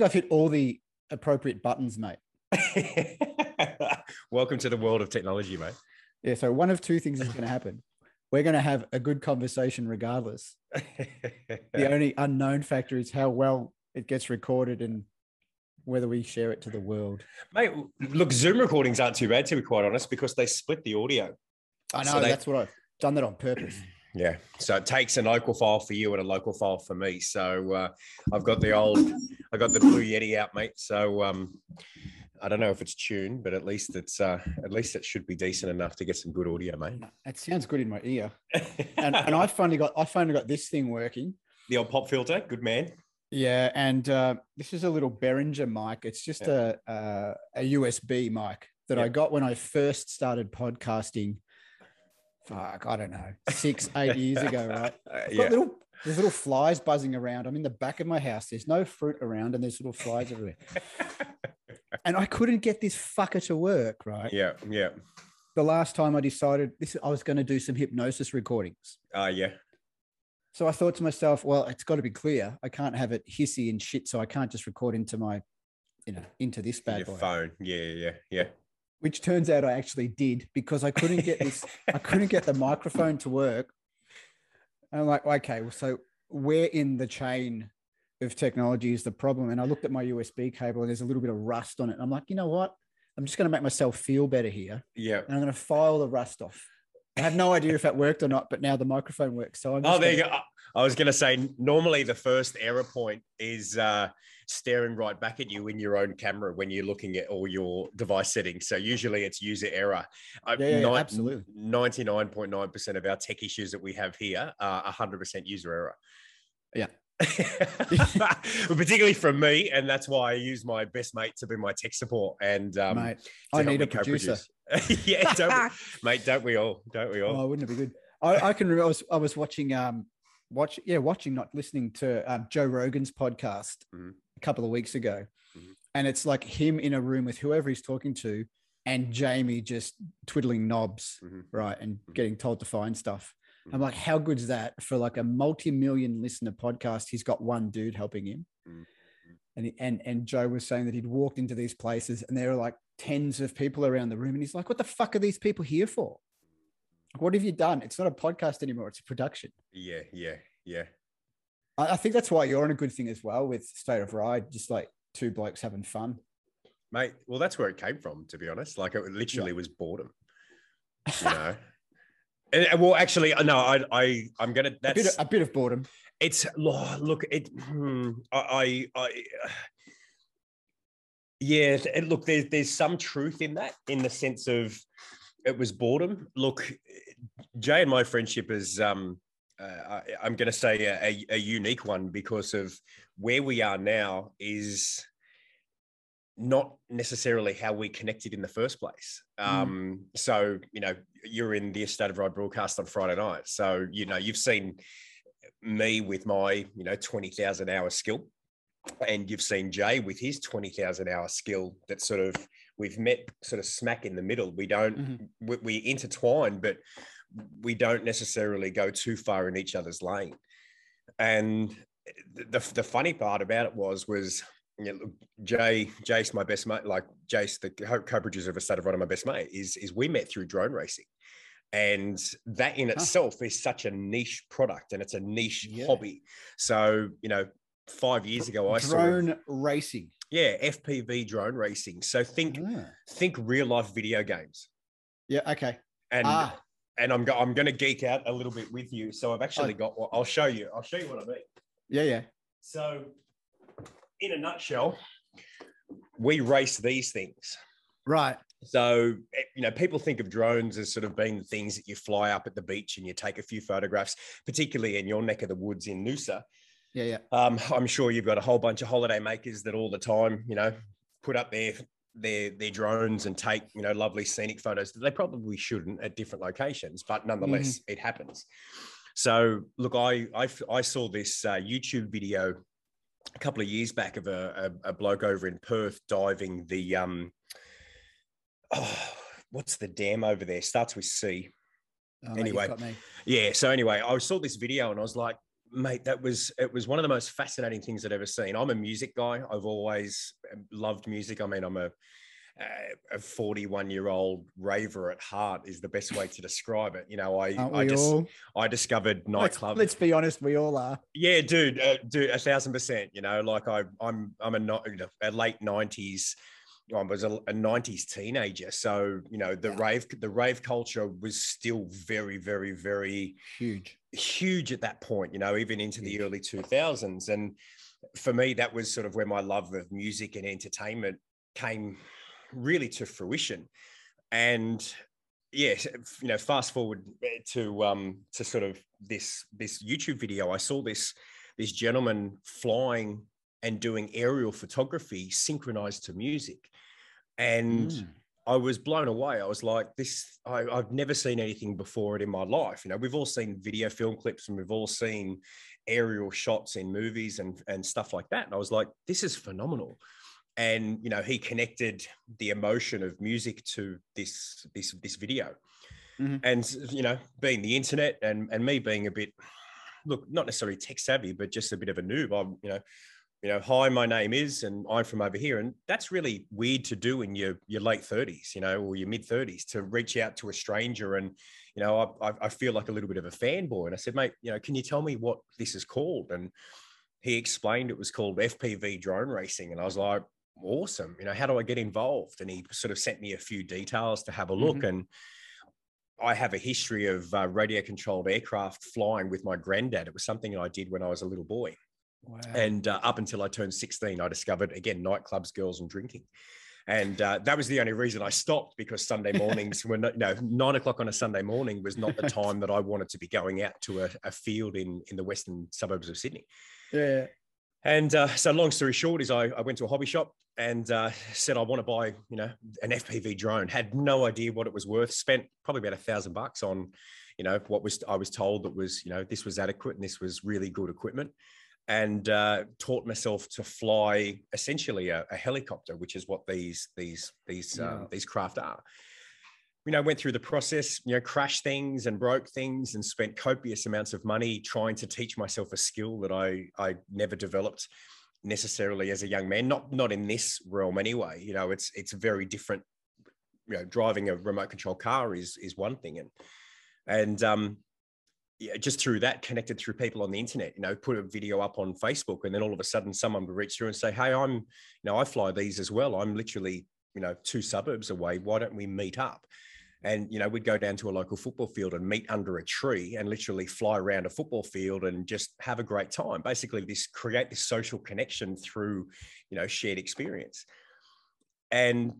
think I've hit all the appropriate buttons, mate. Welcome to the world of technology, mate. Yeah. So one of two things is going to happen. We're going to have a good conversation regardless. The only unknown factor is how well it gets recorded and whether we share it to the world. mate, look, Zoom recordings aren't too bad, to be quite honest, because they split the audio. I know So they- that's what I've done that on purpose. Yeah. So it takes a local file for you and a local file for me. So uh, I've got the old, I got the Blue Yeti out, mate. So um, I don't know if it's tuned, but at least it's, uh, at least it should be decent enough to get some good audio, mate. It sounds good in my ear. And, and I finally got I finally got this thing working. the old pop filter, good man. Yeah, and uh, this is a little Behringer mic. It's just a, a a USB mic that I got when I first started podcasting. Fuck, I don't know, six eight years ago, right? Uh, I've got yeah. little there's little flies buzzing around. I'm in the back of my house. There's no fruit around, and there's little flies everywhere. And I couldn't get this fucker to work. Right. yeah. Yeah. The last time I decided this, I was going to do some hypnosis recordings. Uh, yeah. So I thought to myself, well, it's got to be clear. I can't have it hissy and shit, so I can't just record into my, you know, into this bad Your boy. phone. Yeah. Yeah. Yeah. Which turns out I actually did because I couldn't get this. I couldn't get the microphone to work. And I'm like, okay, well, so where in the chain of technology is the problem? And I looked at my USB cable and there's a little bit of rust on it. And I'm like, you know what? I'm just going to make myself feel better here, Yeah. and I'm going to file the rust off. I have no idea if that worked or not, but now the microphone works. So I'm Oh, there you gonna- go. I was going to say, normally the first error point is uh, staring right back at you in your own camera when you're looking at all your device settings. So usually it's user error. Uh, Yeah, yeah, absolutely. 99.9% of our tech issues that we have here are 100% user error. Yeah. Particularly from me. And that's why I use my best mate to be my tech support. And um, mate. I need a producer. yeah, don't we, mate, don't we all? Don't we all? Oh, wouldn't it be good? I, I can remember I was, I was watching um watch yeah watching not listening to um, Joe Rogan's podcast Mhm. a couple of weeks ago, Mhm. and it's like him in a room with whoever he's talking to, and Jamie just twiddling knobs, Mhm. right, and Mhm. getting told to find stuff. I'm Mhm. like, how good's that for like a multi-million listener podcast? He's got one dude helping him. Mhm. And, he, and and Joe was saying that he'd walked into these places and there were like tens of people around the room, and he's like, "What the fuck are these people here for? What have you done? It's not a podcast anymore; it's a production." Yeah, yeah, yeah. I, I think that's why you're on a good thing as well with State of Ride, just like two blokes having fun. Mate, well, that's where it came from, to be honest. Like it literally was boredom. You know. And, well, actually, uh, no, I, I, I'm gonna. A bit, of, a bit of boredom. it's. lo- Look, it. hmm, I, I, I yeah. Look, there's there's some truth in that, in the sense of it was boredom. Look, Jay and my friendship is. um uh, I, I'm going to say a, a, a unique one because of where we are now is not necessarily how we connected in the first place. Mm. Um, so, you know, you're in the A State of Ride broadcast on Friday night. So, you know, you've seen me with my, you know, 20,000 hour skill. And you've seen Jay with his 20,000 hour skill that sort of we've met sort of smack in the middle. We don't, Mhm. we, we intertwine, but we don't necessarily go too far in each other's lane. And the, the funny part about it was, was, you know, look, Jay, Jace, my best mate, like Jace, the co- co-producer of A State of Ride, my best mate, is is we met through drone racing, and that in itself is such a niche product and it's a niche Yeah. hobby. So you know, five years ago, I saw Drone racing. yeah FPV drone racing. So think Ah. think real life video games, Yeah. Okay. and ah. and I'm go- I'm going to geek out a little bit with you. So I've actually got. Well, I'll show you. I'll show you what I mean. Yeah. Yeah. So, in a nutshell, we race these things. Right. So, eh, you know, people think of drones as sort of being the things that you fly up at the beach and you take a few photographs, particularly in your neck of the woods in Noosa. Yeah. Yeah. Um, I'm sure you've got a whole bunch of holiday makers that all the time, you know, put up their their their drones and take, you know, lovely scenic photos that they probably shouldn't at different locations, but nonetheless, it happens. So, look, I I, I saw this uh, YouTube video a couple of years back of a, a, a bloke over in Perth diving the um oh, what's the dam over there? Starts with C. Oh, Anyway. Yeah. So anyway, I saw this video and I was like, mate, that was it was one of the most fascinating things I'd ever seen. I'm a music guy. I've always um, loved music. I mean, I'm a a 41 year old raver at heart is the best way to describe it. You know, I I just all? I discovered nightclub. Let's, let's, be honest, we all are. Yeah, dude, uh, dude, a thousand percent. You know, like I I'm I'm a, a late 90s. I was a, a 90s teenager, so you know the yeah. rave the rave culture was still very very very huge huge at that point. You know, even into the early 2000s, and for me that was sort of where my love of music and entertainment came really to fruition. And yeah, you know, fast forward to um to sort of this this YouTube video, I saw this this gentleman flying and doing aerial photography synchronized to music. And mm. I was blown away. I was like, this, I, have never seen anything before it in my life. You know, we've all seen video film clips and we've all seen aerial shots in movies and, and stuff like that. And I was like, this is phenomenal and you know he connected the emotion of music to this this this video mm-hmm. and you know being the internet and and me being a bit look not necessarily tech savvy but just a bit of a noob i'm you know you know hi my name is and i'm from over here and that's really weird to do in your your late 30s you know or your mid 30s to reach out to a stranger and you know I, I feel like a little bit of a fanboy and i said mate you know can you tell me what this is called and he explained it was called fpv drone racing and i was like awesome. You know, how do I get involved? And he sort of sent me a few details to have a look. Mm-hmm. And I have a history of uh, radio controlled aircraft flying with my granddad. It was something I did when I was a little boy. Wow. And uh, up until I turned 16, I discovered again nightclubs, girls, and drinking. And uh, that was the only reason I stopped because Sunday mornings were not, you know, nine o'clock on a Sunday morning was not the time that I wanted to be going out to a, a field in, in the western suburbs of Sydney. Yeah. And uh, so, long story short, is I, I went to a hobby shop and uh, said I want to buy, you know, an FPV drone. Had no idea what it was worth. Spent probably about a thousand bucks on, you know, what was I was told that was, you know, this was adequate and this was really good equipment, and uh, taught myself to fly essentially a, a, helicopter, which is what these these these yeah. um, these craft are you know, went through the process, you know, crashed things and broke things and spent copious amounts of money trying to teach myself a skill that I I never developed necessarily as a young man. Not not in this realm anyway. You know, it's it's very different. You know, driving a remote control car is is one thing, and and um, yeah, just through that, connected through people on the internet. You know, put a video up on Facebook, and then all of a sudden, someone would reach through and say, "Hey, I'm, you know, I fly these as well. I'm literally, you know, two suburbs away. Why don't we meet up?" and you know we'd go down to a local football field and meet under a tree and literally fly around a football field and just have a great time basically this create this social connection through you know shared experience and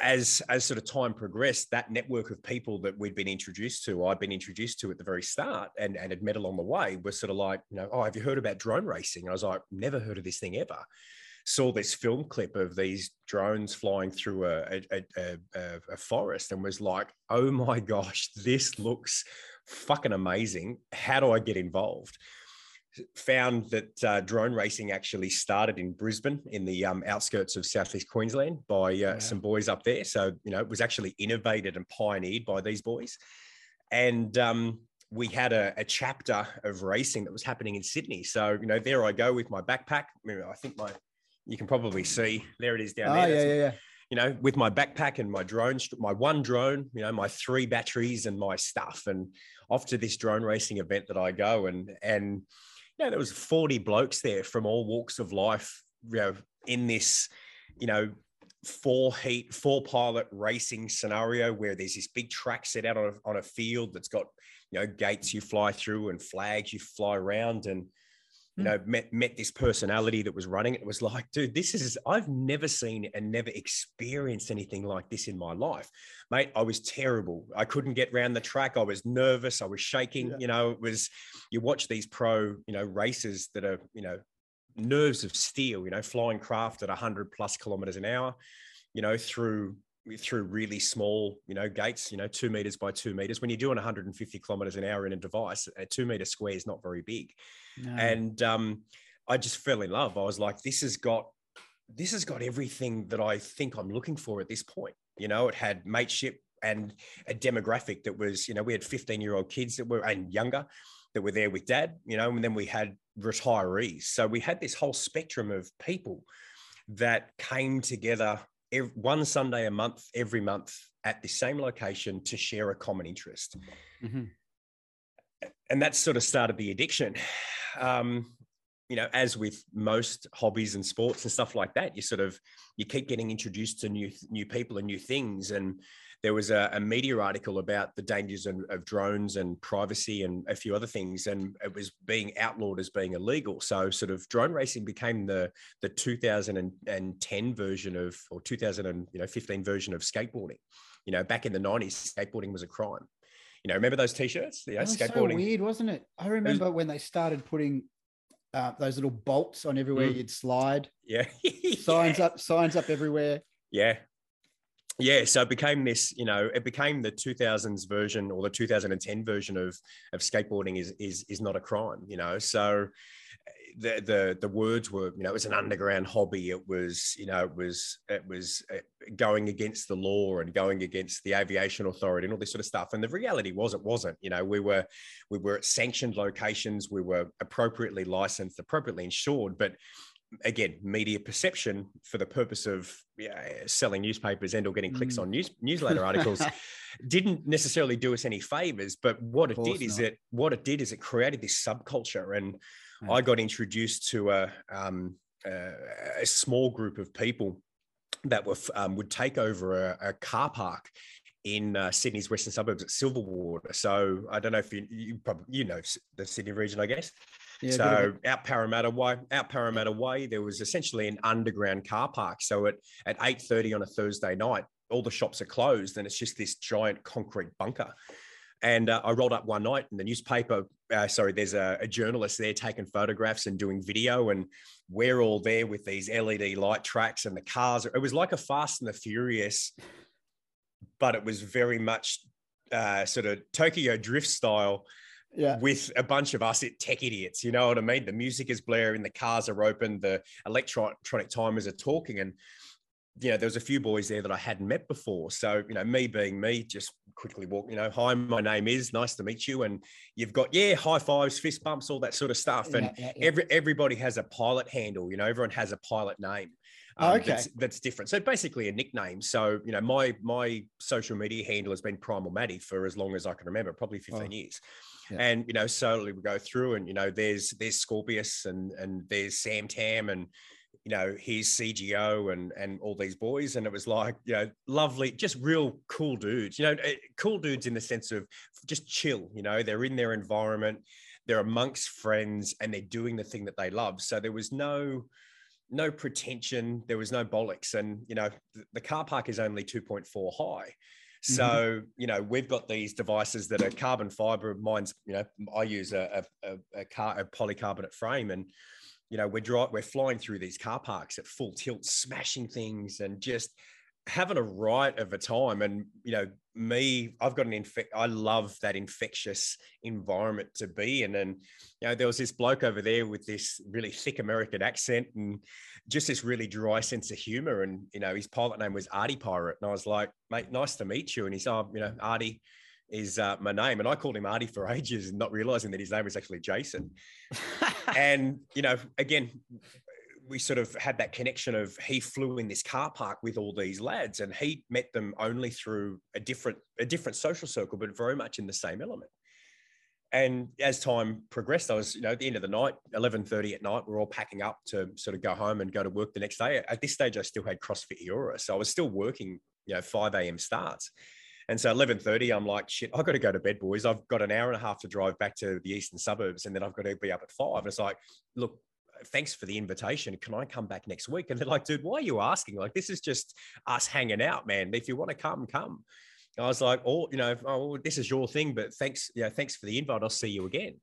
as as sort of time progressed that network of people that we'd been introduced to i'd been introduced to at the very start and and had met along the way were sort of like you know oh have you heard about drone racing and i was like never heard of this thing ever saw this film clip of these drones flying through a, a, a, a, forest and was like, oh my gosh, this looks fucking amazing. How do I get involved? Found that uh, drone racing actually started in Brisbane in the um, outskirts of southeast Queensland by uh, yeah. some boys up there. So, you know, it was actually innovated and pioneered by these boys. And, um, we had a, a, chapter of racing that was happening in Sydney. So, you know, there I go with my backpack. I think my you can probably see there it is down oh, there. Yeah, yeah, yeah. You know, with my backpack and my drone, my one drone, you know, my three batteries and my stuff, and off to this drone racing event that I go and and know there was forty blokes there from all walks of life, you know, in this, you know, four heat, four pilot racing scenario where there's this big track set out on a, on a field that's got you know gates you fly through and flags you fly around. And you hmm. know, met met this personality that was running it. Was like, dude, this is I've never seen and never experienced anything like this in my life. Mate, I was terrible. I couldn't get around the track. I was nervous. I was shaking. Yeah. You know, it was you watch these pro, you know, races that are, you know, nerves of steel, you know, flying craft at 100 plus kilometers an hour, you know, through through really small, you know, gates, you know, two meters by two meters. When you're doing 150 kilometers an hour in a device, a two meter square is not very big. No. And um, I just fell in love. I was like, this has got, this has got everything that I think I'm looking for at this point. You know, it had mateship and a demographic that was, you know, we had 15 year old kids that were and younger that were there with dad, you know, and then we had retirees. So we had this whole spectrum of people that came together every, one Sunday a month, every month at the same location to share a common interest. Mm-hmm. And that sort of started the addiction. Um, you know, as with most hobbies and sports and stuff like that, you sort of you keep getting introduced to new new people and new things. And there was a, a media article about the dangers of, of, drones and privacy and a few other things, and it was being outlawed as being illegal. So, sort of drone racing became the the 2010 version of or 2015 version of skateboarding. You know, back in the 90s, skateboarding was a crime. You know, remember those T-shirts? Yeah, skateboarding. So weird, wasn't it? I remember it was, when they started putting uh, those little bolts on everywhere mm. you'd slide. Yeah. signs up, signs up everywhere. Yeah. Yeah. So it became this, you know, it became the 2000s version or the 2010 version of of skateboarding is is is not a crime, you know. So the the the words were you know it was an underground hobby. It was you know it was it was uh, going against the law and going against the aviation authority and all this sort of stuff. And the reality was it wasn't. You know we were we were at sanctioned locations. We were appropriately licensed appropriately insured. But again media perception for the purpose of yeah, selling newspapers and or getting clicks mm. on news newsletter articles didn't necessarily do us any favors. But what it did not. is it what it did is it created this subculture. And I got introduced to a, um, a, a, small group of people that were um, would take over a, a car park in uh, Sydney's western suburbs at Silverwater. So I don't know if you you probably you know the Sydney region, I guess. Yeah, so out Parramatta Way, out Parramatta Way, there was essentially an underground car park. So at at eight thirty on a Thursday night, all the shops are closed, and it's just this giant concrete bunker. And uh, I rolled up one night in the newspaper. Uh, sorry, there's a, a, journalist there taking photographs and doing video, and we're all there with these LED light tracks and the cars. It was like a Fast and the Furious, but it was very much uh, sort of Tokyo Drift style. Yeah. With a bunch of us tech idiots, you know what I mean? The music is blaring, the cars are open, the electronic timers are talking, and you know, there was a few boys there that I hadn't met before. So, you know, me being me, just quickly walk, you know, hi, my name is, nice to meet you. And you've got, yeah, high fives, fist bumps, all that sort of stuff. And yeah, yeah, yeah. every everybody has a pilot handle, you know, everyone has a pilot name. Um, oh, okay. That's, that's, different. So basically a nickname. So, you know, my my social media handle has been Primal Matty for as long as I can remember, probably 15 oh. years. And you know, slowly we go through and you know, there's there's Scorpius and and there's Sam Tam and you know, he's CGO and and all these boys, and it was like, you know, lovely, just real cool dudes. You know, eh, cool dudes in the sense of just chill. You know, they're in their environment, they're amongst friends, and they're doing the thing that they love. So there was no no pretension, there was no bollocks, and you know, the, the car park is only two point four high. So, mm-hmm. you know, we've got these devices that are carbon fiber. Mine's, you know, I use a, a, a, car, a polycarbonate frame and you know, we're dry, we're flying through these car parks at full tilt, smashing things and just having a riot of a time. And you know, me, I've got an infect. I love that infectious environment to be in. And you know, there was this bloke over there with this really thick American accent and just this really dry sense of humor. And you know, his pilot name was Artie Pirate, and I was like, mate, nice to meet you. And he's, oh, you know, Artie is uh, my name. And I called him Artie for ages and not realizing that his name was actually Jason. and, you know, again, we sort of had that connection of he flew in this car park with all these lads and he met them only through a different a different social circle but very much in the same element. And as time progressed i was you know at the end of the night 11.30 at night we're all packing up to sort of go home and go to work the next day. At this stage i still had crossfit eora so i was still working you know 5 a.m starts and so 11:30, I'm like, shit, I've got to go to bed, boys. I've got an hour and a half to drive back to the eastern suburbs, and then I've got to be up at five. And it's like, look, thanks for the invitation. Can I come back next week? And they're like, dude, why are you asking? Like, this is just us hanging out, man. If you want to come, come. I was like, oh, you know, oh, this is your thing, but thanks, yeah, thanks for the invite. I'll see you again.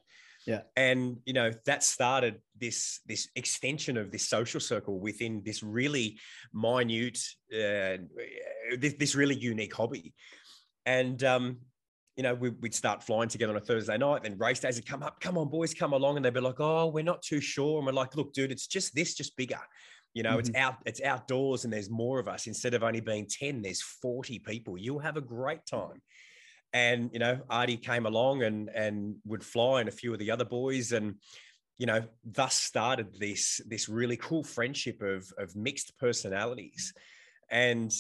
Yeah. And you know, that started this this extension of this social circle within this really minute, uh, this, this really unique hobby. And um, you know, we, would start flying together on a Thursday night. Then race days would come up, come on, boys, come along, and they'd be like, "Oh, we're not too sure." And we're like, "Look, dude, it's just this, just bigger. You know, mm-hmm. it's out, it's outdoors, and there's more of us. Instead of only being ten, there's forty people. You'll have a great time." And you know, Artie came along and and would fly, and a few of the other boys, and you know, thus started this this really cool friendship of of mixed personalities. And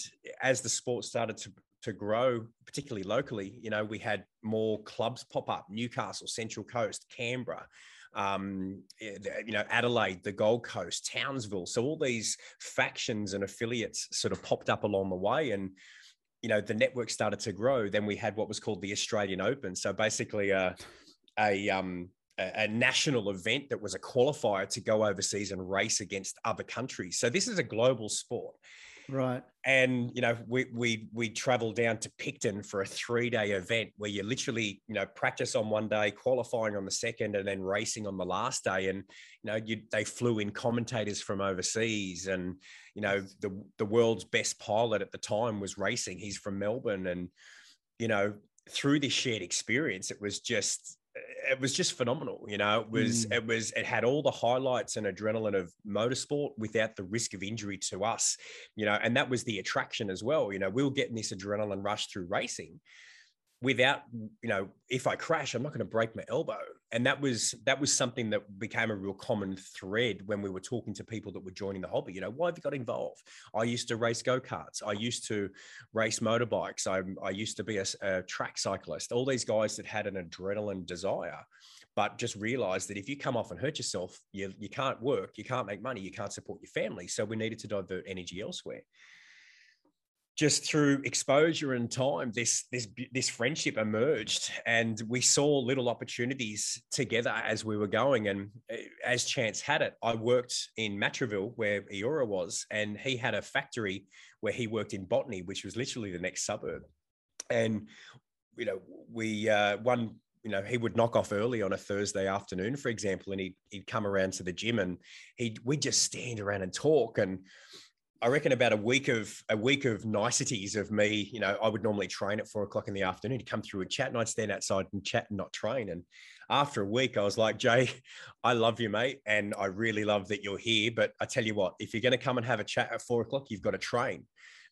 as the sport started to to grow, particularly locally, you know, we had more clubs pop up: Newcastle, Central Coast, Canberra, um, eh, you know, Adelaide, the Gold Coast, Townsville. So all these factions and affiliates sort of popped up along the way, and you know, the network started to grow. Then we had what was called the Australian Open. So basically, a a um, a national event that was a qualifier to go overseas and race against other countries. So this is a global sport. Right. And you know, we we we travel down to Picton for a three day event where you literally you know practice on one day, qualifying on the second, and then racing on the last day. And you know, you they flew in commentators from overseas, and you know, the the world's best pilot at the time was racing. He's from Melbourne, and you know, through this shared experience, it was just it was just phenomenal. You know, it was mm. it was it had all the highlights and adrenaline of motorsport without the risk of injury to us. You know, and that was the attraction as well. You know, we were getting this adrenaline rush through racing, without you know if i crash i'm not going to break my elbow. And that was that was something that became a real common thread when we were talking to people that were joining the hobby. You know why have you got involved? I used to race go-karts. I used to race motorbikes. I, I used to be a, a track cyclist. All these guys that had an adrenaline desire but just realized that if you come off and hurt yourself you, you can't work you can't make money you can't support your family. So we needed to divert energy elsewhere just through exposure and time, this this this friendship emerged, and we saw little opportunities together as we were going. And eh, as chance had it, I worked in Matraville where Eora was, and he had a factory where he worked in Botany, which was literally the next suburb. And you know, we uh, one you know, he would knock off early on a Thursday afternoon, for example, and he'd, he'd come around to the gym and he'd, we'd just stand around and talk. And I reckon about a week of a week of niceties of me. You know, I would normally train at four o'clock in the afternoon to come through and chat, and I'd stand outside and chat and not train. And after a week, I was like, Jay, I love you, mate, and I really love that you're here. But I tell you what, if you're going to come and have a chat at four o'clock, you've got to train.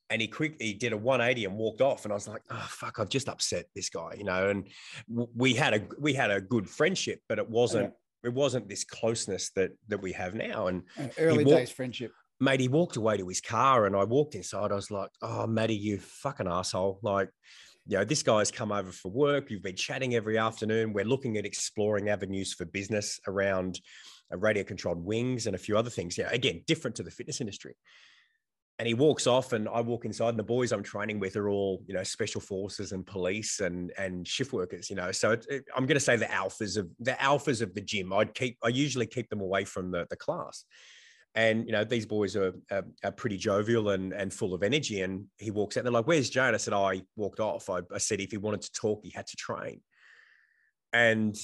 And he quickly did a 180 and walked off, and I was like, oh fuck, I've just upset this guy, you know. And we had a we had a good friendship, but it wasn't. It wasn't this closeness that that we have now. And early walked, days friendship mate, he walked away to his car and I walked inside. I was like, oh, Matty, you fucking asshole. Like, you know, this guy's come over for work. You've been chatting every afternoon. We're looking at exploring avenues for business around uh, radio controlled wings and a few other things. Yeah, again, different to the fitness industry. And he walks off, and I walk inside, and the boys I'm training with are all, you know, special forces and police and and shift workers. You know, so it, it, I'm going to say the alphas of the alphas of the gym. I'd keep, I usually keep them away from the the class and you know these boys are, are, are, pretty jovial and, and full of energy. And he walks out they're like where's Jay and I said oh, I walked off. I, I, said if he wanted to talk he had to train. And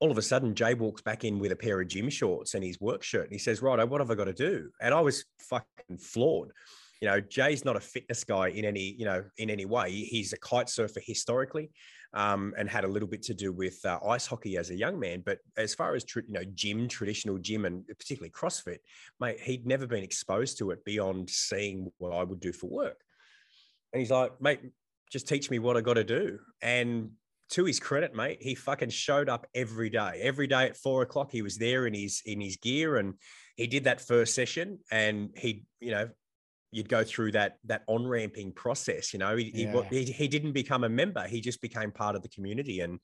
all of a sudden Jay walks back in with a pair of gym shorts and his work shirt. And he says right what have I got to do? And I was fucking floored. You know Jay's not a fitness guy in any you know in any way. He's a kite surfer historically um, and had a little bit to do with uh, ice hockey as a young man. But as far as you know, gym, traditional gym, and particularly CrossFit, mate, he'd never been exposed to it beyond seeing what I would do for work. And he's like, mate, just teach me what I got to do. And to his credit, mate, he fucking showed up every day. Every day at four o'clock, he was there in his in his gear, and he did that first session. And he, you know, you'd go through that that on ramping process. You know, he, yeah. he, he didn't become a member; he just became part of the community. And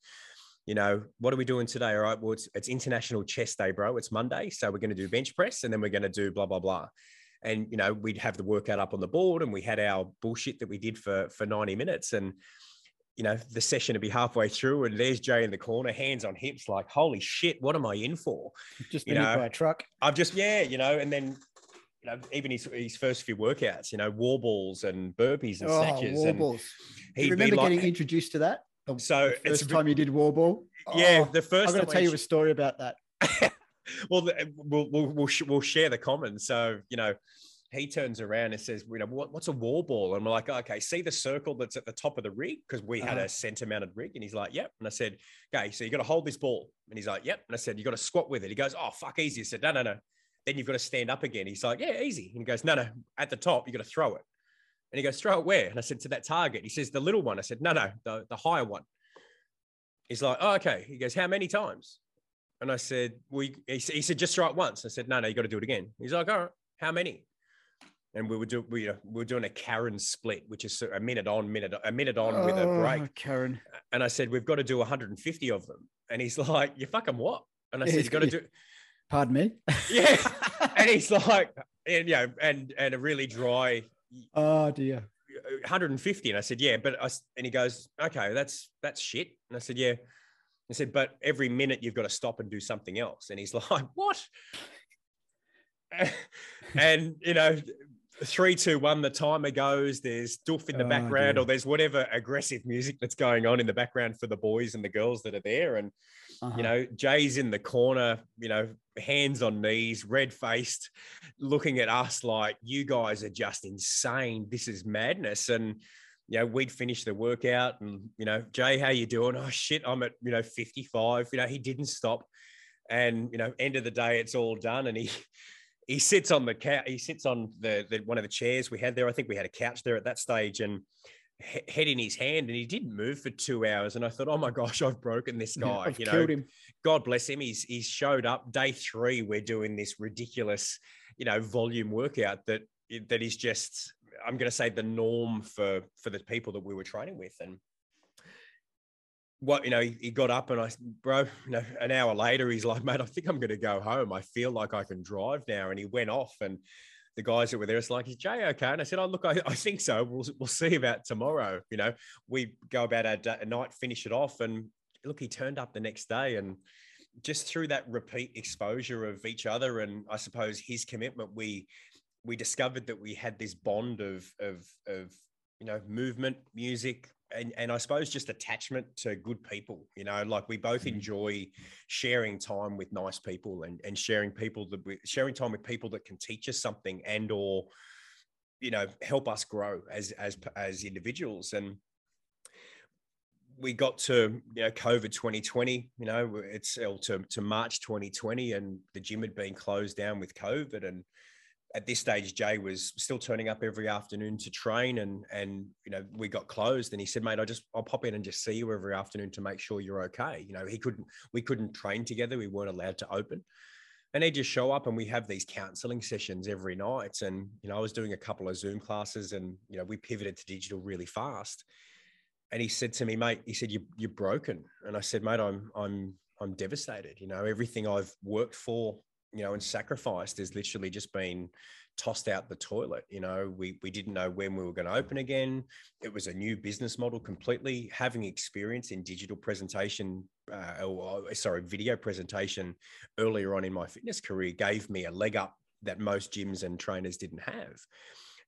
you know, what are we doing today? All right, well, it's, it's International Chest Day, bro. It's Monday, so we're going to do bench press, and then we're going to do blah blah blah. And you know, we'd have the workout up on the board, and we had our bullshit that we did for for ninety minutes, and you know, the session to be halfway through, and there's Jay in the corner, hands on hips, like, holy shit, what am I in for? Just you know, by a truck. I've just, yeah, you know, and then you know, even his, his first few workouts, you know, wall balls and burpees and oh, snatches. Wall balls. Do you remember like, getting introduced to that? The, so the first time you did wall ball. Yeah, oh, the first. I'm going to tell you a story about that. well, we'll, we'll, we'll, we'll share the comments. So, you know, he turns around and says, you know, what, what's a wall ball? And we're like, okay, see the circle that's at the top of the rig? Because we had uh-huh. a center mounted rig. And he's like, yep. And I said, okay, so you got to hold this ball. And he's like, yep. And I said, you got to squat with it. He goes, oh, fuck, easy. I said, no, no, no then you've got to stand up again. He's like, yeah, easy. And he goes, no, no, at the top, you've got to throw it. And he goes, throw it where? And I said, to that target. He says, the little one. I said, no, no, the, the higher one. He's like, oh, okay. He goes, how many times? And I said, we, he, he said, just throw it once. I said, no, no, you got to do it again. He's like, all right, how many? And we were doing, we, uh, we were doing a Karen split, which is a minute on, minute, a minute on with a break. Oh, Karen. And I said, we've got to do 150 of them. And he's like, you fucking what? And I said, He's you got to do, Pardon me. yeah. and he's like, and you know, and and a really dry oh dear. 150. And I said, yeah, but I and he goes, okay, that's that's shit. And I said, yeah. I said, but every minute you've got to stop and do something else. And he's like, what? and you know, three, two, one, the timer goes. There's doof in the Oh, background, dear. or there's whatever aggressive music that's going on in the background for the boys and the girls that are there. And Uh-huh. you know, Jay's in the corner, you know, hands on knees, red faced, looking at us like, you guys are just insane. This is madness. And, you know, we'd finish the workout and, you know, Jay, how you doing? Oh, shit, I'm at, you know, 55. You know, he didn't stop. And, you know, end of the day, it's all done. And he, he sits on the couch. He sits on the, the one of the chairs we had there. I think we had a couch there at that stage, and he- head in his hand, and he didn't move for two hours. And I thought, oh my gosh, I've broken this guy. You know, him. God bless him. He's he's showed up day three. We're doing this ridiculous, you know, volume workout that that is just I'm going to say the norm for for the people that we were training with. And what you know, he, he got up and I, bro, you know, an hour later, he's like, mate, I think I'm going to go home. I feel like I can drive now. And he went off and. The guys that were there, it's like, is Jay okay? And I said, Oh, look, I, I think so. We'll, we'll see about tomorrow. You know, we go about our night, finish it off, and look, he turned up the next day and just through that repeat exposure of each other and I suppose his commitment, we we discovered that we had this bond of of of you know movement, music, and and I suppose just attachment to good people. You know, like we both Mhm. enjoy sharing time with nice people and and sharing people that we, sharing time with people that can teach us something and or you know help us grow as as as individuals and we got to you know COVID 2020, you know, it's to, to March 2020, and the gym had been closed down with COVID. And at this stage, Jay was still turning up every afternoon to train, and and you know we got closed. And he said, "Mate, I just I'll pop in and just see you every afternoon to make sure you're okay." You know, he couldn't we couldn't train together; we weren't allowed to open. And he'd just show up, and we have these counselling sessions every night. And you know, I was doing a couple of Zoom classes, and you know, we pivoted to digital really fast and he said to me, mate, he said, you, you're broken. And I said, mate, I'm, I'm, I'm devastated. You know, everything I've worked for, you know, and sacrificed has literally just been tossed out the toilet. You know, we, we didn't know when we were going to open again. It was a new business model completely. Having experience in digital presentation, uh, or sorry, video presentation earlier on in my fitness career gave me a leg up that most gyms and trainers didn't have.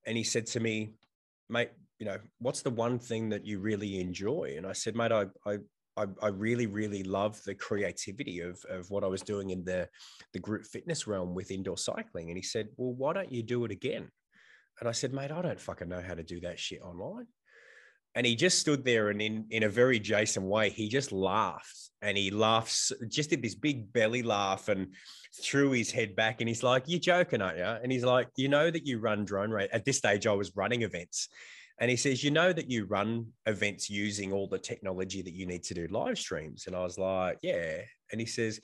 And he said to me, mate, you know, what's the one thing that you really enjoy? And I said, mate, I, I, I, I really, really love the creativity of, of what I was doing in the, the group fitness realm with indoor cycling. And he said, well, why don't you do it again? And I said, mate, I don't fucking know how to do that shit online. And he just stood there and in, in a very Jason way, he just laughed and he laughs, just did this big belly laugh and threw his head back. And he's like, You're joking, aren't you? And he's like, You know that you run drone rate. At this stage, I was running events. And he says, You know that you run events using all the technology that you need to do live streams. And I was like, Yeah. And he says,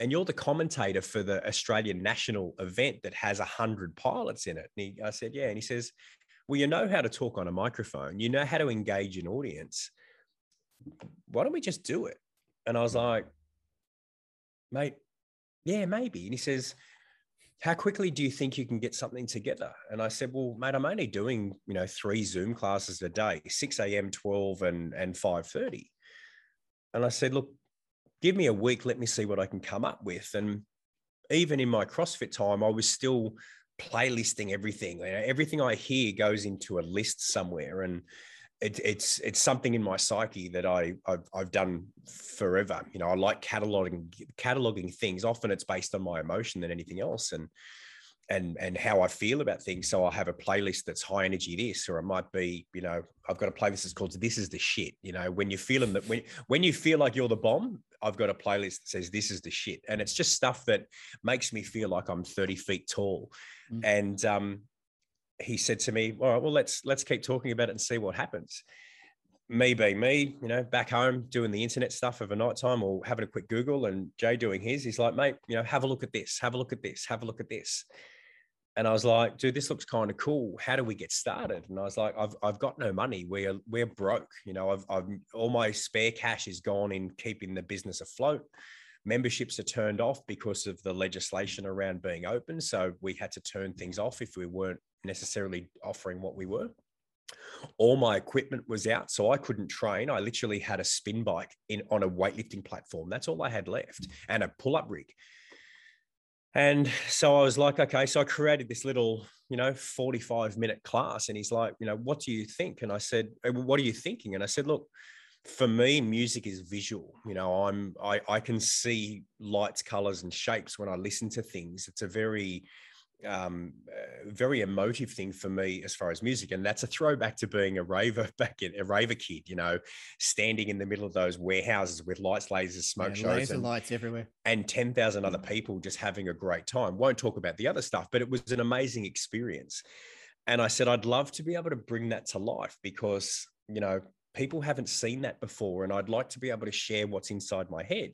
and you're the commentator for the Australian national event that has a hundred pilots in it. And he, I said, yeah. And he says, well, you know how to talk on a microphone. You know how to engage an audience. Why don't we just do it? And I was like, mate, yeah, maybe. And he says, how quickly do you think you can get something together? And I said, well, mate, I'm only doing, you know, three Zoom classes a day, 6 a.m., 12 and, and 5.30. And I said, look, give me a week. Let me see what I can come up with. And even in my CrossFit time, I was still playlisting everything. You know, everything I hear goes into a list somewhere. And it, it's it's something in my psyche that I I've, I've done forever. You know, I like cataloging cataloging things. Often it's based on my emotion than anything else, and and and how I feel about things. So I'll have a playlist that's high energy this, or it might be, you know, I've got a playlist that's called "This Is the Shit." You know, when you're feeling that when when you feel like you're the bomb, I've got a playlist that says "This is the shit," and it's just stuff that makes me feel like I'm 30 feet tall, Mm. and um, he said to me, "All right, well let's let's keep talking about it and see what happens." Me being me, you know, back home doing the internet stuff of a night time or having a quick Google, and Jay doing his. He's like, "Mate, you know, have a look at this. Have a look at this. Have a look at this." And I was like, dude, this looks kind of cool. How do we get started? And I was like, I've, I've got no money. We're, we're broke. You know, I've, I've, all my spare cash is gone in keeping the business afloat. Memberships are turned off because of the legislation around being open. So we had to turn things off if we weren't necessarily offering what we were. All my equipment was out, so I couldn't train. I literally had a spin bike in on a weightlifting platform. That's all I had left, and a pull-up rig. And so I was like, okay, so I created this little, you know, 45 minute class. And he's like, you know, what do you think? And I said, uh, what are you thinking? And I said, look, for me, music is visual. You know, I'm I, I can see lights, colors, and shapes when I listen to things. It's a very um, uh, very emotive thing for me as far as music, and that's a throwback to being a raver back in a raver kid. You know, standing in the middle of those warehouses with lights, lasers, smoke yeah, shows, and, lights everywhere, and ten thousand other people just having a great time. Won't talk about the other stuff, but it was an amazing experience. And I said I'd love to be able to bring that to life because you know people haven't seen that before, and I'd like to be able to share what's inside my head.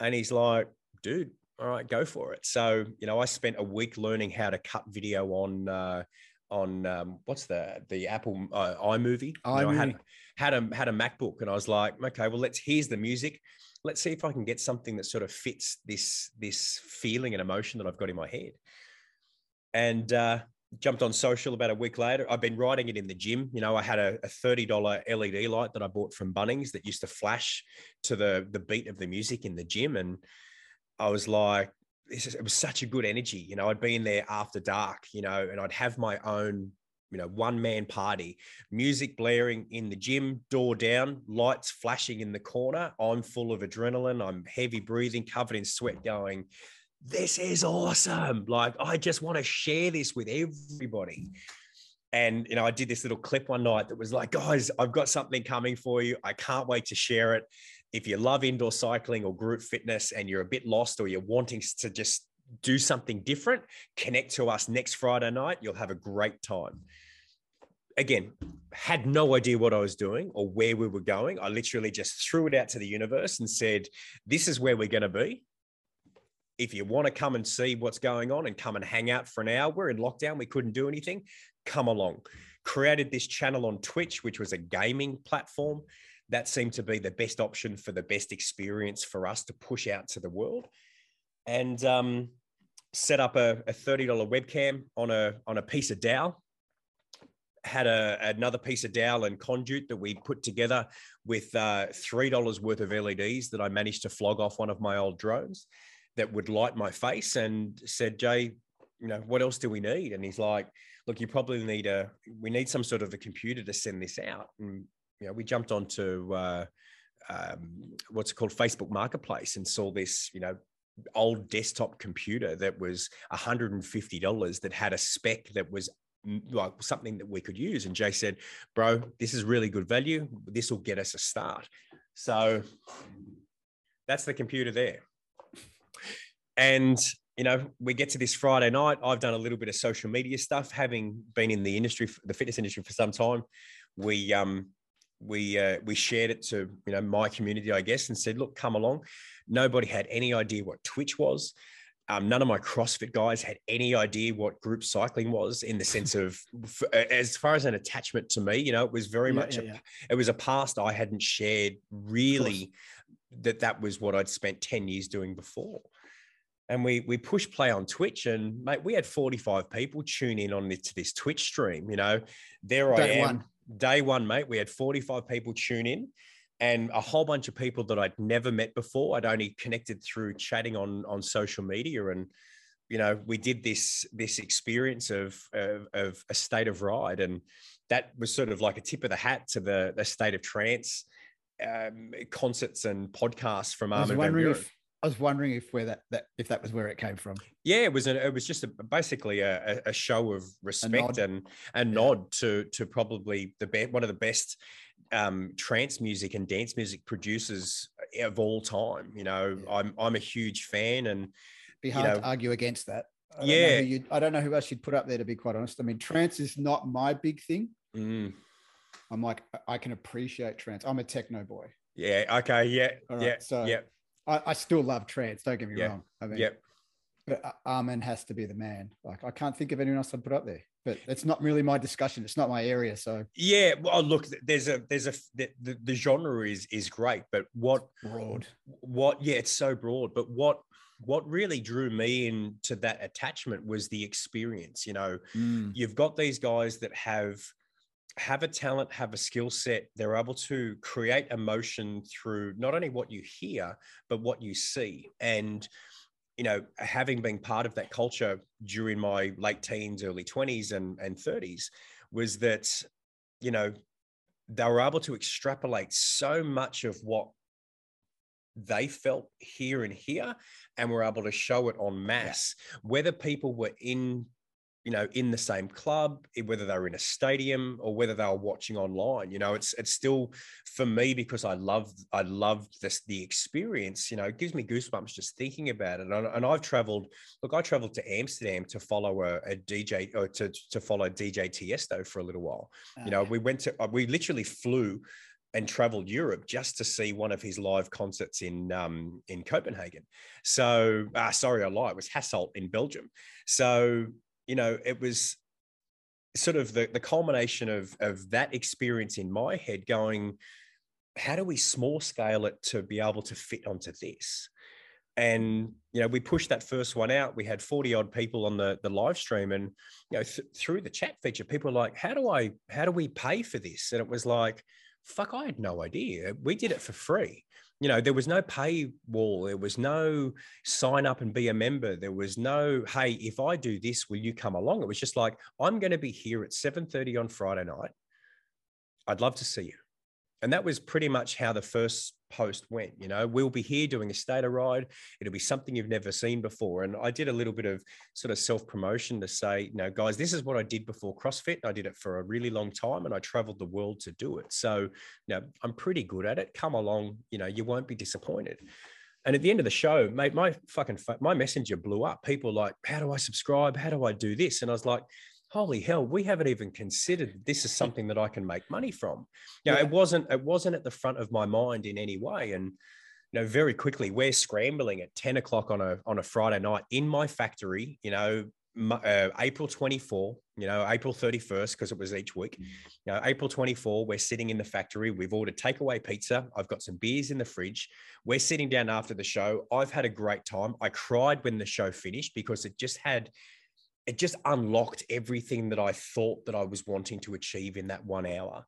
And he's like, dude, all right, go for it. So, you know, I spent a week learning how to cut video on uh, on um, what's the the Apple uh, iMovie. iMovie. You know, I had, had a had a MacBook, and I was like, okay, well, let's here's the music. Let's see if I can get something that sort of fits this this feeling and emotion that I've got in my head. And uh, jumped on social about a week later. I've been writing it in the gym. You know, I had a, a $30 LED light that I bought from Bunnings that used to flash to the the beat of the music in the gym. And I was like, it was such a good energy. You know, I'd be in there after dark, you know, and I'd have my own, you know, one man party, music blaring in the gym, door down, lights flashing in the corner. I'm full of adrenaline. I'm heavy breathing, covered in sweat, going, this is awesome. Like, I just want to share this with everybody. And, you know, I did this little clip one night that was like, guys, I've got something coming for you. I can't wait to share it if you love indoor cycling or group fitness and you're a bit lost or you're wanting to just do something different, connect to us next Friday night. You'll have a great time. Again, had no idea what I was doing or where we were going. I literally just threw it out to the universe and said, This is where we're going to be. If you want to come and see what's going on and come and hang out for an hour, we're in lockdown, we couldn't do anything. Come along. Created this channel on Twitch, which was a gaming platform that seemed to be the best option for the best experience for us to push out to the world. And um, set up a, a $30 webcam on a, on a piece of dowel had a, another piece of dowel and conduit that we put together with uh, $3 worth of LEDs that I managed to flog off one of my old drones that would light my face and said, Jay, you know, what else do we need? And he's like, look, you probably need a, we need some sort of a computer to send this out. And you know, we jumped onto uh, um, what's called Facebook Marketplace and saw this, you know, old desktop computer that was $150 that had a spec that was like something that we could use. And Jay said, bro, this is really good value. This will get us a start. So that's the computer there. And you know, we get to this Friday night. I've done a little bit of social media stuff, having been in the industry, the fitness industry for some time. We um, we uh, we shared it to you know my community, I guess, and said, "Look, come along." Nobody had any idea what Twitch was. Um, none of my CrossFit guys had any idea what group cycling was in the sense of, as far as an attachment to me, you know, it was very yeah, much, yeah, a, yeah. it was a past I hadn't shared really that that was what I'd spent 10 years doing before. And we, we pushed play on Twitch and mate, we had 45 people tune in on this, to this Twitch stream, you know, there I am. One day one, mate, we had 45 people tune in and a whole bunch of people that I'd never met before. I'd only connected through chatting on, on social media. And, you know, we did this, this experience of, of, of a state of ride. And that was sort of like a tip of the hat to the, the state of trance um, concerts and podcasts from Armin van Buuren. I was wondering if where that, that if that was where it came from. Yeah, it was. A, it was just a, basically a, a, show of respect a and a nod to to probably the be- one of the best um, trance music and dance music producers of all time. You know, yeah. I'm I'm a huge fan, and be hard you know, to argue against that. I Yeah. you'd- I don't know who else you'd put up there to be quite honest. I mean, trance is not my big thing. Mm. I'm like, I- can appreciate trance. I'm a techno boy. Yeah. Okay. Yeah. All right, yeah. so- yeah. I, I still love trance. Don't get me Yeah, wrong. I mean, Yeah. but Armin has to be the man. Like, I can't think of anyone else I'd put up there. But it's not really my discussion. It's not my area. So Yeah. Well, look, there's a there's a the, the, the genre is is great, but what broad. what yeah, it's so broad. But what what really drew me into that attachment was the experience. You know, Mm. you've got these guys that have have a talent have a skill set they're able to create emotion through not only what you hear but what you see. And you know having been part of that culture during my late teens early 20s and, and 30s was that you know they were able to extrapolate so much of what they felt here and here and were able to show it on mass whether people were in you know in the same club whether they were in a stadium or whether they were watching online you know it's it's still for me because i love i loved this the experience you know it gives me goosebumps just thinking about it and, and i've traveled look i traveled to amsterdam to follow a, a dj or to, to follow dj tiesto for a little while you know Ah, we went to uh, we literally flew and traveled Europe just to see one of his live concerts in um, in Copenhagen. So, uh, sorry, I lie. It was Hasselt in Belgium. So, you know, it was sort of the, the culmination of of that experience in my head. Going, how do we small scale it to be able to fit onto this? And you know, we pushed that first one out. We had forty odd people on the the live stream, and you know, th- through the chat feature, people were like, "How do I? How do we pay for this?" And it was like fuck, I had no idea. We did it for free. You know, there was no paywall. There was no sign up and be a member. There was no, hey, if I do this, will you come along? It was just like, I'm going to be here at 7:30 on Friday night. I'd love to see you. And that was pretty much how the first post went. You know, we'll be here doing a State of Ride. It'll be something you've never seen before. And I did a little bit of sort of self promotion to say, you know, guys, this is what I did before CrossFit. I did it for a really long time and I traveled the world to do it. So, you know, I'm pretty good at it. Come along, you know, you won't be disappointed. And at the end of the show, mate, my fucking my messenger blew up. People like, how do I subscribe? How do I do this? And I was like, holy hell, we haven't even considered this is something that I can make money from. You know, Yeah. it wasn't it wasn't at the front of my mind in any way. And you know, very quickly, we're scrambling at 10 o'clock on a on a Friday night in my factory, you know, uh, April 24, you know, April 31st, because it was each week. You know, April 24, we're sitting in the factory. We've ordered takeaway pizza. I've got some beers in the fridge. We're sitting down after the show. I've had a great time. I cried when the show finished because it just had, it just unlocked everything that I thought that I was wanting to achieve in that one hour.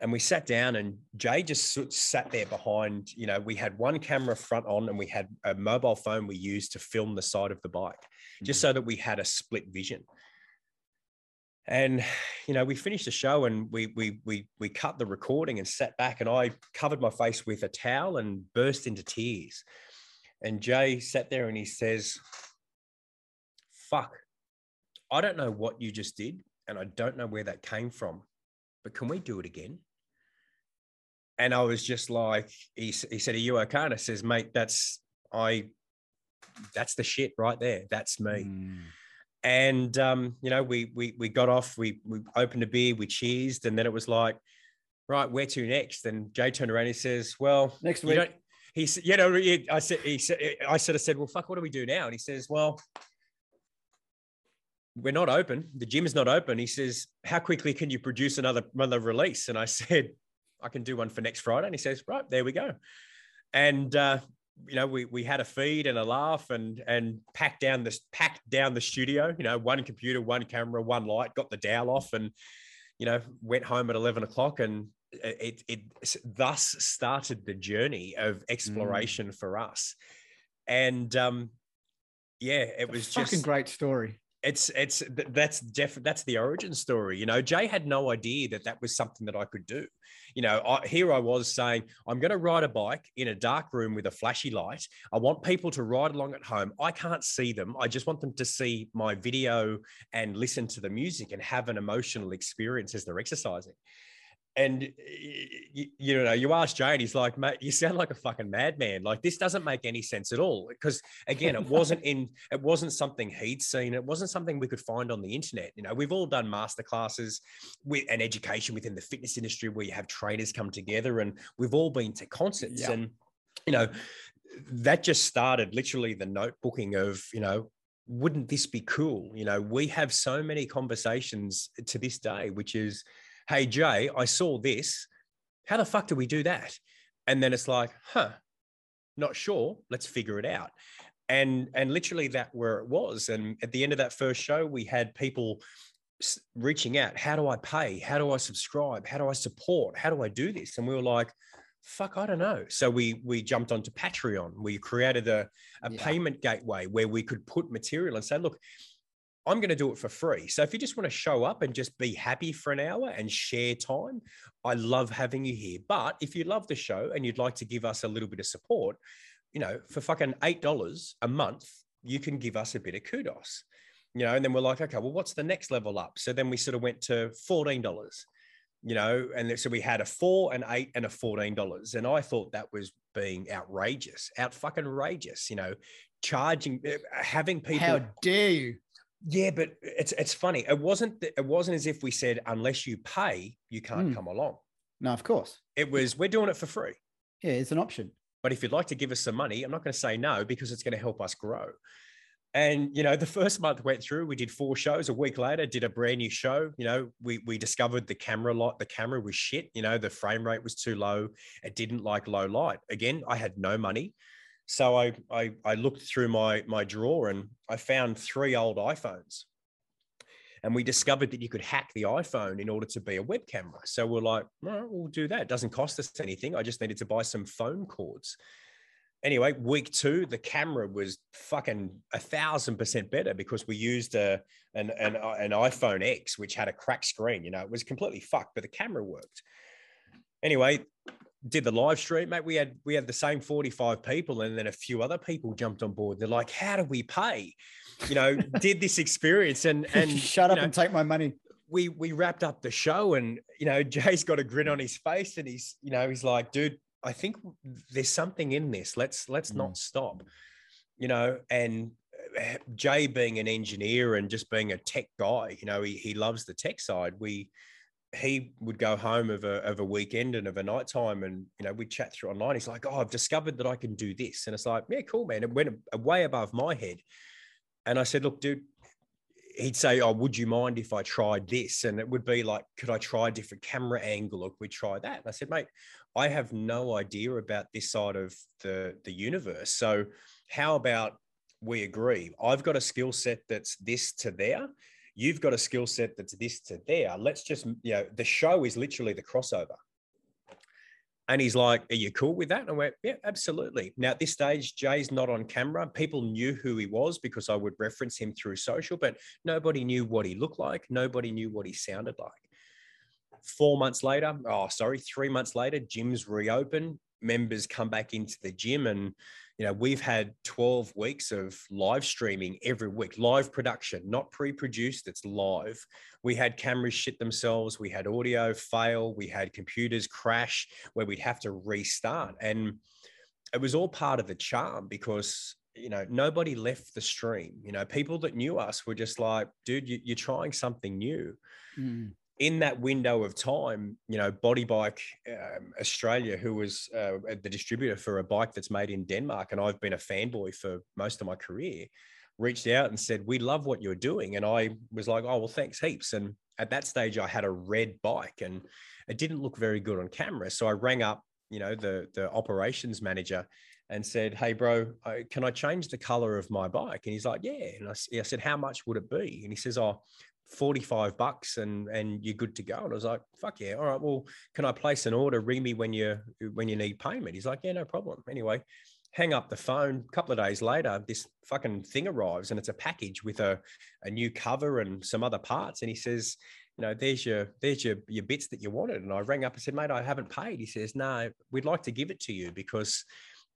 And we sat down, and Jay just sat there behind. You know, we had one camera front on, and we had a mobile phone we used to film the side of the bike, just mm-hmm. so that we had a split vision. And you know, we finished the show, and we we we we cut the recording and sat back, and I covered my face with a towel and burst into tears. And Jay sat there, and he says, "Fuck, I don't know what you just did, and I don't know where that came from, but can we do it again?" And I was just like, he, he said, Are you okay? And I says, Mate, that's, I, that's the shit right there. That's me. Mm. And, um, you know, we, we, we got off, we, we opened a beer, we cheersed, and then it was like, right, where to next? And Jay turned around, and he says, well, Next week. don't, he said, you know, I said, he said, I sort of said, well, fuck, what do we do now? And he says, well, we're not open. The gym is not open. He says, how quickly can you produce another another release? And I said, I can do one for next Friday. And he says, right, there we go. And uh, you know, we we had a feed and a laugh and and packed down this packed down the studio. You know, one computer, one camera, one light. Got the dowel off, and you know, went home at eleven o'clock. And it it thus started the journey of exploration for us. And um, yeah, it was fucking just great story. It's it's that's def- that's the origin story you know? Jay had no idea that that was something that i could do. You know I, here i was saying i'm going to ride a bike in a dark room with a flashy light. I want people to ride along at home. I can't see them. I just want them to see my video and listen to the music and have an emotional experience as they're exercising and you, know, you ask Jay, he's like, "Mate, you sound like a fucking madman. Like this doesn't make any sense at all." Because again, it wasn't in, it wasn't something he'd seen. It wasn't something we could find on the internet. You know, we've all done master classes with an education within the fitness industry where you have trainers come together, and we've all been to concerts, yeah. and you know, that just started literally the notebooking of you know wouldn't this be cool? You know, we have so many conversations to this day, which is, hey, Jay, I saw this. How the fuck do we do that? And then it's like, huh, not sure. Let's figure it out. And and literally that where it was. And at the end of that first show, we had people reaching out. How do I pay? How do I subscribe? How do I support? How do I do this? And we were like, fuck i don't know so we we jumped onto patreon we created a, a yeah. payment gateway where we could put material and say look i'm going to do it for free. So if you just want to show up and just be happy for an hour and share time i love having you here. But if you love the show and you'd like to give us a little bit of support you know for fucking eight dollars a month you can give us a bit of kudos you know? And then we're like okay well what's the next level up? So then we sort of went to $14 you know, and so we had a four, an eight, and a fourteen dollars, and I thought that was being outrageous, out fucking outrageous, you know, charging, uh, having people. How dare you? Yeah, but it's it's funny. It wasn't it wasn't as if we said unless you pay, you can't mm. come along. No, of course. It was we're doing it for free. Yeah, it's an option. But if you'd like to give us some money, I'm not going to say no because it's going to help us grow. And you know, the first month went through. We did four shows. A week later, did a brand new show. You know, we we discovered the camera light. The camera was shit. You know, the frame rate was too low. It didn't like low light. Again, I had no money, so I I, I looked through my my drawer and I found three old iPhones. And we discovered that you could hack the iPhone in order to be a web camera. So we're like, well, we'll do that. It doesn't cost us anything. I just needed to buy some phone cords anyway, week two, the camera was fucking a thousand percent better because we used a an, an, an iPhone X, which had a cracked screen. You know, it was completely fucked, but the camera worked. Anyway, did the live stream, mate. We had we had the same 45 people, and then a few other people jumped on board. They're like, How do we pay? You know, did this experience and and shut up know, and take my money. We we wrapped up the show and you know, Jay's got a grin on his face and he's, you know, he's like, dude, I think there's something in this. Let's let's mm. not stop. You know, and eh, Jay being an engineer and just being a tech guy, you know, he, he loves the tech side. We he would go home of a, of a weekend and of a night time and you know we'd chat through online he's like oh i've discovered that i can do this and it's like yeah cool man it went way above my head and i said look dude he'd say, "Oh, would you mind if I tried this?" And it would be like, "Could I try a different camera angle, could we try that?" And I said, "Mate, I have no idea about this side of the the universe. So, how about we agree? I've got a skill set that's this to there. You've got a skill set that's this to there. Let's just, you know, the show is literally the crossover." And he's like, Are you cool with that? And I went, Yeah, absolutely. Now, at this stage, Jay's not on camera. People knew who he was because I would reference him through social, but nobody knew what he looked like. Nobody knew what he sounded like. Four months later, oh, sorry, three months later, gyms reopen. Members come back into the gym and you know, we've had 12 weeks of live streaming every week, live production, not pre produced, it's live. We had cameras shit themselves, we had audio fail, we had computers crash where we'd have to restart. And it was all part of the charm because you know nobody left the stream you know people that knew us were just like dude you, are trying something new mm in that window of time, you know, Body Bike um, Australia, who was uh, the distributor for a bike that's made in Denmark, and I've been a fanboy for most of my career, reached out and said, "We love what you're doing," and I was like, "Oh well, thanks heaps." And at that stage, I had a red bike, and it didn't look very good on camera, so I rang up, you know, the the operations manager and said, "Hey, bro, can I change the color of my bike?" And he's like, "Yeah." And I, I said, "How much would it be?" And he says, "Oh." 45 bucks and and you're good to go. And I was like, fuck yeah. All right. Well, can I place an order? Ring me when you when you need payment. He's like, yeah, no problem. Anyway, hang up the phone. A couple of days later, this fucking thing arrives and it's a package with a, a new cover and some other parts. And he says, you know, there's your there's your your bits that you wanted. And I rang up and said, mate, I haven't paid. He says, no, we'd like to give it to you because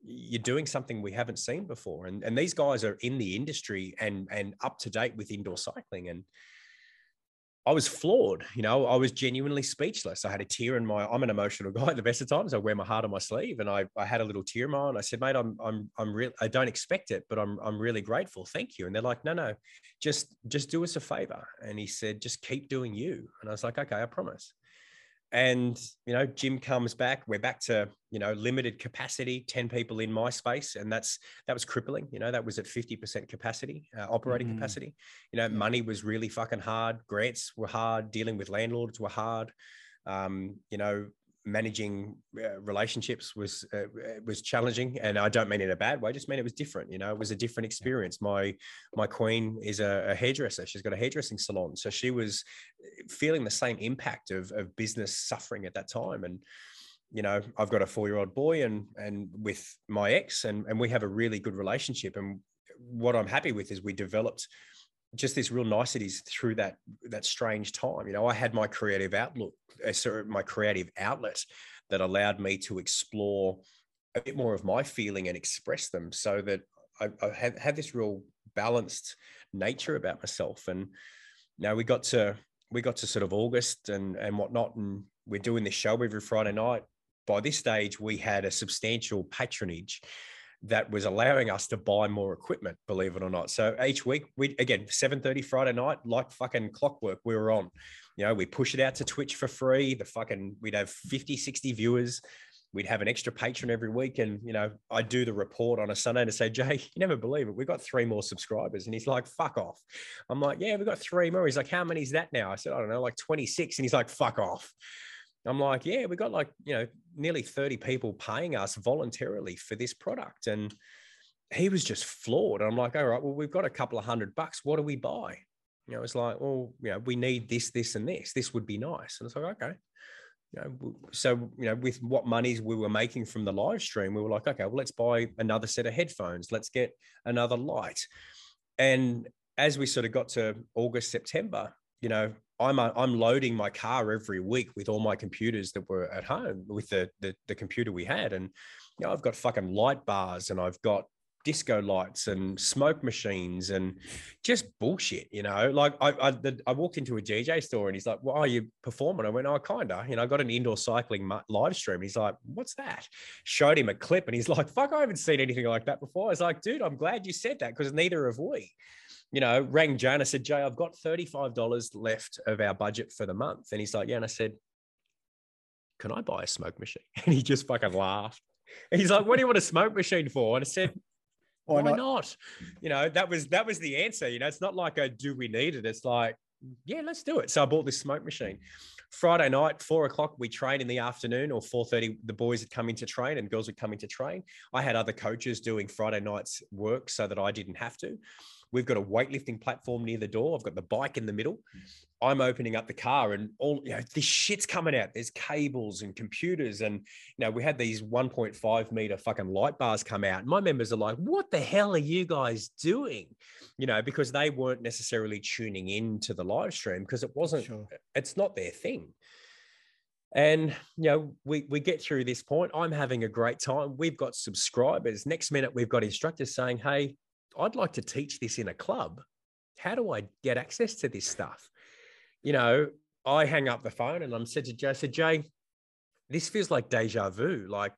you're doing something we haven't seen before. And and these guys are in the industry and and up to date with indoor cycling. And I was floored. You know, I was genuinely speechless. I had a tear in my. I'm an emotional guy the best of times. I wear my heart on my sleeve, and I, I had a little tear in my. And I said, "Mate, I'm I'm I'm real. I don't expect it, but I'm I'm really grateful. Thank you." And they're like, "No, no, just just do us a favor." And he said, "Just keep doing you." And I was like, "Okay, I promise." And you know gym comes back. We're back to you know limited capacity 10 people in my space and that's that was crippling you know that was at 50% capacity uh, operating mm-hmm. capacity. You know money was really fucking hard. Grants were hard. Dealing with landlords were hard. Um, you know managing uh, relationships was uh, was challenging and i don't mean in a bad way I just mean it was different you know it was a different experience. My my queen is a, a, hairdresser. She's got a hairdressing salon. So she was uh, feeling the same impact of, of business suffering at that time. And you know i've got a four year old boy and and with my ex and and we have a really good relationship. And what i'm happy with is we developed just this real niceties through that that strange time. You know, I had my creative outlook, uh, my creative outlet that allowed me to explore a bit more of my feeling and express them, so that I, I had had this real balanced nature about myself. And now we got to we got to sort of August and and whatnot, and we're doing this show every Friday night. By this stage, we had a substantial patronage that was allowing us to buy more equipment, believe it or not. So each week, we again, 7:30 Friday night, like fucking clockwork, we were on. You know, we push it out to Twitch for free. The fucking we'd have 50, 60 viewers. We'd have an extra patron every week. And, you know, I'd do the report on a Sunday to say, Jay, you never believe it. We've got three more subscribers. And he's like, fuck off. I'm like, yeah, we've got three more. He's like, how many is that now? I said, I don't know, like 26. And he's like, fuck off. I'm like, yeah, we got like, you know, nearly 30 people paying us voluntarily for this product. And he was just floored. I'm like, all right, well, we've got a couple of hundred bucks. What do we buy? You know, it's like, well, you know, we need this, this, and this. This would be nice. And it's like, okay. You know, so you know, with what monies we were making from the live stream, we were like, okay, well, let's buy another set of headphones. Let's get another light. And as we sort of got to August, September, you know, I'm a, I'm loading my car every week with all my computers that were at home with the, the the computer we had, and you know I've got fucking light bars and I've got disco lights and smoke machines and just bullshit, you know. Like I I, the, I walked into a DJ store and he's like, "Well, are you performing?" I went, "Oh, kinda." You know, I got an indoor cycling live stream. He's like, "What's that?" Showed him a clip and he's like, "Fuck, I haven't seen anything like that before." I was like, "Dude, I'm glad you said that because neither have we." You know, rang Jay and I said, Jay, I've got $35 left of our budget for the month. And he's like, Yeah. And I said, Can I buy a smoke machine? And he just fucking laughed. And he's like, What do you want a smoke machine for? And I said, Why, Why not? not? You know, that was that was the answer. You know, it's not like a do we need it? It's like, yeah, let's do it. So I bought this smoke machine. Friday night, four o'clock, we train in the afternoon, or four thirty. The boys would come in to train, and girls would come in to train. I had other coaches doing Friday nights work so that I didn't have to. We've got a weightlifting platform near the door. I've got the bike in the middle. I'm opening up the car and all, you know, this shit's coming out. There's cables and computers. And, you know, we had these 1.5 meter fucking light bars come out. And my members are like, what the hell are you guys doing? You know, because they weren't necessarily tuning in to the live stream because it wasn't, sure. it's not their thing. And you know, we we get through this point. I'm having a great time. We've got subscribers. Next minute, we've got instructors saying, "Hey, I'd like to teach this in a club. How do I get access to this stuff? You know, I hang up the phone and I'm said to Jay, I said, Jay, this feels like deja vu. Like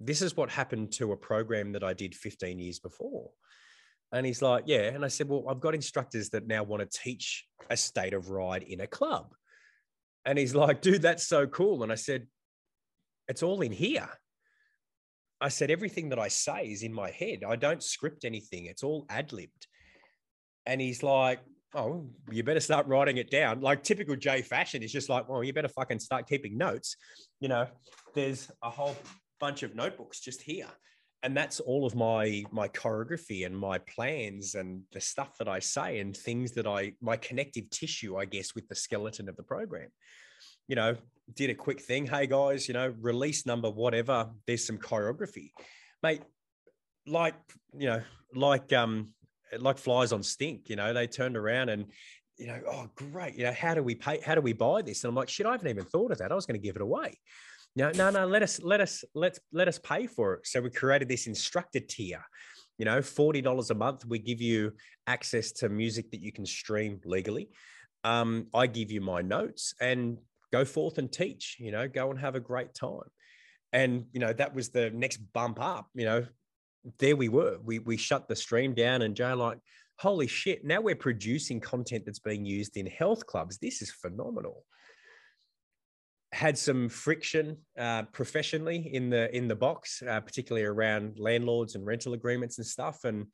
this is what happened to a program that I did 15 years before. And he's like, yeah. And I said, well, I've got instructors that now want to teach a state of ride in a club. And he's like, dude, that's so cool. And I said, it's all in here. I said, everything that I say is in my head. I don't script anything, it's all ad libbed. And he's like, Oh, you better start writing it down. Like typical Jay fashion is just like, Well, you better fucking start keeping notes. You know, there's a whole bunch of notebooks just here. And that's all of my my choreography and my plans and the stuff that I say and things that I my connective tissue, I guess, with the skeleton of the program you know, did a quick thing. Hey guys, you know, release number whatever. There's some choreography, mate. Like you know, like um, like flies on stink. You know, they turned around and you know, oh great. You know, how do we pay? How do we buy this? And I'm like, shit, I haven't even thought of that. I was going to give it away. No, no, no. Let us, let us, let's let us pay for it. So we created this instructor tier. You know, forty dollars a month. We give you access to music that you can stream legally um, I give you my notes and go forth and teach, you know, go and have a great time. And, you know, that was the next bump up, you know, there we were. We, we shut the stream down and Joe like, holy shit, now we're producing content that's being used in health clubs. This is phenomenal. Had some friction uh, professionally in the in the box, uh, particularly around landlords and rental agreements and stuff. And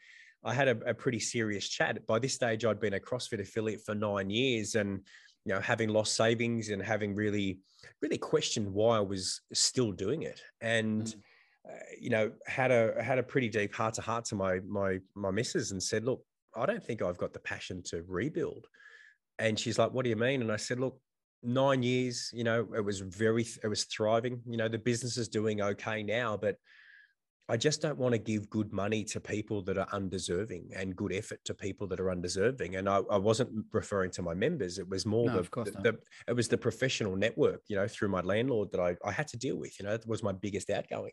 I had a, a, pretty serious chat. By this stage, I'd been a CrossFit affiliate for nine years, and you know, having lost savings and having really, really questioned why I was still doing it. And mm. uh, you know, had a had a pretty deep heart to heart to my my my missus and said, look, I don't think I've got the passion to rebuild. And she's like, What do you mean? And I said, Look, nine years, you know, it was very, it was thriving. You know, the business is doing okay now, but I just don't want to give good money to people that are undeserving and good effort to people that are undeserving. And I, I wasn't referring to my members. It was more no, the, the, the, it was the professional network, you know, through my landlord that I, I had to deal with, you know, it was my biggest outgoing.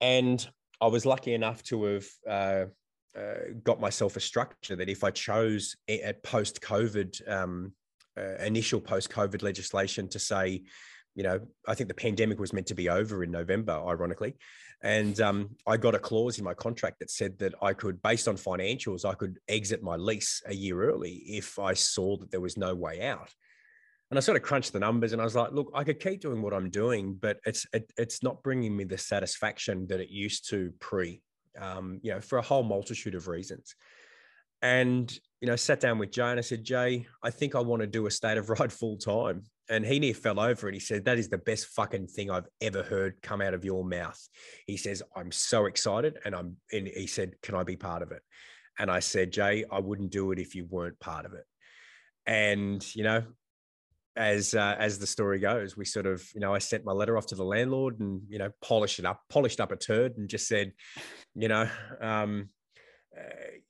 And I was lucky enough to have uh, uh, got myself a structure that if I chose at post COVID, um, uh, initial post COVID legislation to say, you know, I think the pandemic was meant to be over in November, ironically. And um, I got a clause in my contract that said that I could, based on financials, I could exit my lease a year early if I saw that there was no way out. And I sort of crunched the numbers and I was like, look, I could keep doing what I'm doing, but it's it, it's not bringing me the satisfaction that it used to pre um, you know, for a whole multitude of reasons. And, you know, sat down with Jay and I said, Jay, I think I want to do a state of ride full time. And he near fell over and he said, That is the best fucking thing I've ever heard come out of your mouth. He says, I'm so excited. And I'm, and he said, Can I be part of it? And I said, Jay, I wouldn't do it if you weren't part of it. And, you know, as uh, as the story goes, we sort of, you know, I sent my letter off to the landlord and, you know, polished it up, polished up a turd and just said, you know, um, uh,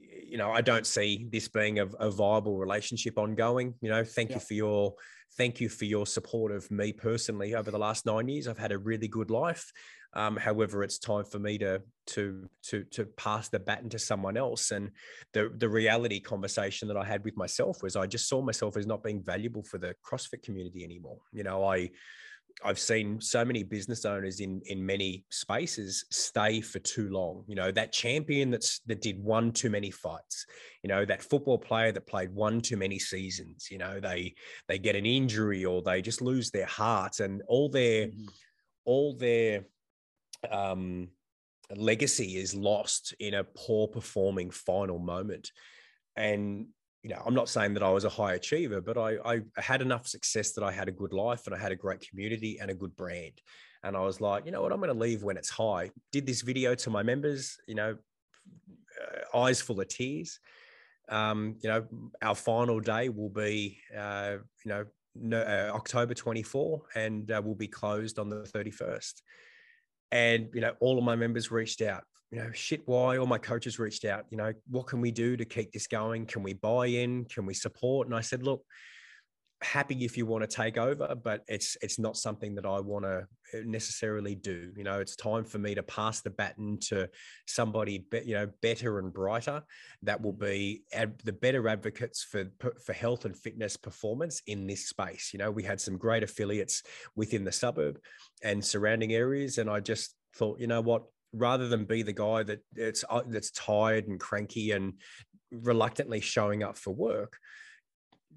you know, I don't see this being a, a viable relationship ongoing. You know, thank yeah. you for your thank you for your support of me personally over the last nine years. I've had a really good life. Um, however, it's time for me to to to to pass the baton to someone else. And the the reality conversation that I had with myself was I just saw myself as not being valuable for the CrossFit community anymore. You know, I I've seen so many business owners in in many spaces stay for too long. You know, that champion that's that did one too many fights. You know, that football player that played one too many seasons. You know, they they get an injury or they just lose their heart and all their mm-hmm. all their um legacy is lost in a poor performing final moment. And you know, I'm not saying that I was a high achiever, but I, I had enough success that I had a good life and I had a great community and a good brand. And I was like, you know what, I'm going to leave when it's high. Did this video to my members, you know, uh, eyes full of tears. Um, you know, our final day will be, uh, you know, no, uh, October 24, and uh, will be closed on the 31st. And you know, all of my members reached out you know, shit, why? All my coaches reached out, you know, what can we do to keep this going? Can we buy in? Can we support? And I said, look, happy if you want to take over, but it's it's not something that I want to uh, necessarily do. You know, it's time for me to pass the baton to somebody, be, you know, better and brighter. That will be ad, the better advocates for for health and fitness performance in this space. You know, we had some great affiliates within the suburb and surrounding areas, and I just thought, you know what, rather than be the guy that it's uh, that's tired and cranky and reluctantly showing up for work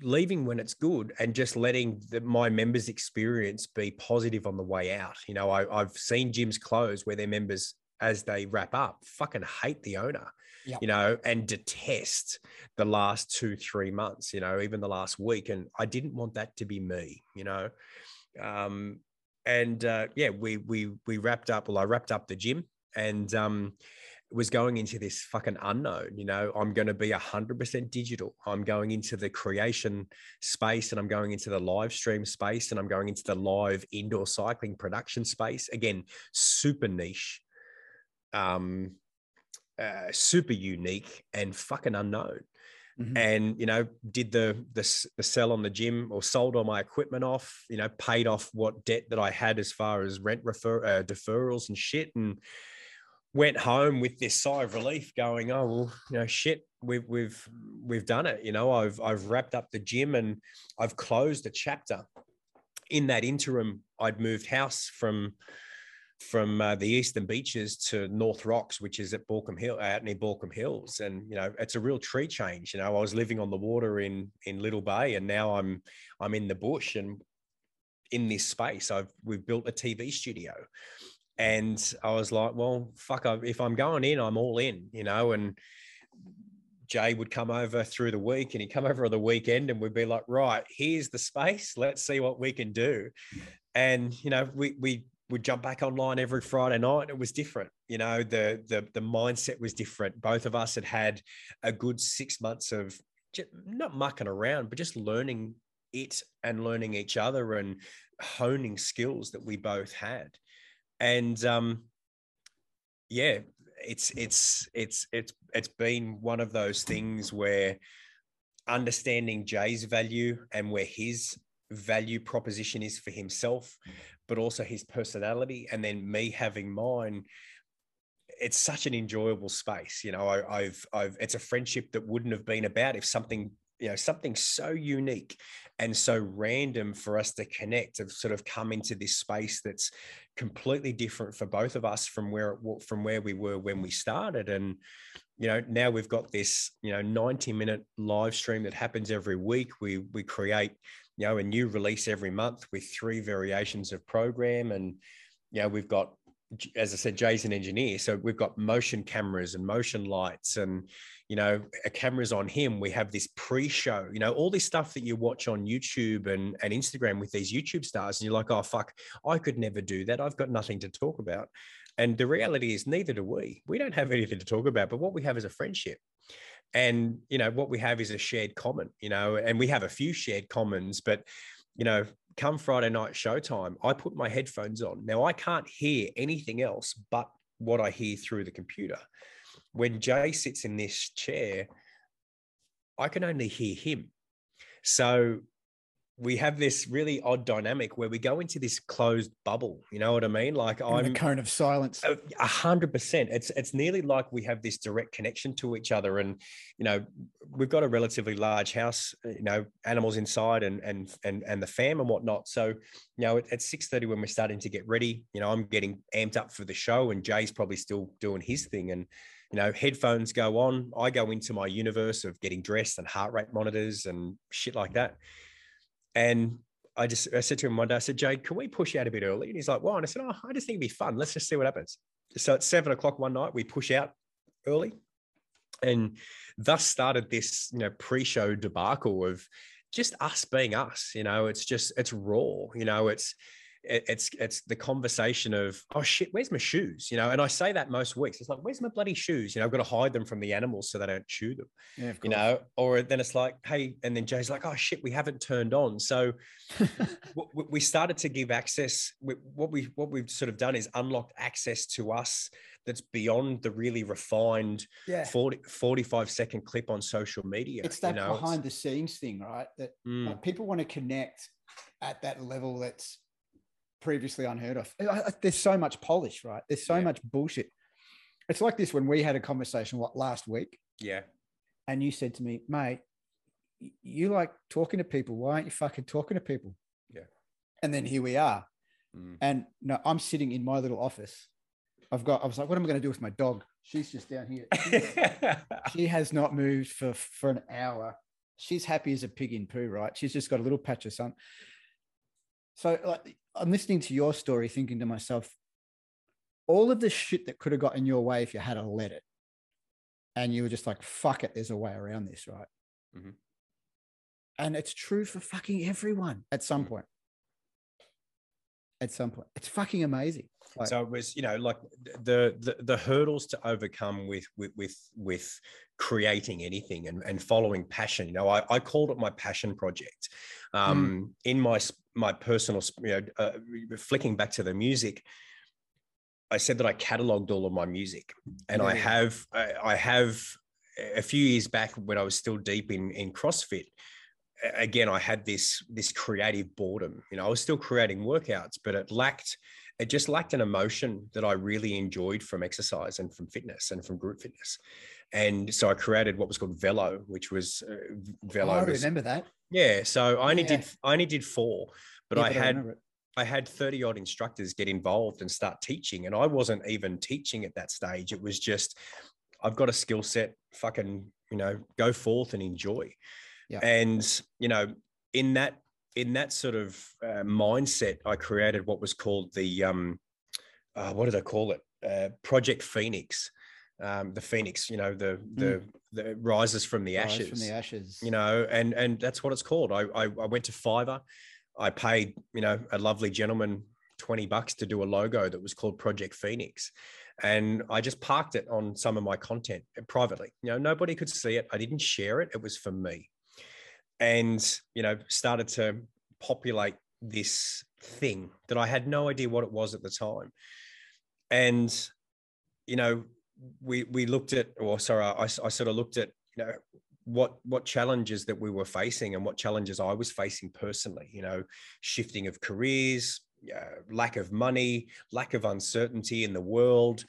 leaving when it's good and just letting the, my members experience be positive on the way out. You know I, i've seen gyms close where their members as they wrap up fucking hate the owner yep. you know and detest the last two three months you know even the last week. And i didn't want that to be me you know? Um and uh, yeah we we we wrapped up well i wrapped up the gym and um, was going into this fucking unknown. You know, I'm going to be 100% digital. I'm going into the creation space and I'm going into the live stream space and I'm going into the live indoor cycling production space. Again, super niche, um, uh, super unique and fucking unknown. Mm-hmm. and you know did the, the the sell on the gym or sold all my equipment off you know paid off what debt that i had as far as rent refer uh, deferrals and shit and went home with this sigh of relief going, oh, well, you know, shit, we've we've we've done it. You know, I've I've wrapped up the gym and I've closed a chapter. In that interim, I'd moved house from from uh, the eastern beaches to North Rocks, which is at Baulkham Hill, out near Baulkham Hills, and you know it's a real tree change. You know, I was living on the water in in Little Bay, and now I'm I'm in the bush and in this space. I've we've built a TV studio, and I was like, well, fuck, if I'm going in, I'm all in. You know, and Jay would come over through the week and he'd come over on the weekend and we'd be like, right, here's the space. Let's see what we can do. And, you know, we, we would jump back online every Friday night. It was different. You know, the, the, the mindset was different. Both of us had had a good six months of just not mucking around, but just learning it and learning each other and honing skills that we both had. And, um, yeah, it's it's it's it's it's been one of those things where understanding Jay's value and where his value proposition is for himself, but also his personality, and then me having mine. It's such an enjoyable space, you know. I, I've, I've, it's a friendship that wouldn't have been about if something you know something so unique and so random for us to connect have sort of come into this space that's completely different for both of us from where from where we were when we started. And you know now we've got this you know 90 minute live stream that happens every week. We we create you know a new release every month with three variations of program. And you know we've got as I said, Jay's an engineer, so we've got motion cameras and motion lights, and you know, a camera's on him. We have this pre-show, you know, all this stuff that you watch on YouTube and and Instagram with these YouTube stars, and you're like, oh fuck, I could never do that. I've got nothing to talk about. And the reality is, neither do we. We don't have anything to talk about, but what we have is a friendship. And you know, what we have is a shared common, you know, and we have a few shared commons, but you know, come Friday night showtime, I put my headphones on. Now I can't hear anything else but what I hear through the computer. When Jay sits in this chair, I can only hear him. So we have this really odd dynamic where we go into this closed bubble. You know what I mean? Like In I'm the cone of silence. Oh, a hundred percent. It's it's nearly like we have this direct connection to each other, and you know we've got a relatively large house. You know, animals inside, and and and and the fam and whatnot. So you know, at, at six thirty when we're starting to get ready, you know, I'm getting amped up for the show, and Jay's probably still doing his thing, and you know, headphones go on. I go into my universe of getting dressed and heart rate monitors and shit like that. And I just I said to him one day, I said, Jay, can we push out a bit early? And he's like, well, and I said, oh, I just think it'd be fun. Let's just see what happens. So at seven o'clock one night, we push out early. And thus started this, you know, pre-show debacle of just us being us. You know, it's just it's raw, you know, it's it's it's the conversation of oh shit where's my shoes you know and i say that most weeks it's like where's my bloody shoes you know i've got to hide them from the animals so they don't chew them Yeah, you know or then it's like hey and then jay's like oh shit we haven't turned on so we started to give access what we what we've sort of done is unlocked access to us that's beyond the really refined yeah. 40 45 second clip on social media It's that you know? behind the scenes thing, right? That Mm, like, people want to connect at that level that's previously unheard of. There's so much polish, right? There's so Yeah. much bullshit. It's like this when we had a conversation what last week, yeah and you said to me, mate, you like talking to people. Why aren't you fucking talking to people? Yeah. And then here we are. Mm. And no, I'm sitting in my little office. I've got, I was like, what am I going to do with my dog? She's just down here. she has not moved for for an hour. She's happy as a pig in poo, right? She's just got a little patch of sun. So like, I'm listening to your story, thinking to myself, all of the shit that could have got in your way if you had to let it, and you were just like, "Fuck it," there's a way around this, right? Mhm. And it's true for fucking everyone at some Mm. point. At some point, it's fucking amazing. Like, so it was you know like the, the the hurdles to overcome with with with with creating anything and, and following passion you know I, I called it my passion project um in my my personal you know uh, flicking back to the music i said that i cataloged all of my music and i have I, I have a few years back when i was still deep in in crossfit again i had this this creative boredom you know i was still creating workouts but it lacked it just lacked an emotion that I really enjoyed from exercise and from fitness and from group fitness. And so I created what was called Velo, which was uh, Velo. Oh, I was- remember that. Yeah. So I only Yeah. did I only did four, but Yeah, I had remember it. I had 30 odd instructors get involved and start teaching. And I wasn't even teaching at that stage. It was just, I've got a skill set, fucking, you know, go forth and enjoy. Yeah. And, you know, in that, in that sort of uh, mindset, I created what was called the, um, uh, what do they call it? Uh, Project Phoenix. Um, the Phoenix, you know, the, the, the rises from the Mm. Rise ashes From the ashes. you know, and and that's what it's called. I I, I went to Fiverr. I paid you know a lovely gentleman twenty bucks to do a logo that was called Project Phoenix, and I just parked it on some of my content privately. You know, nobody could see it. I didn't share it. It was for me, and you know, started to populate this thing that I had no idea what it was at the time, and you know, we we looked at, or sorry, I, I sort of looked at you know what what challenges that we were facing and what challenges I was facing personally. You know, shifting of careers, uh, lack of money, lack of uncertainty in the world,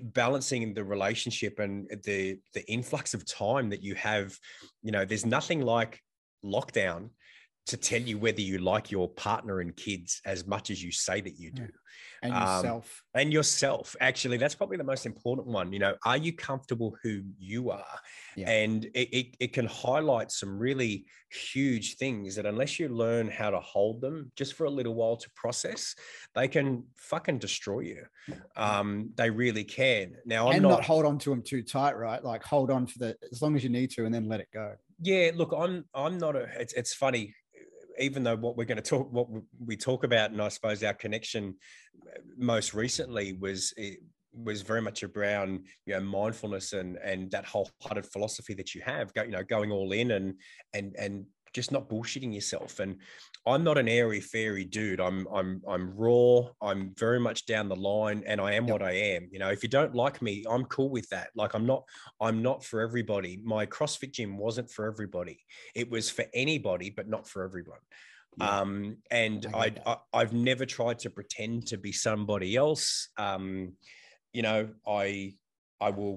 balancing the relationship and the the influx of time that you have. You know, there's nothing like lockdown to tell you whether you like your partner and kids as much as you say that you do and um, yourself. and yourself actually that's probably the most important one you know are you comfortable who you are Yeah. and it, it, it can highlight some really huge things that unless you learn how to hold them just for a little while to process they can fucking destroy you um they really can now i'm and not, not, hold on to them too tight, right? Like hold on for the as long as you need to, and then let it go. yeah look i'm i'm not a it's, it's funny even though what we're going to talk what we talk about and i suppose our connection uh, most recently was it was very much around you know mindfulness and and that wholehearted philosophy that you have go, you know going all in and and and just not bullshitting yourself. And i'm not an airy fairy dude. I'm i'm i'm raw. I'm very much down the line and i am Yep. what i am. You know if you don't like me i'm cool with that. Like i'm not i'm not for everybody. My crossfit gym wasn't for everybody. It was for anybody but not for everyone. Yeah. um and I I, I I've never tried to pretend to be somebody else. Um you know i i will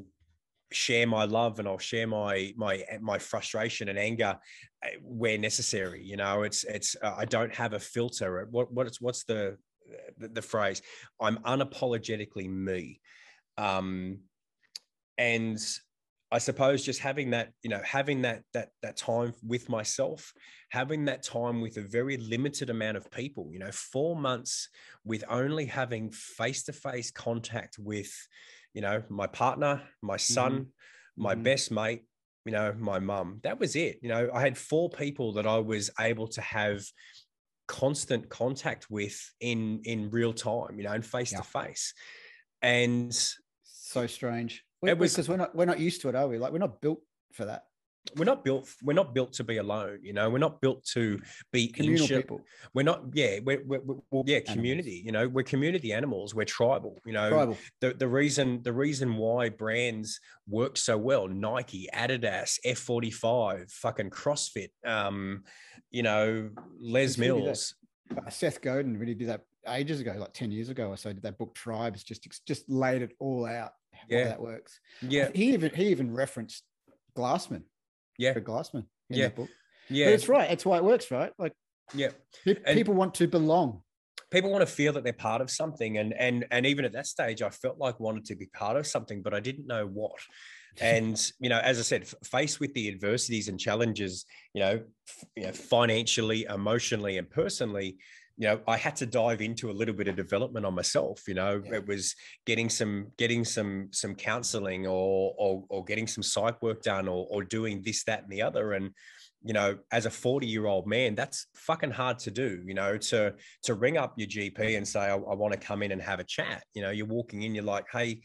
share my love and i'll share my my my frustration and anger uh, where necessary you know? It's it's uh, i don't have a filter. What what's what's the the, the phrase? I'm unapologetically me. Um and I suppose just having that, you know, having that that that time with myself, having that time with a very limited amount of people, you know, four months with only having face-to-face contact with, you know, my partner, my son, my Mhm. best mate, you know, my mum. That was it. You know, I had four people that I was able to have constant contact with in in real time, you know, and face to face. And So strange. It was- because we're not we're not used to it, are we? Like we're not built for that. We're not built we're not built to be alone you know we're not built to be Communal insular- people, we're not yeah we're, we're, we're yeah Animals. community you know we're community animals we're tribal you know tribal. the, the reason the reason why brands work so well nike adidas f45 fucking crossfit um you know les really mills Uh, Seth Godin really did that ages ago, like ten years ago or so. Did that book Tribes? Just just laid it all out. how Yeah. that works. yeah He even he even referenced Glassman. Yeah for Glassman in Yeah. that book. yeah But it's right. It's why it works, right? Like yeah pe- And- people want to belong. people want to feel that they're part of something and and and even at that stage i felt like wanted to be part of something but i didn't know what and you know as i said f- faced with the adversities and challenges you know, f- you know financially emotionally and personally you know i had to dive into a little bit of development on myself you know Yeah. it was getting some getting some some counseling or or, or getting some psych work done or, or doing this that and the other and you know as a 40 year old man that's fucking hard to do you know to to ring up your gp and say i, I want to come in and have a chat you know you're walking in you're like hey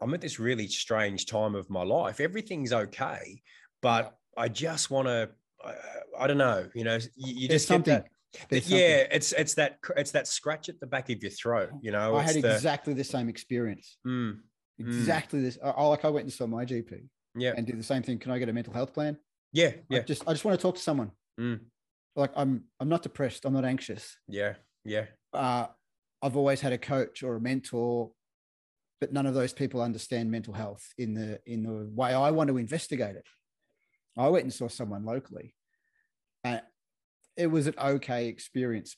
i'm at this really strange time of my life everything's okay but i just want to I, I don't know you know you, you just something. that There's yeah something. it's it's that it's that scratch at the back of your throat you know I had the, exactly the same experience. Mm, Mm. Exactly this. I, I like I went and saw my GP yeah and did the same thing. Can I get a mental health plan? yeah I yeah just I just want to talk to someone. Mm. Like I'm I'm not depressed. I'm not anxious. yeah yeah Uh, I've always had a coach or a mentor, but none of those people understand mental health in the in the way I want to investigate it. I went and saw someone locally, and it was an okay experience,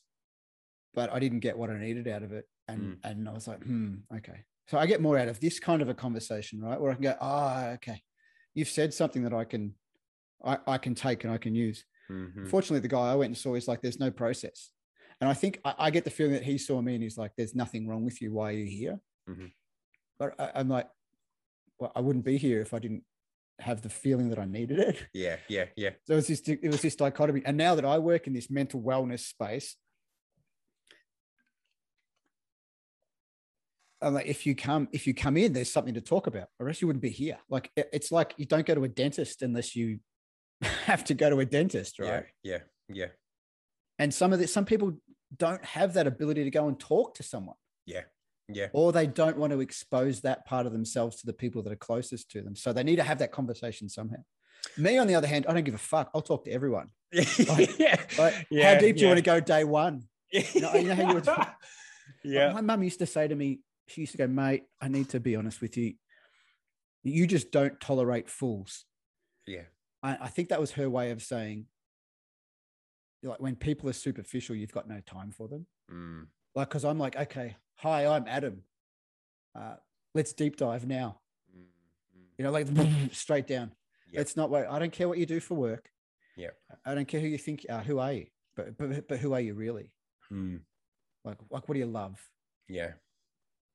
but I didn't get what I needed out of it, and Mm. and I was like, hmm, okay. So I get more out of this kind of a conversation, right? Where I can go, ah, okay, you've said something that I can, I, I can take and I can use. Mhm. Fortunately, the guy I went and saw is like, there's no process. And I think I, I get the feeling that he saw me and he's like, there's nothing wrong with you. Why are you here? Mhm. But I, I'm like, well, I wouldn't be here if I didn't have the feeling that I needed it. Yeah, yeah, yeah. So it was this, it was this dichotomy. And now that I work in this mental wellness space, I'm like, if you come, if you come in, there's something to talk about, or else you wouldn't be here. Like it's like you don't go to a dentist unless you have to go to a dentist, right? Yeah, yeah, yeah, and some of the some people don't have that ability to go and talk to someone yeah, yeah. or they don't want to expose that part of themselves to the people that are closest to them. So they need to have that conversation somehow. Me on the other hand i don't give a fuck. I'll talk to everyone. Like- yeah, like yeah, how deep do you want to go day one? You know- you know how you would- yeah, my mum used to say to me she used to go mate i need to be honest with you. You just don't tolerate fools. Yeah, I, I think that was her way of saying like when people are superficial you've got no time for them. Mm, like because i'm like okay hi i'm adam uh, let's deep dive now mm, mm. you know like straight down Yep. it's not what i don't care what you do for work Yeah. i don't care who you think you are who are you but but, but who are you really Mm, like like what do you love yeah,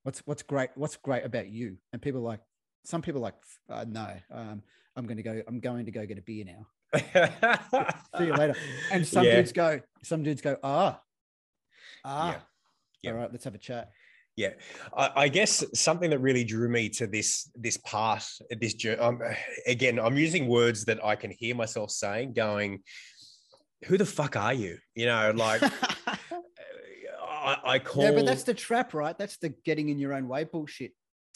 what's what's great what's great about you and people like some people like uh, no um i'm going to go i'm going to go get a beer now See you later. and some Yeah. dudes go some dudes go ah ah Yeah. Yeah. all right let's have a chat Yeah, I, I guess something that really drew me to this this part, this journey. Um, again, I'm using words that I can hear myself saying, going, "Who the fuck are you?" You know, like I, I call. yeah but that's the trap right that's the getting in your own way bullshit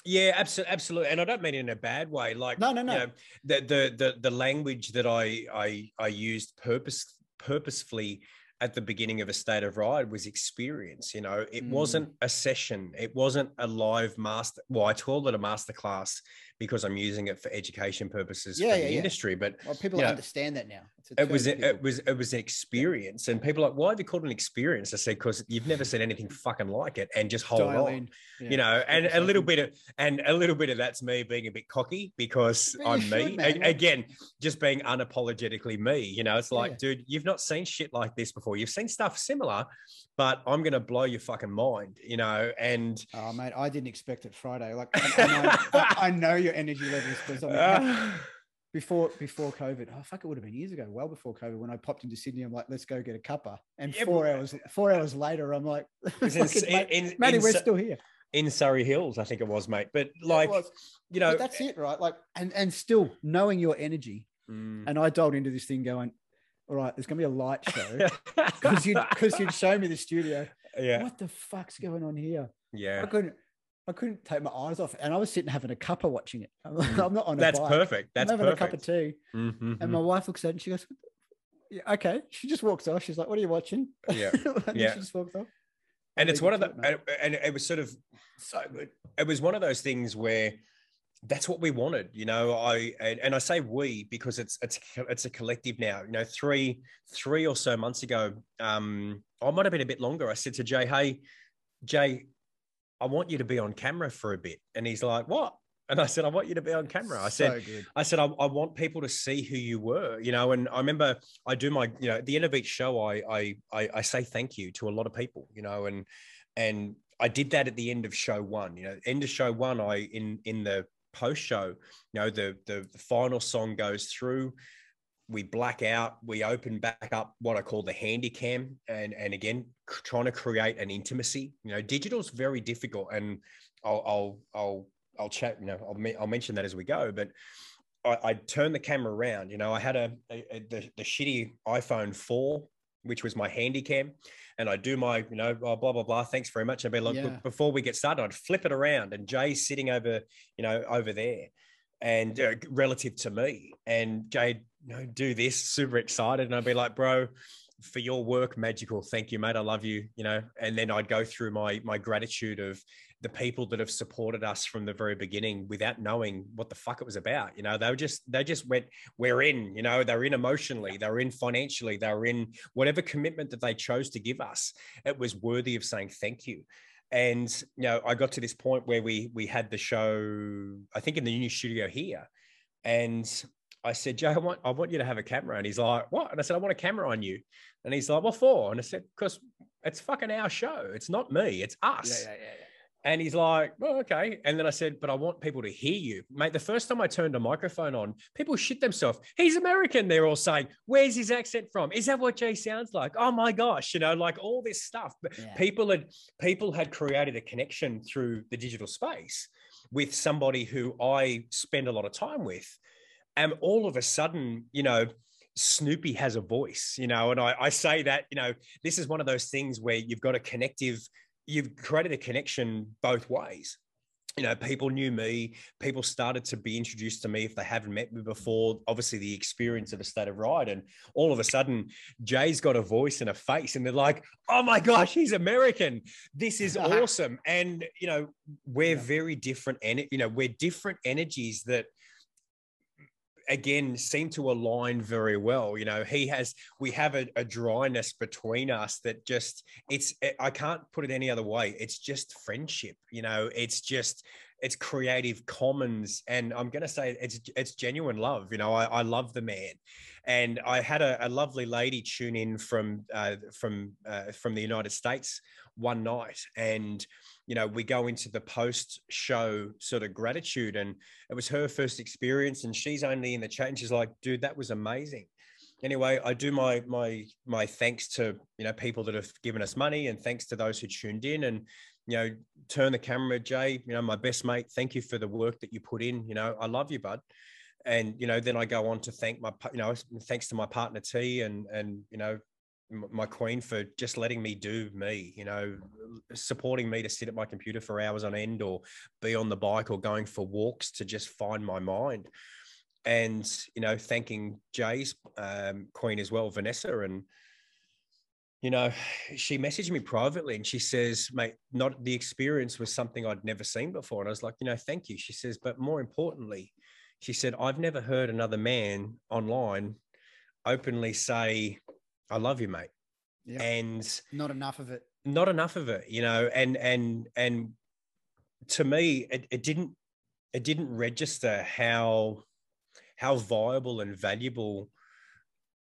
Yeah, absolutely, absolutely, and I don't mean it in a bad way. Like No, no, you no. know, the the the the language that I I I used purpose purposefully at the beginning of a state of ride was experience. You know, it Mm. wasn't a session. It wasn't a live master. Well, I call it a master class because I'm using it for education purposes Yeah, for yeah, the yeah. industry. But well people Yeah. understand that now it was it, was it was an experience, and people are like, why have you called it an experience? I said because you've never seen anything fucking like it, and just hold dial on. You know, and a little bit of and a little bit of that's me being a bit cocky because I'm should, me. man. Again, just being unapologetically me. You know, it's like, dude, you've not seen shit like this before. You've seen stuff similar, but I'm gonna blow your fucking mind. You know, and Oh mate, I didn't expect it Friday. Like I, I, know, I, I know your energy levels because I mean, uh, before before COVID, oh fuck, it would have been years ago, well before COVID, when I popped into Sydney, I'm like, let's go get a cuppa. And Yeah, four but- hours four hours later, I'm like, in, in, Matty, we're still here. in Surry Hills, I think it was, mate. But like, you know, but that's it, right? Like, and and still knowing your energy. Mm. And I dialed into this thing going, all right, there's gonna be a light show because you'd because you'd show me the studio. yeah, What the fuck's going on here? Yeah, I couldn't I couldn't take my eyes off. And I was sitting having a cuppa watching it. I'm, Mm. I'm not on a That's bike. perfect. That's I'm having perfect. a cup of tea. Mhm, And my wife looks at it and she goes, yeah, okay. She just walks off. She's like, what are you watching? Yeah, yeah. She just walks off. and it's one of the it, and, and it was sort of so good. it was one of those things where that's what we wanted you know i and, and i say we because it's it's it's a collective now you know three three or so months ago um i might have been a bit longer i said to jay hey jay i want you to be on camera for a bit and he's like what and i said i want you to be on camera i said good. I said, I, I want people to see who you were, you know. And I remember I do my, you know, at the end of each show, I, I, I, I say thank you to a lot of people, you know, and and I did that at the end of show one. You know, end of show one, I in in the post show, you know, the the, the final song goes through. We black out. We open back up what I call the handy cam, and and again trying to create an intimacy. You know, digital's very difficult, and I'll I'll I'll I'll chat. You know, I'll I'll mention that as we go, but. I, I turned the camera around. You know, I had a, a, a the, the shitty iPhone 4, which was my handy cam, and I do my, you know, blah blah blah. blah thanks very much. I'd be like, Yeah. before we get started, I'd flip it around, and Jay's sitting over, you know, over there, and uh, relative to me, and Jay, you know, do this, super excited, and I'd be like, bro, for your work magical. Thank you mate. I love you you know? And then i'd go through my my gratitude of the people that have supported us from the very beginning without knowing what the fuck it was about you know? They were just they just went we're in you know? They're in emotionally they're in financially they're in whatever commitment that they chose to give us. It was worthy of saying thank you. And you know i got to this point where we we had the show i think in the new studio here. And I said, Joe, I want, I want you to have a camera. And he's like, what? And I said, I want a camera on you. And he's like, what for? And I said, because it's fucking our show. It's not me. It's us. Yeah, yeah, yeah, yeah. And he's like, well, okay. And then I said, but I want people to hear you. Mate, the first time I turned a microphone on, people shit themselves. He's American. They're all saying, where's his accent from? Is that what Jay sounds like? Oh my gosh, you know, like all this stuff. But people had people had created a connection through the digital space with somebody who I spend a lot of time with. And all of a sudden, you know, Snoopy has a voice, you know, and I, I say that, you know, this is one of those things where you've got a connective, you've created a connection both ways. You know, people knew me, people started to be introduced to me if they haven't met me before. Obviously, the experience of a state of ride. And all of a sudden, Jay's got a voice and a face, and they're like, oh my gosh, he's American. This is awesome. And, you know, we're Yeah. very different. And, you know, we're different energies that, again seem to align very well you know he has we have a, a dryness between us that just it's i can't put it any other way. It's just friendship you know it's just it's creative commons and i'm going to say it's it's genuine love you know i, I love the man. And i had a, a lovely lady tune in from uh, from uh, from the united states one night and you know we go into the post show sort of gratitude and it was her first experience and she's only in the chat and she's like dude that was amazing. Anyway i do my my my thanks to you know people that have given us money and thanks to those who tuned in and you know turn the camera jay you know my best mate thank you for the work that you put in you know i love you bud. And you know then i go on to thank my you know thanks to my partner t and and you know my queen for just letting me do me you know supporting me to sit at my computer for hours on end or be on the bike or going for walks to just find my mind. And you know thanking jay's um, queen as well vanessa and you know she messaged me privately and she says mate not the experience was something i'd never seen before. And i was like you know thank you she says but more importantly she said i've never heard another man online openly say i love you mate Yeah. and Not enough of it. not enough of it you know and and and to me it, it didn't it didn't register how how viable and valuable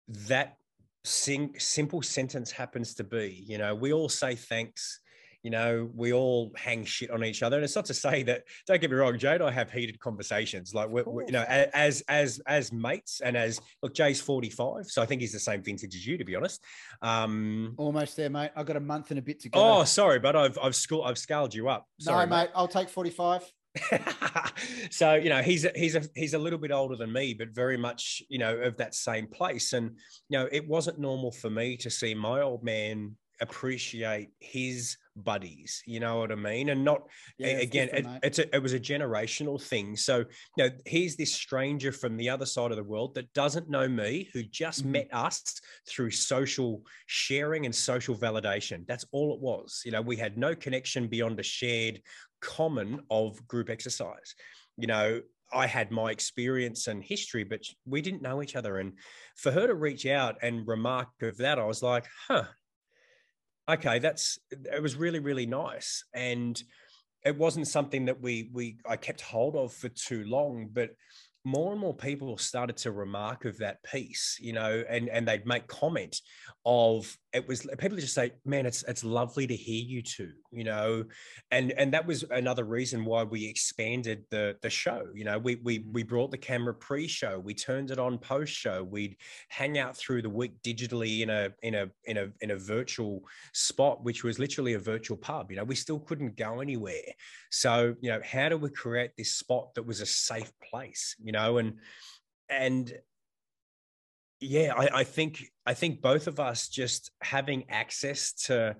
that sing, simple sentence happens to be you know we all say thanks you know we all hang shit on each other and it's not to say that don't get me wrong jay and i have heated conversations like we're, we're- you know as as as mates and as look jay's 45 so i think he's the same vintage as you to be honest um Almost there, mate. I've got a month and a bit to go. Oh, sorry, but I've I've school I've scaled you up. no, Sorry, mate. I'll take 45. so you know he's a, he's a he's a little bit older than me, but very much you know of that same place. And you know it wasn't normal for me to see my old man appreciate his buddies. You know what I mean? And not Yeah, again, it, it's a, it was a generational thing. So, you know, here's this stranger from the other side of the world that doesn't know me, who just Mhm. met us through social sharing and social validation. That's all it was. You know, we had no connection beyond a shared common of group exercise. You know, I had my experience and history, but we didn't know each other. And for her to reach out and remark of that, I was like, huh, okay, that's it was really, really nice. And it wasn't something that we we I kept hold of for too long, but more and more people started to remark of that piece, you know, and and they'd make comment of it was people just say, man, it's it's lovely to hear you two, you know, and and that was another reason why we expanded the the show. You know, we we mm. we brought the camera pre-show, we turned it on post-show, we'd hang out through the week digitally in a in a in a in a virtual spot, which was literally a virtual pub. You know, we still couldn't go anywhere. So, you know, how do we create this spot that was a safe place? You know, and and yeah, I, I think I think both of us just having access to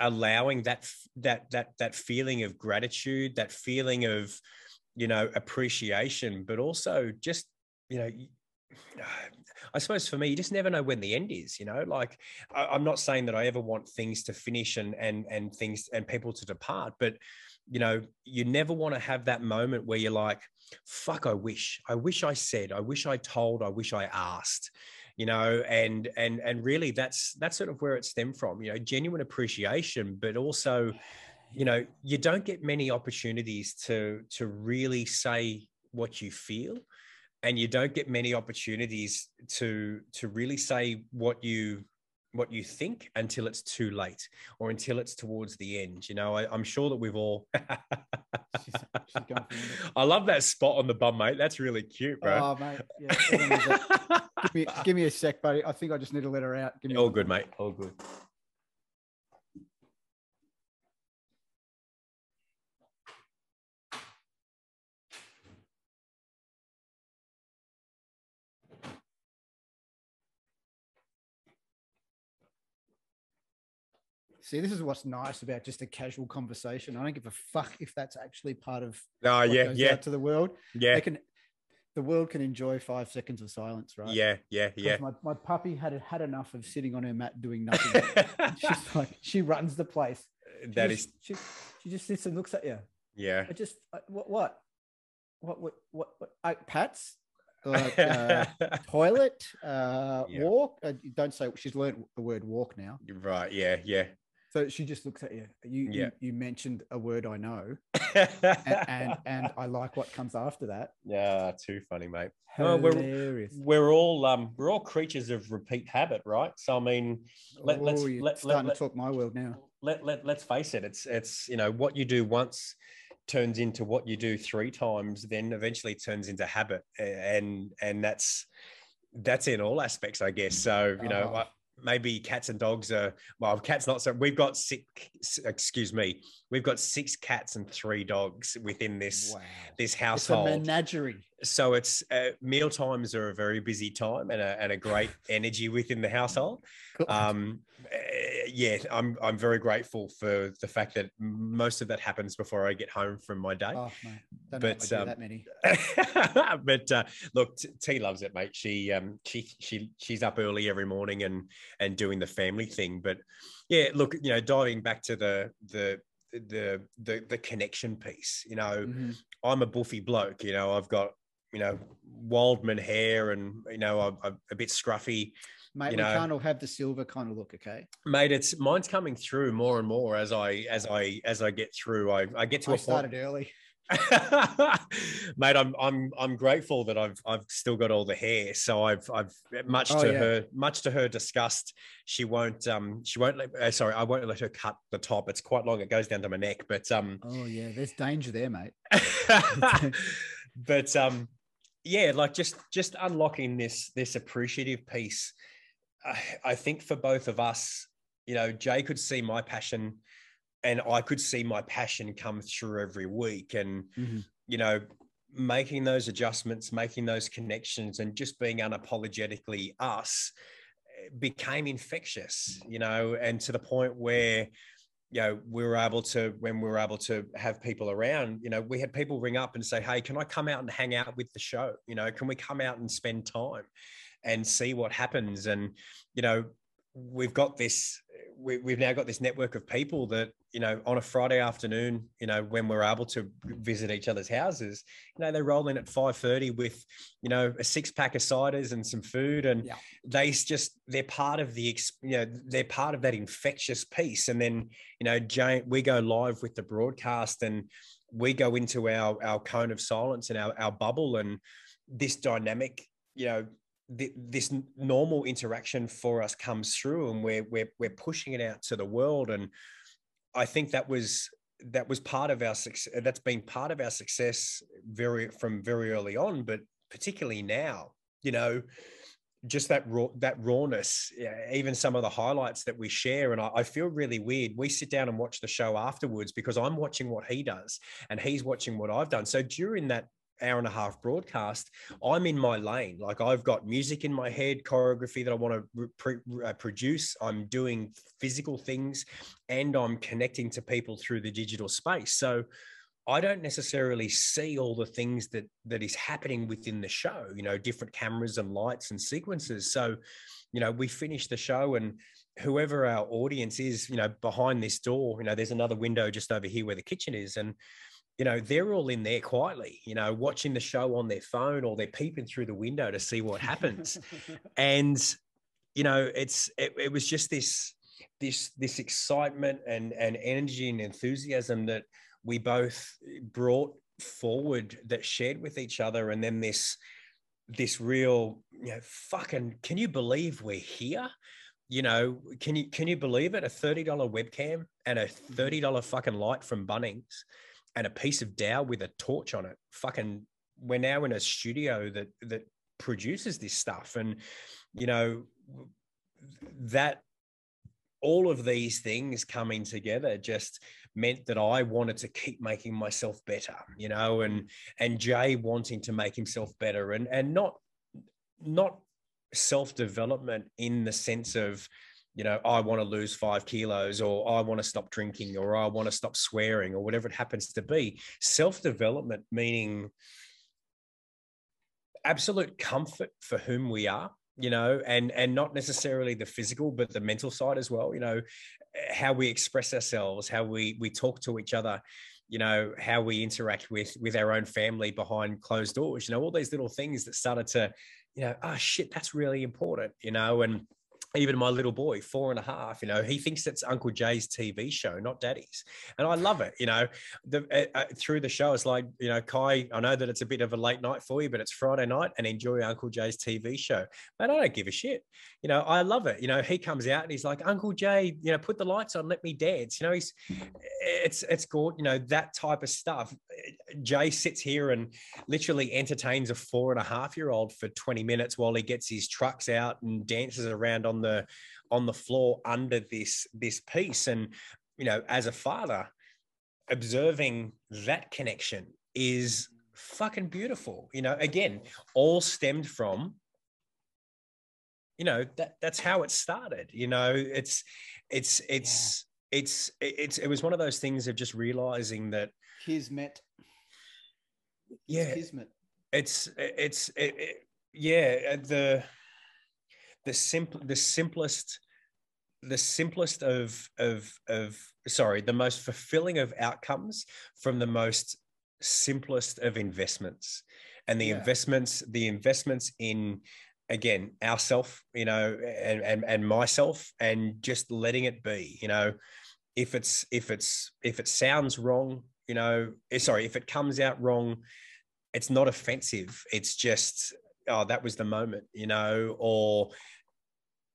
allowing that that that that feeling of gratitude, that feeling of you know appreciation, but also just you know I suppose for me, you just never know when the end is. You know, like I, am not saying that I ever want things to finish and and and things and people to depart, but you know, you never want to have that moment where you're like, "Fuck, I wish, I wish I said, I wish I told, I wish I asked." You know, and and and really, that's that's sort of where it stemmed from. You know, genuine appreciation, but also, you know, you don't get many opportunities to to really say what you feel and you don't get many opportunities to to really say what you what you think until it's too late or until it's towards the end you know? I, am sure that we've all she's, she's i love that spot on the bum mate. That's really cute bro. Oh mate. Yeah, give, me, give me a sec buddy. I think i just need to let her out. Give me all good mate. All good See, this is what's nice about just a casual conversation. I don't give a fuck if that's actually part of oh yeah yeah to the world. Yeah, they can. The world can enjoy five seconds of silence, right? Yeah, yeah, yeah. My, my puppy had had enough of sitting on her mat doing nothing. She's like she runs the place. She that just, is. She, she just sits and looks at you. Yeah. I just what what what what what, what uh, pats like uh, toilet uh, yeah. walk. Uh, don't say she's learned the word walk now. Right. Yeah. Yeah. So she just looks at you. You yeah. you, you, mentioned a word I know, and, and, and I like what comes after that. Yeah, too funny, mate. Hilarious. We're we're all um we're all creatures of repeat habit, right? So I mean, let, oh, let's let, starting let, to talk my world now. Let let let's face it. It's it's you know what you do once turns into what you do three times, then eventually turns into habit, and and that's that's in all aspects, I guess. So you know, oh maybe cats and dogs are well cats not so we've got six excuse me we've got six cats and three dogs within this wow. this household it's a menagerie. So it's uh, meal times are a very busy time and a, and a great energy within the household. Um yeah i'm i'm very grateful for the fact that most of that happens before i get home from my day. Oh, but um, that many. but uh, look t loves it mate. She um she she she's up early every morning and and doing the family thing. But yeah look you know diving back to the the the the the connection piece you know mm-hmm. i'm a buffy bloke you know. I've got you know wildman hair and you know i'm, I'm a bit scruffy mate you we can't all have the silver kind of look okay? Mate it's mine's coming through more and more as i as i as i get through. I i get to I a started point, early. Mate i'm i'm i'm grateful that i've i've still got all the hair. So i've i've much oh, to yeah. her much to her disgust she won't um she won't let uh, sorry i won't let her cut the top. It's quite long. It goes down to my neck but um oh yeah. There's danger there mate. But um yeah like just just unlocking this this appreciative piece I, I think for both of us you know jay could see my passion and I could see my passion come through every week. And mm-hmm. you know making those adjustments making those connections and just being unapologetically us eh, became infectious you know and to the point where you know we were able to when we were able to have people around you know we had people ring up and say hey can i come out and hang out with the show? You know can we come out and spend time and see what happens. And you know we've got this we, we've now got this network of people that you know on a friday afternoon you know when we're able to visit each other's houses you know they roll in at 5.30 with you know a six pack of ciders and some food. And yeah. they just they're part of the you know they're part of that infectious piece. And then you know Jane, we go live with the broadcast and we go into our our cone of silence and our, our bubble. And this dynamic you know this normal interaction for us comes through and we're, we're we're pushing it out to the world. And i think that was that was part of our success that's been part of our success very from very early on but particularly now you know just that raw that rawness even some of the highlights that we share. And I, I, feel really weird. We sit down and watch the show afterwards because i'm watching what he does and he's watching what i've done. So during that hour and a half broadcast, I'm in my lane. Like I've got music in my head, choreography that I want to pre- uh, produce. I'm doing physical things and I'm connecting to people through the digital space. So I don't necessarily see all the things that that is happening within the show, you know, different cameras and lights and sequences. So, you know, we finish the show and whoever our audience is, you know, behind this door, you know, there's another window just over here where the kitchen is. And, you know, they're all in there quietly, you know, watching the show on their phone or they're peeping through the window to see what happens. and, you know, it's it, it was just this this this excitement and and energy and enthusiasm that we both brought forward that shared with each other and then this this real you know fucking can you believe we're here? You know can you can you believe it? A $30 webcam and a mm-hmm. $30 fucking light from bunnings and a piece of dowel with a torch on it. Fucking we're now in a studio that that produces this stuff. And you know that all of these things coming together just meant that I wanted to keep making myself better, you know, and and Jay wanting to make himself better and and not not self-development in the sense of you know i want to lose five kilos or i want to stop drinking or i want to stop swearing or whatever it happens to be. Self-development meaning absolute comfort for whom we are you know and and not necessarily the physical but the mental side as well you know how we express ourselves how we we talk to each other you know how we interact with with our own family behind closed doors you know all these little things that started to you know oh shit that's really important you know and even my little boy, four and a half, you know, he thinks it's Uncle Jay's TV show, not Daddy's, and I love it. You know, the, uh, through the show, it's like, you know, Kai, I know that it's a bit of a late night for you, but it's Friday night, and enjoy Uncle Jay's TV show. But I don't give a shit. You know, I love it. You know, he comes out and he's like, Uncle Jay, you know, put the lights on, let me dance. You know, he's, it's it's good. You know, that type of stuff. Jay sits here and literally entertains a four and a half year old for twenty minutes while he gets his trucks out and dances around on the on the floor under this this piece. And you know as a father observing that connection is fucking beautiful. You know again all stemmed from you know that that's how it started. You know it's it's it's yeah. it's it's it was one of those things of just realizing that kismet. Yeah. kismet. It's it's it, it, yeah uh, the the simple the simplest the simplest of of of sorry the most fulfilling of outcomes from the most simplest of investments. And the yeah. investments the investments in again ourself you know and, and and myself and just letting it be you know. If it's if it's if it sounds wrong you know eh, sorry if it comes out wrong it's not offensive it's just oh that was the moment you know or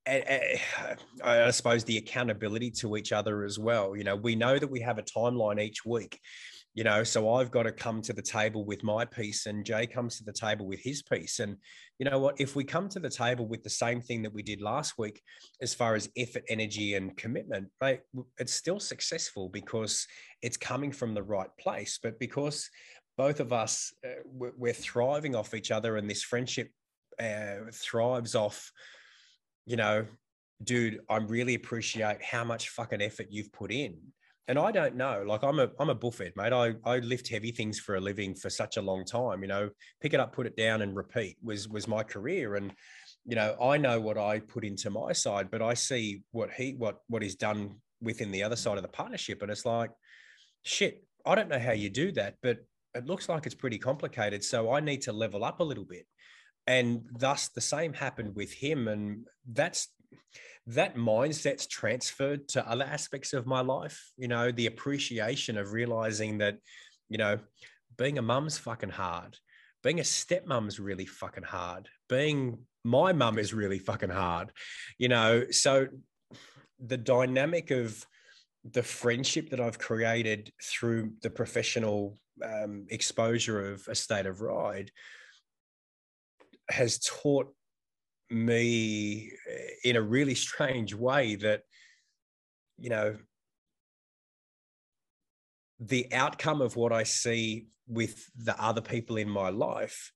I suppose the accountability to each other as well. You know, we know that we have a timeline each week, you know, so I've got to come to the table with my piece and Jay comes to the table with his piece. And you know what? If we come to the table with the same thing that we did last week, as far as effort, energy, and commitment, right, it's still successful because it's coming from the right place. But because both of us, uh, we're thriving off each other and this friendship uh, thrives off you know, dude, I really appreciate how much fucking effort you've put in. And I don't know, like I'm a I'm a buffet, mate. I, I lift heavy things for a living for such a long time. You know, pick it up, put it down, and repeat was was my career. And you know, I know what I put into my side, but I see what he what what he's done within the other side of the partnership, and it's like, shit. I don't know how you do that, but it looks like it's pretty complicated. So I need to level up a little bit and thus the same happened with him and that's that mindset's transferred to other aspects of my life you know the appreciation of realizing that you know being a mum's fucking hard being a stepmom's really fucking hard being my mum is really fucking hard you know. So the dynamic of the friendship that I've created through the professional um, exposure of a state of ride has taught me eh, in a really strange way that you know the outcome of what i see with the other people in my life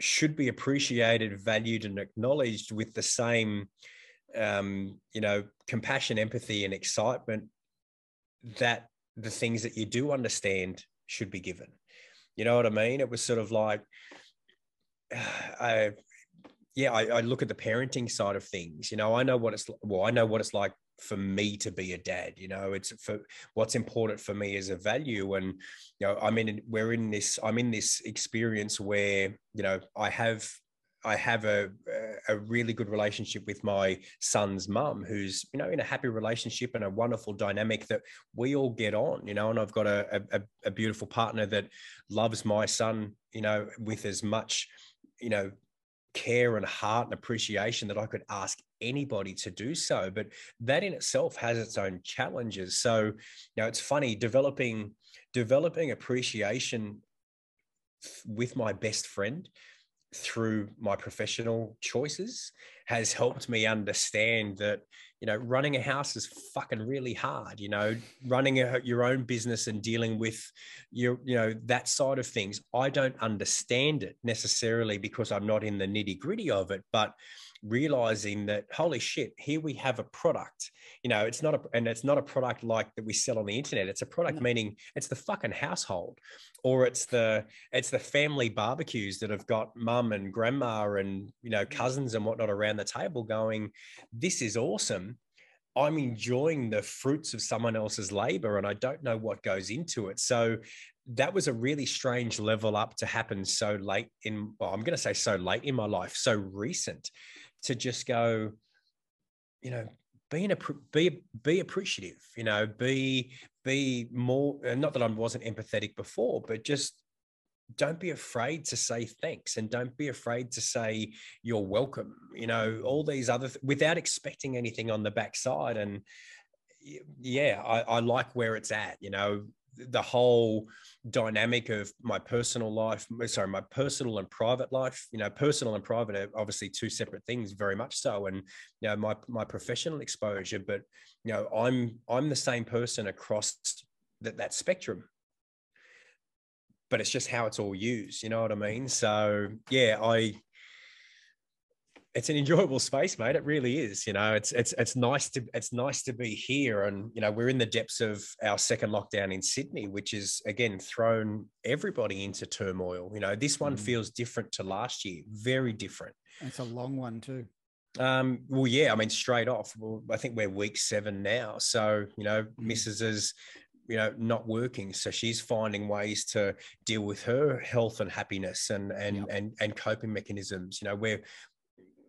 should be appreciated valued and acknowledged with the same um, you know compassion empathy and excitement that the things that you do understand should be given. You know what I mean? It was sort of like, I, yeah, I, I look at the parenting side of things. You know, I know what it's well, I know what it's like for me to be a dad you know it's for what's important for me as a value and you know i mean we're in this i'm in this experience where you know i have I have a a really good relationship with my son's mum, who's you know in a happy relationship and a wonderful dynamic that we all get on, you know. And I've got a a, a beautiful partner that loves my son, you know, with as much, you know, care and heart and appreciation that I could ask anybody to do so. But that in itself has its own challenges. So, you know, it's funny developing developing appreciation with my best friend through my professional choices has helped me understand that you know running a house is fucking really hard you know running a, your own business and dealing with your you know that side of things. I don't understand it necessarily because i'm not in the nitty gritty of it but realizing that holy shit here we have a product. You know it's not a and it's not a product like that we sell on the internet. It's a product no. meaning it's the fucking household or it's the it's the family barbecues that have got mum and grandma and you know cousins and whatnot around the table going this is awesome. I'm enjoying the fruits of someone else's labor and I don't know what goes into it. So that was a really strange level up to happen so late in, well, I'm going to say so late in my life, so recent to just go, you know, being a be be appreciative, you know, be be more. Not that I wasn't empathetic before, but just don't be afraid to say thanks and don't be afraid to say you're welcome. You know, all these other th- without expecting anything on the backside. And yeah, I, I like where it's at. You know, the whole dynamic of my personal life sorry my personal and private life you know personal and private are obviously two separate things very much so and you know my my professional exposure but you know i'm i'm the same person across that that spectrum. But it's just how it's all used you know what i mean? So yeah i it's an enjoyable space, mate. It really is. You know, it's it's it's nice to it's nice to be here, and you know, we're in the depths of our second lockdown in Sydney, which is again thrown everybody into turmoil. You know, this one mm. feels different to last year, very different. It's a long one too. Um, well, yeah, I mean, straight off, well, I think we're week seven now. So, you know, mm. Mrs. is, you know, not working. So she's finding ways to deal with her health and happiness and and yep. and and coping mechanisms. You know, we're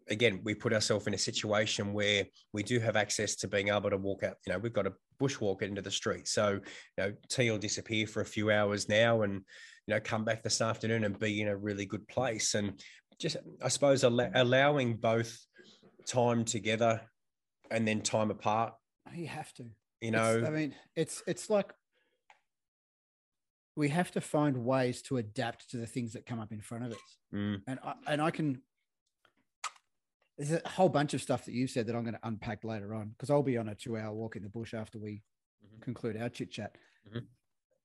again, we put ourselves in a situation where we do have access to being able to walk out. You know, we've got a bushwalk into the street. So, you know, T will disappear for a few hours now and, you know, come back this afternoon and be in a really good place. And just, I suppose, al- allowing both time together and then time apart. You have to. You know, it's, I mean, it's it's like we have to find ways to adapt to the things that come up in front of us. Mm. And I, and I can there's a whole bunch of stuff that you said that I'm going to unpack later on because I'll be on a two hour walk in the bush after we mm-hmm. conclude our chit chat. Mm-hmm.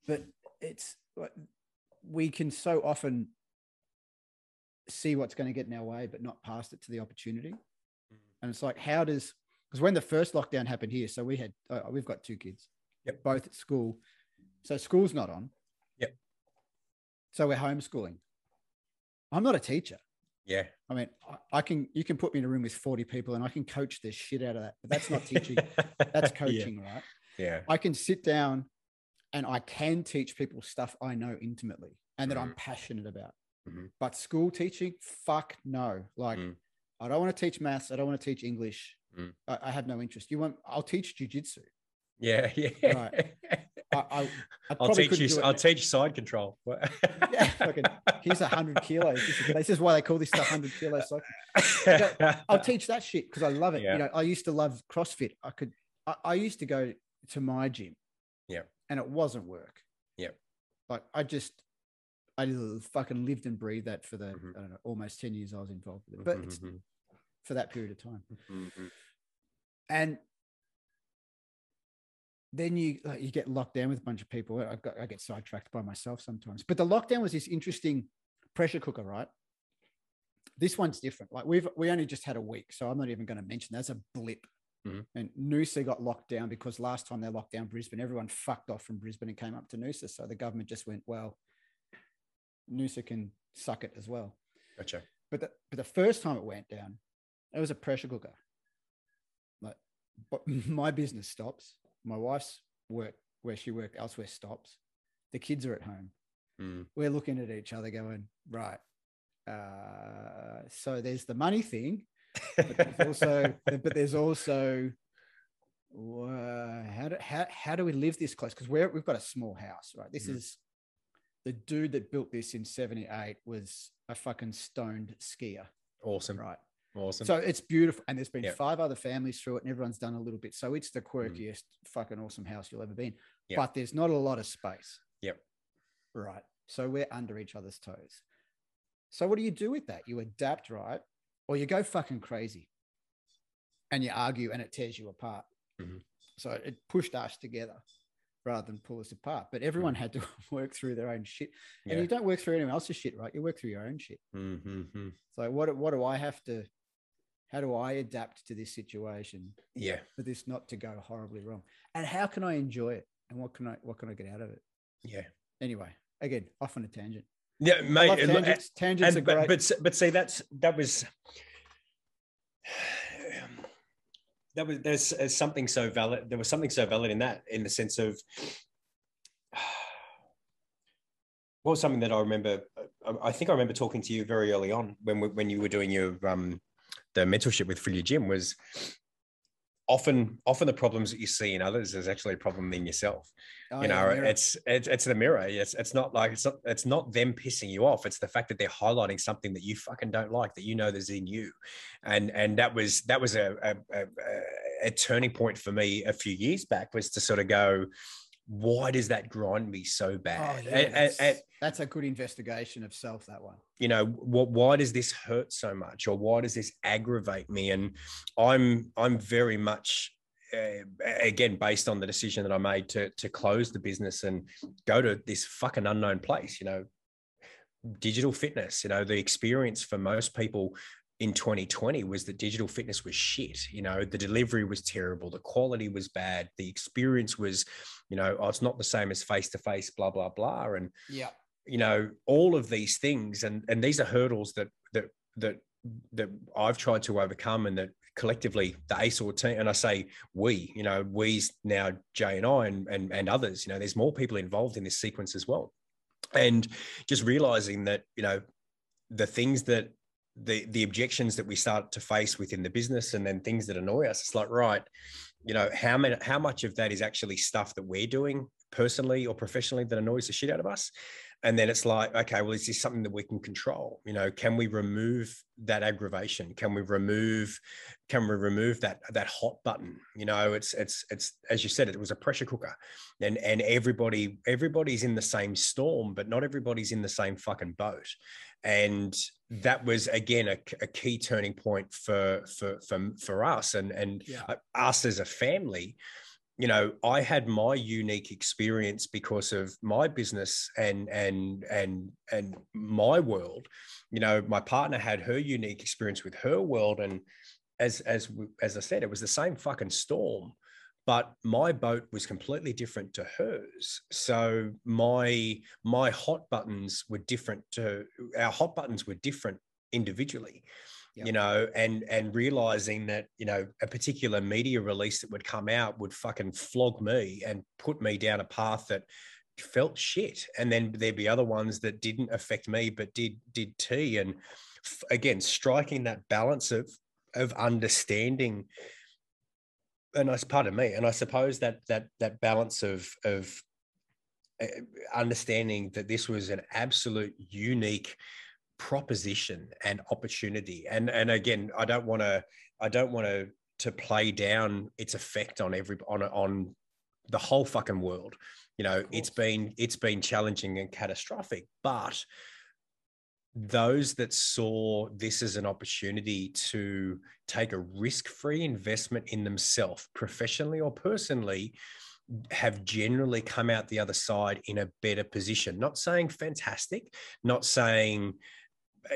But it's we can so often see what's going to get in our way, but not pass it to the opportunity. Mm-hmm. And it's like, how does because when the first lockdown happened here, so we had uh, we've got two kids, yep. both at school. So school's not on. Yep. So we're homeschooling. I'm not a teacher. Yeah. I mean, I can you can put me in a room with 40 people and I can coach the shit out of that. But that's not teaching. that's coaching, yeah. right? Yeah. I can sit down and I can teach people stuff I know intimately and that mm. I'm passionate about. Mm-hmm. But school teaching, fuck no. Like mm. I don't want to teach maths. I don't want to teach English. Mm. I, I, have no interest. You want I'll teach jujitsu. Yeah, yeah. Right. I, I will teach you. I'll teach side control. yeah, fucking, here's a hundred kilos. This is, this is, why they call this stuff hundred kilos. Side. I'll teach that shit because I love it. Yeah. You know, I used to love CrossFit. I could. I, I, used to go to my gym. Yeah. And it wasn't work. Yeah. Like I just, I fucking lived and breathed that for the mm-hmm. I don't know almost ten years I was involved with it, but mm-hmm. for that period of time. Mm-hmm. And then you like, you get locked down with a bunch of people. I, got, I get sidetracked by myself sometimes. But the lockdown was this interesting pressure cooker, right? This one's different. Like we've we only just had a week, so I'm not even going to mention that's a blip Mhm. And Noosa got locked down because last time they locked down Brisbane, everyone fucked off from Brisbane and came up to Noosa. So the government just went, well, Noosa can suck it as well. Gotcha. But the, but the first time it went down, it was a pressure cooker. Like, but my business stops. My wife's work, where she worked elsewhere, stops. The kids are at home. Mm. We're looking at each other, going, right. Uh, so there's the money thing, but there's also, but there's also, uh, how do how, how do we live this close? Because we're we've got a small house, right? This Mhm. is the dude that built this in '78 was a fucking stoned skier, awesome. right? Awesome. So it's beautiful, and there's been Yep. five other families through it, and everyone's done a little bit. So it's the quirkiest, fucking awesome house you'll ever be in. Yep. But there's not a lot of space. Yep. Right. So we're under each other's toes. So what do you do with that? You adapt, right? Or you go fucking crazy, and you argue, and it tears you apart. Mhm. So it pushed us together rather than pull us apart. But everyone had to work through their own shit, and yeah. you don't work through anyone else's shit, right? You work through your own shit. Mhm. So what what do I have to how do I adapt to this situation Yeah. for this not to go horribly wrong? And how can I enjoy it? And what can I what can I get out of it? Yeah. Anyway, again, off on a tangent. Yeah, mate. tangents. Tangents and, are great. but but see that's that was that was there's, there's something so valid there was something so valid in that in the sense of what was something that I remember I- I think I remember talking to you very early on when we, when you were doing your um the mentorship with Filia Jim was often often the problems that you see in others is actually a problem in yourself. Oh, you know mirror. it's it's it's the mirror. It's it's not like it's not it's not them pissing you off. It's the fact that they're highlighting something that you fucking don't like that you know there's in you. And and that was that was a a, a, a turning point for me a few years back was to sort of go why does that grind me so Oh, bad yeah, And- and- that's, and, that's a good investigation of self. That one. you know what why does this hurt so much or why does this aggravate me and i'm i'm very much uh, again based on the decision that i made to to close the business and go to this fucking unknown place you know digital fitness you know the experience for most people in 2020 was that digital fitness was shit you know the delivery was terrible the quality was bad the experience was you know oh, it's not the same as face to face blah blah blah and Yeah. you know all of these things and and these are hurdles that that that that I've tried to overcome and that collectively the ASOR team and I say we you know we's now Jay and I and, and and others you know there's more people involved in this sequence as well and just realizing that you know the things that the the objections that we start to face within the business and then things that annoy us. It's like right you know how many how much of that is actually stuff that we're doing personally or professionally that annoys the shit out of us? And then it's like okay well is this something that we can control? You know can we remove that aggravation? Can we remove can we remove that that hot button? You know it's it's it's as you said it was a pressure cooker. And and everybody everybody's in the same storm but not everybody's in the same fucking boat. And that was again a, a key turning point for for for, for us and and Yeah. us as a family. You know i had my unique experience because of my business and and and and my world. You know my partner had her unique experience with her world and as as as i said it was the same fucking storm but my boat was completely different to hers. So my my hot buttons were different to our hot buttons were different individually Yep. you know and and realizing that you know a particular media release that would come out would fucking flog me and put me down a path that felt shit. And then there'd be other ones that didn't affect me but did did T. And f- again striking that balance of of understanding and that's part of me and i suppose that that that balance of of uh, understanding that this was an absolute unique proposition and opportunity and and again i don't want to i don't want to to play down its effect on every on on the whole fucking world. You know it's been it's been challenging and catastrophic but those that saw this as an opportunity to take a risk-free investment in themselves professionally or personally have generally come out the other side in a better position not saying fantastic not saying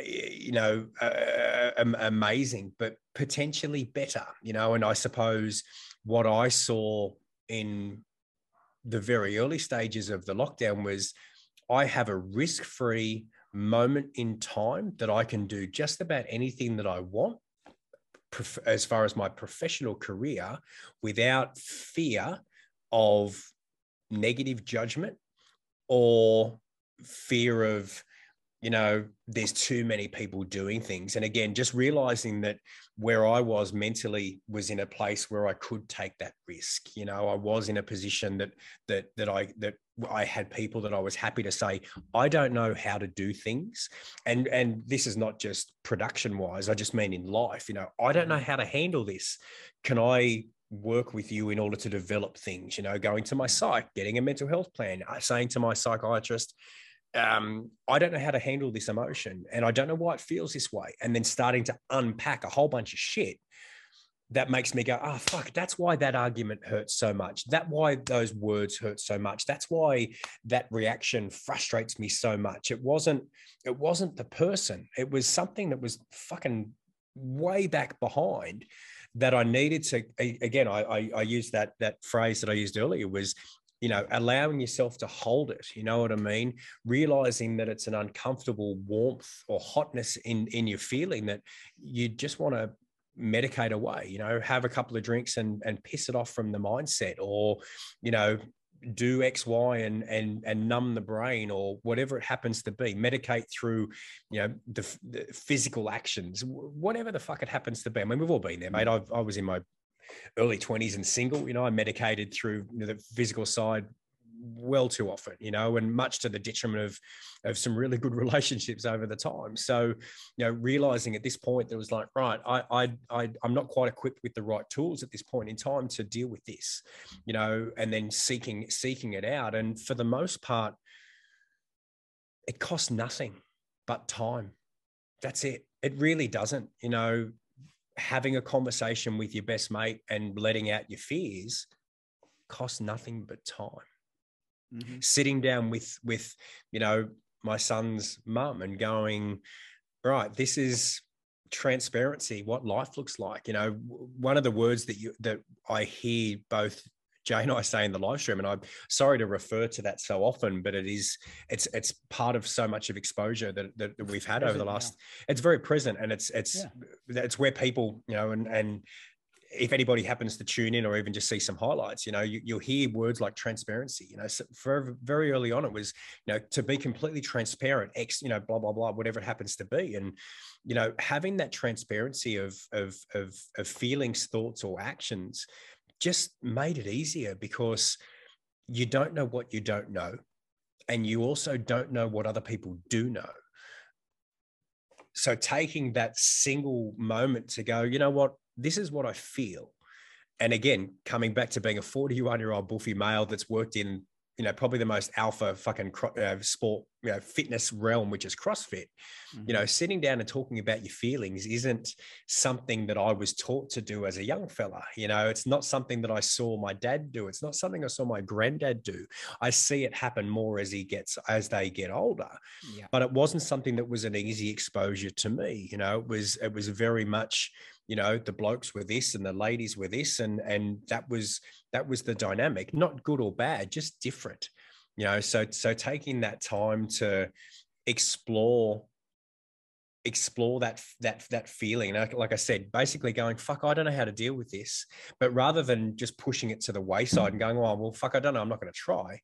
you know, uh, amazing, but potentially better, you know. And I suppose what I saw in the very early stages of the lockdown was I have a risk free moment in time that I can do just about anything that I want as far as my professional career without fear of negative judgment or fear of you know there's too many people doing things. And again just realizing that where i was mentally was in a place where i could take that risk. You know i was in a position that that that i that i had people that i was happy to say i don't know how to do things. And and this is not just production wise i just mean in life you know i don't know how to handle this. Can i work with you in order to develop things? You know going to my psych getting a mental health plan uh, saying to my psychiatrist um, I don't know how to handle this emotion and I don't know why it feels this way. And then starting to unpack a whole bunch of shit that makes me go, oh, fuck, that's why that argument hurts so much. That why those words hurt so much. That's why that reaction frustrates me so much. It wasn't, it wasn't the person. It was something that was fucking way back behind that I needed to, again, I, I, I used that, that phrase that I used earlier was you know, allowing yourself to hold it, you know what I mean? Realizing that it's an uncomfortable warmth or hotness in, in your feeling that you just want to medicate away, you know, have a couple of drinks and, and piss it off from the mindset or, you know, do X, Y, and and and numb the brain or whatever it happens to be. Medicate through, you know, the, the, physical actions, whatever the fuck it happens to be. I mean, we've all been there, mate. I've, I was in my early 20s and single, you know, I medicated through you know, the physical side well too often, you know, and much to the detriment of of some really good relationships over the time. So, you know, realizing at this point there was like, right, I I, I I'm not quite equipped with the right tools at this point in time to deal with this, you know, and then seeking seeking it out. And for the most part, it costs nothing but time. That's it. It really doesn't, you know, having a conversation with your best mate and letting out your fears costs nothing but time. Mm-hmm. Sitting down with with you know my son's mum and going, right, this is transparency, what life looks like. You know, one of the words that you that I hear both Jay and I say in the live stream, and I'm sorry to refer to that so often, but it is it's it's part of so much of exposure that that, that we've had over the last. Yeah. It's very present, and it's it's yeah. it's where people you know and and if anybody happens to tune in or even just see some highlights, you know, you, will hear words like transparency. You know, so for very early on, it was, you know, to be completely transparent, X, you know, blah blah blah, whatever it happens to be, and you know, having that transparency of of of, of feelings, thoughts, or actions just made it easier because you don't know what you don't know. And you also don't know what other people do know. So taking that single moment to go, you know what, this is what I feel. And again, coming back to being a 41 year old buffy male that's worked in you know, probably the most alpha fucking uh, sport, you know, fitness realm, which is CrossFit. Mm-hmm. You know, sitting down and talking about your feelings isn't something that I was taught to do as a young fella. You know, it's not something that I saw my dad do. It's not something I saw my granddad do. I see it happen more as he gets as they get older. Yeah. But it wasn't something that was an easy exposure to me. You know, it was it was very much you know the blokes were this and the ladies were this and and that was that was the dynamic not good or bad just different you know. So so taking that time to explore explore that that that feeling like, like i said basically going fuck i don't know how to deal with this but rather than just pushing it to the wayside and going oh well fuck i don't know i'm not going to try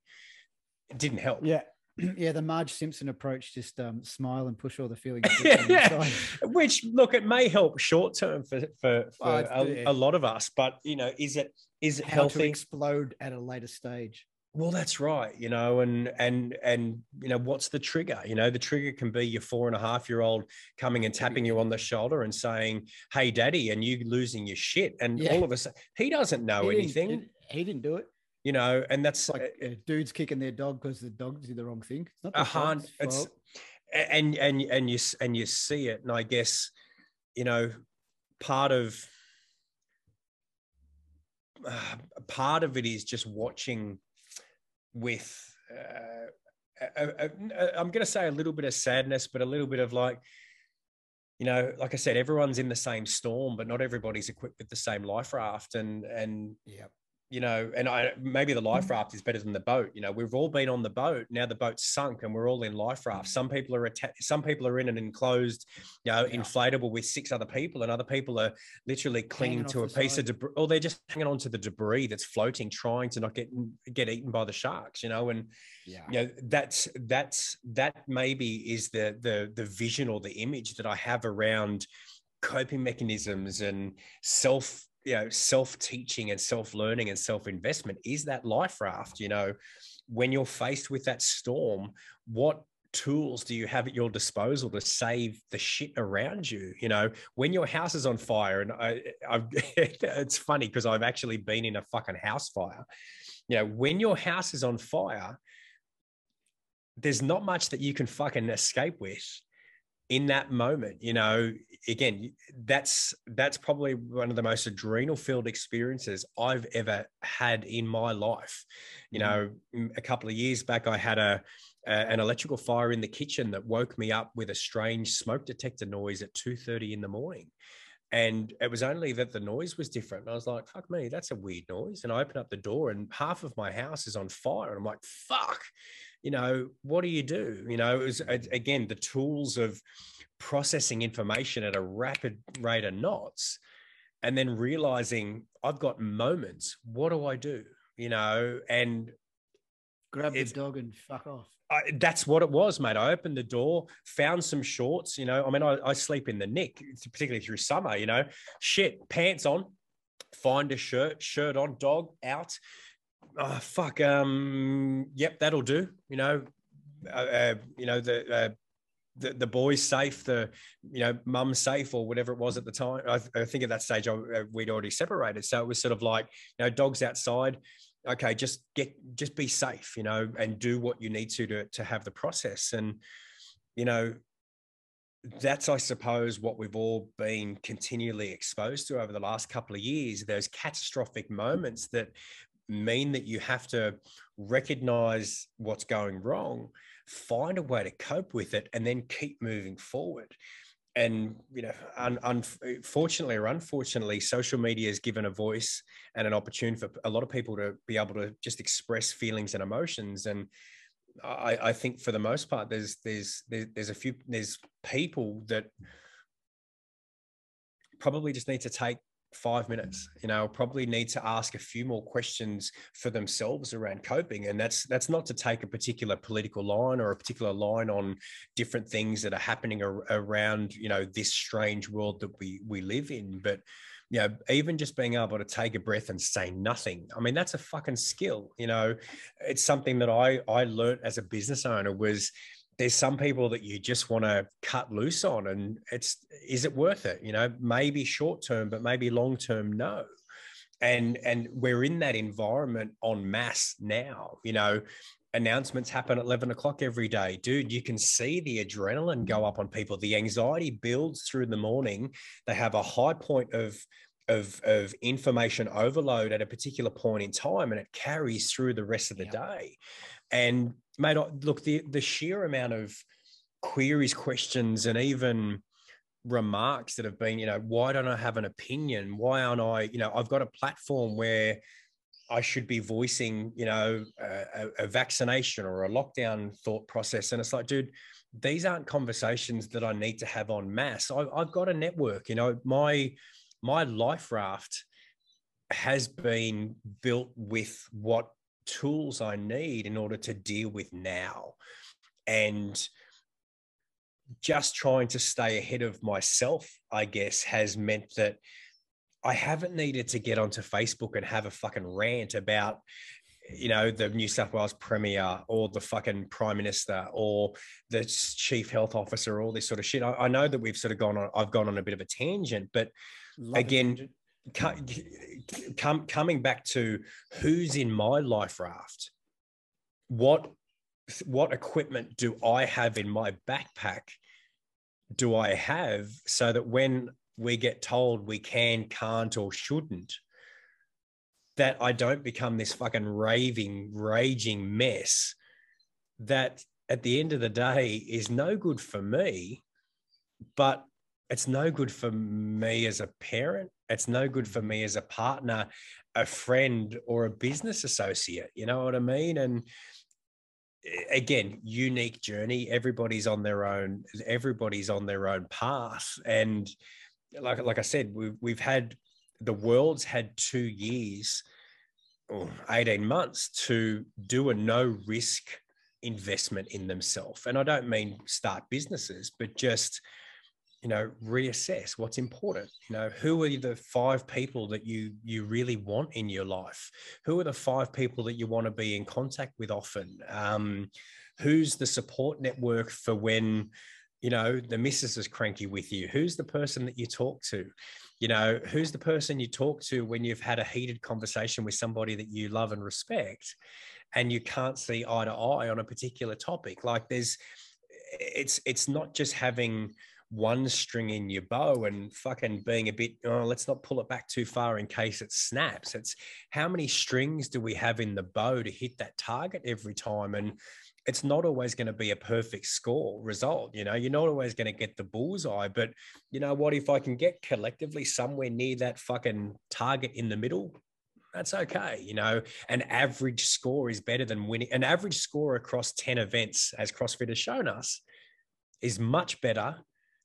it didn't help. Yeah yeah, the Marge Simpson approach, just um, smile and push all the feelings. yeah. Which look, it may help short term for for, for oh, a, a, lot of us, but you know, is it is it How healthy? To explode at a later stage. Well, that's right. You know, and and and you know, what's the trigger? You know, the trigger can be your four and a half year old coming and tapping you on the shoulder and saying, "Hey, daddy," and you losing your shit, and yeah. all of a sudden he doesn't know he anything. Didn't, he didn't do it you know, and that's like uh, dudes kicking their dog because the dog did the wrong thing. It's not a hand. It's and and and you and you see it, and I guess you know part of uh, part of it is just watching with. Uh, I'm going to say a little bit of sadness, but a little bit of like, you know, like I said, everyone's in the same storm, but not everybody's equipped with the same life raft. And and yeah, you know, and I maybe the life raft is better than the boat. You know, we've all been on the boat. Now the boat's sunk, and we're all in life raft. Some people are atta- some people are in an enclosed, you know, yeah. inflatable with six other people, and other people are literally clinging to a piece side. of debris, or they're just hanging on to the debris that's floating, trying to not get get eaten by the sharks. You know, and yeah, you know, that's that's that maybe is the the the vision or the image that I have around coping mechanisms and self you know self-teaching and self-learning and self-investment is that life raft you know? When you're faced with that storm what tools do you have at your disposal to save the shit around you you know? When your house is on fire and i I've, it's funny because i've actually been in a fucking house fire. You know when your house is on fire there's not much that you can fucking escape with in that moment you know again that's that's probably one of the most adrenal filled experiences i've ever had in my life. You mm-hmm. know a couple of years back i had a, a, an electrical fire in the kitchen that woke me up with a strange smoke detector noise at 2.30 in the morning. And it was only that the noise was different. And i was like fuck me that's a weird noise. And i open up the door and half of my house is on fire. And i'm like fuck you know, what do you do? You know, it was again the tools of processing information at a rapid rate of knots, and then realizing I've got moments. What do I do? You know, and grab the dog and fuck off. I, that's what it was, mate. I opened the door, found some shorts. You know, I mean, I, I sleep in the nick, particularly through summer. You know, shit, pants on, find a shirt, shirt on, dog out oh, fuck, um, yep, that'll do. You know, uh, uh, you know the, uh, the the boys safe, the you know mum's safe or whatever it was at the time. I, I think at that stage I, uh, we'd already separated, so it was sort of like you know dogs outside. Okay, just get just be safe, you know, and do what you need to to to have the process. And you know, that's, I suppose, what we've all been continually exposed to over the last couple of years. Those catastrophic moments that mean that you have to recognize what's going wrong, find a way to cope with it, and then keep moving forward. And you know, un- unfortunately or unfortunately, social media has given a voice and an opportunity for a lot of people to be able to just express feelings and emotions. And I, I think for the most part, there's there's there's a few there's people that probably just need to take five minutes you know probably need to ask a few more questions for themselves around coping and that's that's not to take a particular political line or a particular line on different things that are happening ar- around you know this strange world that we we live in but you know, even just being able to take a breath and say nothing. I mean, that's a fucking skill. You know, it's something that I I learned as a business owner was there's some people that you just want to cut loose on and it's is it worth it? You know maybe short term but maybe long term no. And and we're in that environment on mass now you know. Announcements happen at 11 o'clock every day. Dude you can see the adrenaline go up on people. The anxiety builds through the morning. They have a high point of of, of information overload at a particular point in time and it carries through the rest of the day. And mate, look, the the sheer amount of queries, questions, and even remarks that have been, you know, why don't I have an opinion? Why aren't I, you know, I've got a platform where I should be voicing, you know, a, a, vaccination or a lockdown thought process. And it's like, dude, these aren't conversations that I need to have on mass. I, I've got a network, you know, my my life raft has been built with what tools I need in order to deal with now. And just trying to stay ahead of myself, I guess, has meant that I haven't needed to get onto Facebook and have a fucking rant about, you know, the New South Wales Premier or the fucking Prime Minister or the Chief Health Officer, all this sort of shit. I, I know that we've sort of gone on, I've gone on a bit of a tangent, but Love again, mm. Come, coming back to who's in my life raft what what equipment do i have in my backpack do i have so that when we get told we can can't or shouldn't that i don't become this fucking raving raging mess that at the end of the day is no good for me but it's no good for me as a parent. It's no good for me as a partner, a friend, or a business associate. You know what I mean? And again, unique journey. Everybody's on their own. Everybody's on their own path. And like like I said, we've we've had the world's had two years or 18 months to do a no risk investment in themselves. And I don't mean start businesses, but just you know reassess what's important you know who are the five people that you you really want in your life? Who are the five people that you want to be in contact with often? Um, who's the support network for when you know the missus is cranky with you? Who's the person that you talk to? You know who's the person you talk to when you've had a heated conversation with somebody that you love and respect and you can't see eye to eye on a particular topic? Like there's it's it's not just having one string in your bow and fucking being a bit, oh, let's not pull it back too far in case it snaps. It's how many strings do we have in the bow to hit that target every time? And it's not always going to be a perfect score result. You know, you're not always going to get the bullseye, but you know what? If I can get collectively somewhere near that fucking target in the middle, that's okay. You know, an average score is better than winning. An average score across 10 events, as CrossFit has shown us, is much better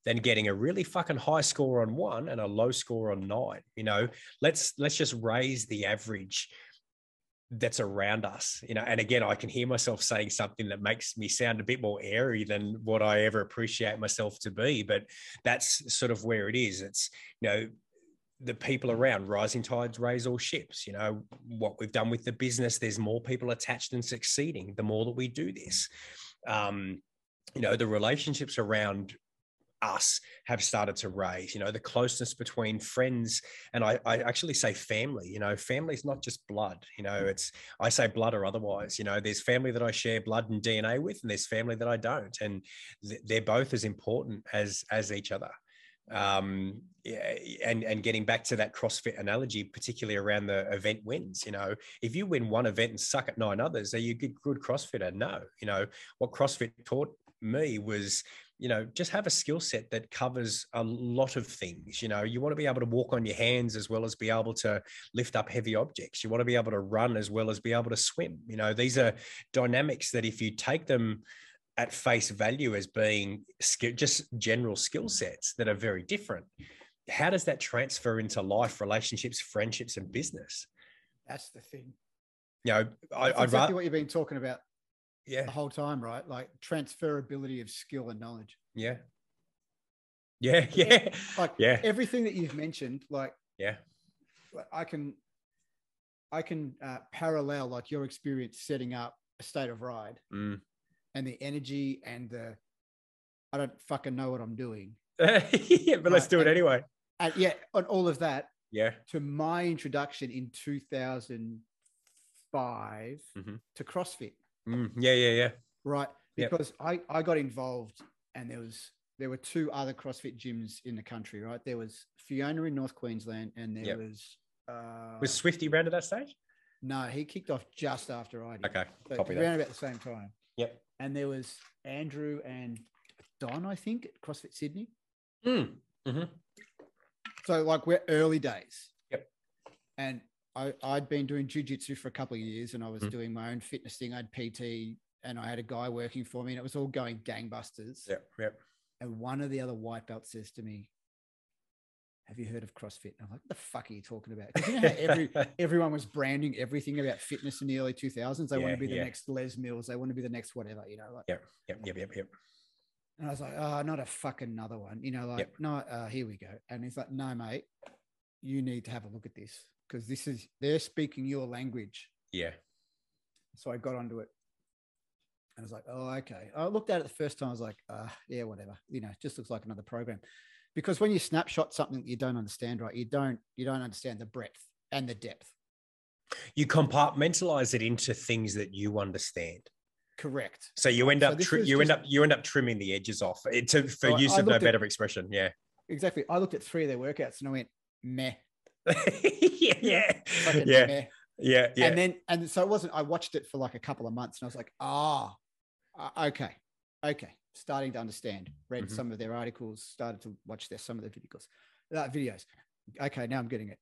than getting a really fucking high score on one and a low score on nine. You know, let's let's just raise the average that's around us you know? And again i can hear myself saying something that makes me sound a bit more airy than what i ever appreciate myself to be but that's sort of where it is. It's you know the people around rising tides raise all ships you know? What we've done with the business there's more people attached and succeeding the more that we do this. Um you know the relationships around us have started to raise you know the closeness between friends and I, I actually say family you know family is not just blood you know it's i say blood or otherwise you know there's family that i share blood and dna with and there's family that i don't and they're both as important as as each other. Um and and getting back to that crossfit analogy particularly around the event wins you know if you win one event and suck at nine others are you a good crossfitter? No you know what crossfit taught me was you know, just have a skill set that covers a lot of things. You know, you want to be able to walk on your hands as well as be able to lift up heavy objects. You want to be able to run as well as be able to swim. You know, these are dynamics that if you take them at face value as being just general skill sets that are very different, how does that transfer into life, relationships, friendships, and business? That's the thing. You know, I, That's exactly what you've been talking about yeah, the whole time, right? Like transferability of skill and knowledge. yeah, yeah, yeah, Like yeah, everything that you've mentioned, like yeah, I can, I can uh, parallel like your experience setting up a state of ride mm. and the energy and the, I don't fucking know what I'm doing. yeah. But let's do it anyway. And yeah, on all of that Yeah, to my introduction in 2005 Mhm. to CrossFit. Mm. yeah, yeah, yeah. right? Yep. Because I, I got involved and there was there were two other CrossFit gyms in the country, right? There was Fiona in North Queensland and there Yep. was uh Was Swifty round at that stage? no, he kicked off just after I did. Okay, So copy around that. about the same time. Yep. And there was Andrew and Don, I think, at CrossFit Sydney. Mm. hmm So like we're early days. Yep. And I, I'd been doing jujitsu for a couple of years and I was Mhm. doing my own fitness thing. I had PT and I had a guy working for me and it was all going gangbusters. Yep, yep. And one of the other white belts says to me, Have you heard of CrossFit? And I'm like, What the fuck are you talking about? You know how every everyone was branding everything about fitness in the early 2000s. They want to be the yeah. next Les Mills. They want to be the next whatever, you know. Like, Yep, yep, yep, yep, yep. and I was like, Oh, not a fucking another one, you know, like, Yep. no, uh, here we go. And he's like, No, mate, you need to have a look at this because this is they're speaking your language. Yeah. So I got onto it. And I was like, oh, okay. I looked at it the first time. I was like, uh, yeah, whatever. You know, it just looks like another program. Because when you snapshot something that you don't understand, right, you don't you don't understand the breadth and the depth. You compartmentalize it into things that you understand. Correct. So you end up this tri- you end up you end up trimming the edges off. It, to, for So use I of no at- better expression. Yeah. Exactly. I looked at three of their workouts and I went, meh. yeah. Yeah. Yeah. Yeah. Yeah. And then and so it wasn't, I watched it for like a couple of months and I was like, ah, uh, okay, okay. starting to understand. Read Mhm. some of their articles, started to watch their some of their videos. Uh, videos. Okay, now I'm getting it.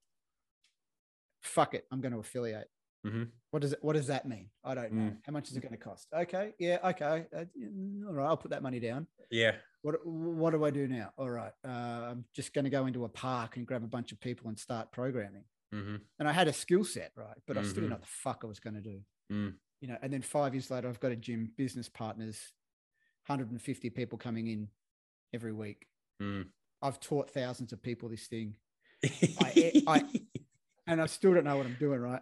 Fuck it, I'm going to affiliate. Mhm. What does it? What does that mean? I don't know. Mm. How much is it going to cost? Okay, yeah, okay, uh, all right. I'll put that money down. Yeah. What What do I do now? All right, uh, I'm just going to go into a park and grab a bunch of people and start programming. hmm And I had a skill set, right? But I still didn't Mhm. know what the fuck I was going to do. Mm. You know. And then five years later, I've got a gym, business partners, 150 people coming in every week. Mm. I've taught thousands of people this thing, I- I- and I still don't know what I'm doing. Right?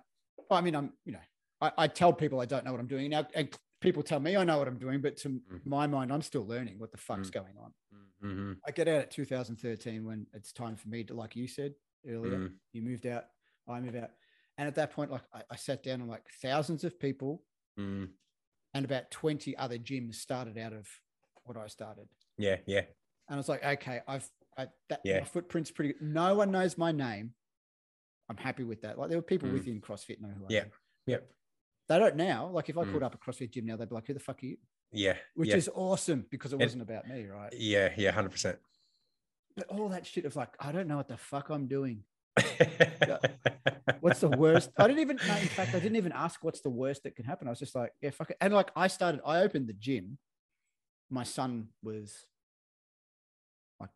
I mean, I'm you know, I, I tell people I don't know what I'm doing now, and people tell me I know what I'm doing, but to Mhm. my mind, I'm still learning what the fuck's Mm. going on. hmm I get out at 2013 when it's time for me to, like you said earlier, Mm. you moved out, I moved out. And at that point, like I, I sat down and like thousands of people Mm. and about 20 other gyms started out of what I started. Yeah. Yeah. And I was like, okay, I've, I, that Yeah. my footprint's pretty good. No one knows my name. I'm happy with that. Like there were people Mm. within CrossFit know who I Yeah. am. Yep. They don't now. Like if I Mm. called up a CrossFit gym now, they'd be like, who the fuck are you? Yeah. Which yeah. is awesome because it And- wasn't about me, right? Yeah. Yeah. Hundred percent. But all that shit of like, I don't know what the fuck I'm doing. What's the worst? I didn't even. In fact, I didn't even ask what's the worst that can happen. I was just like, yeah, fuck it. And like, I started, I opened the gym. My son was like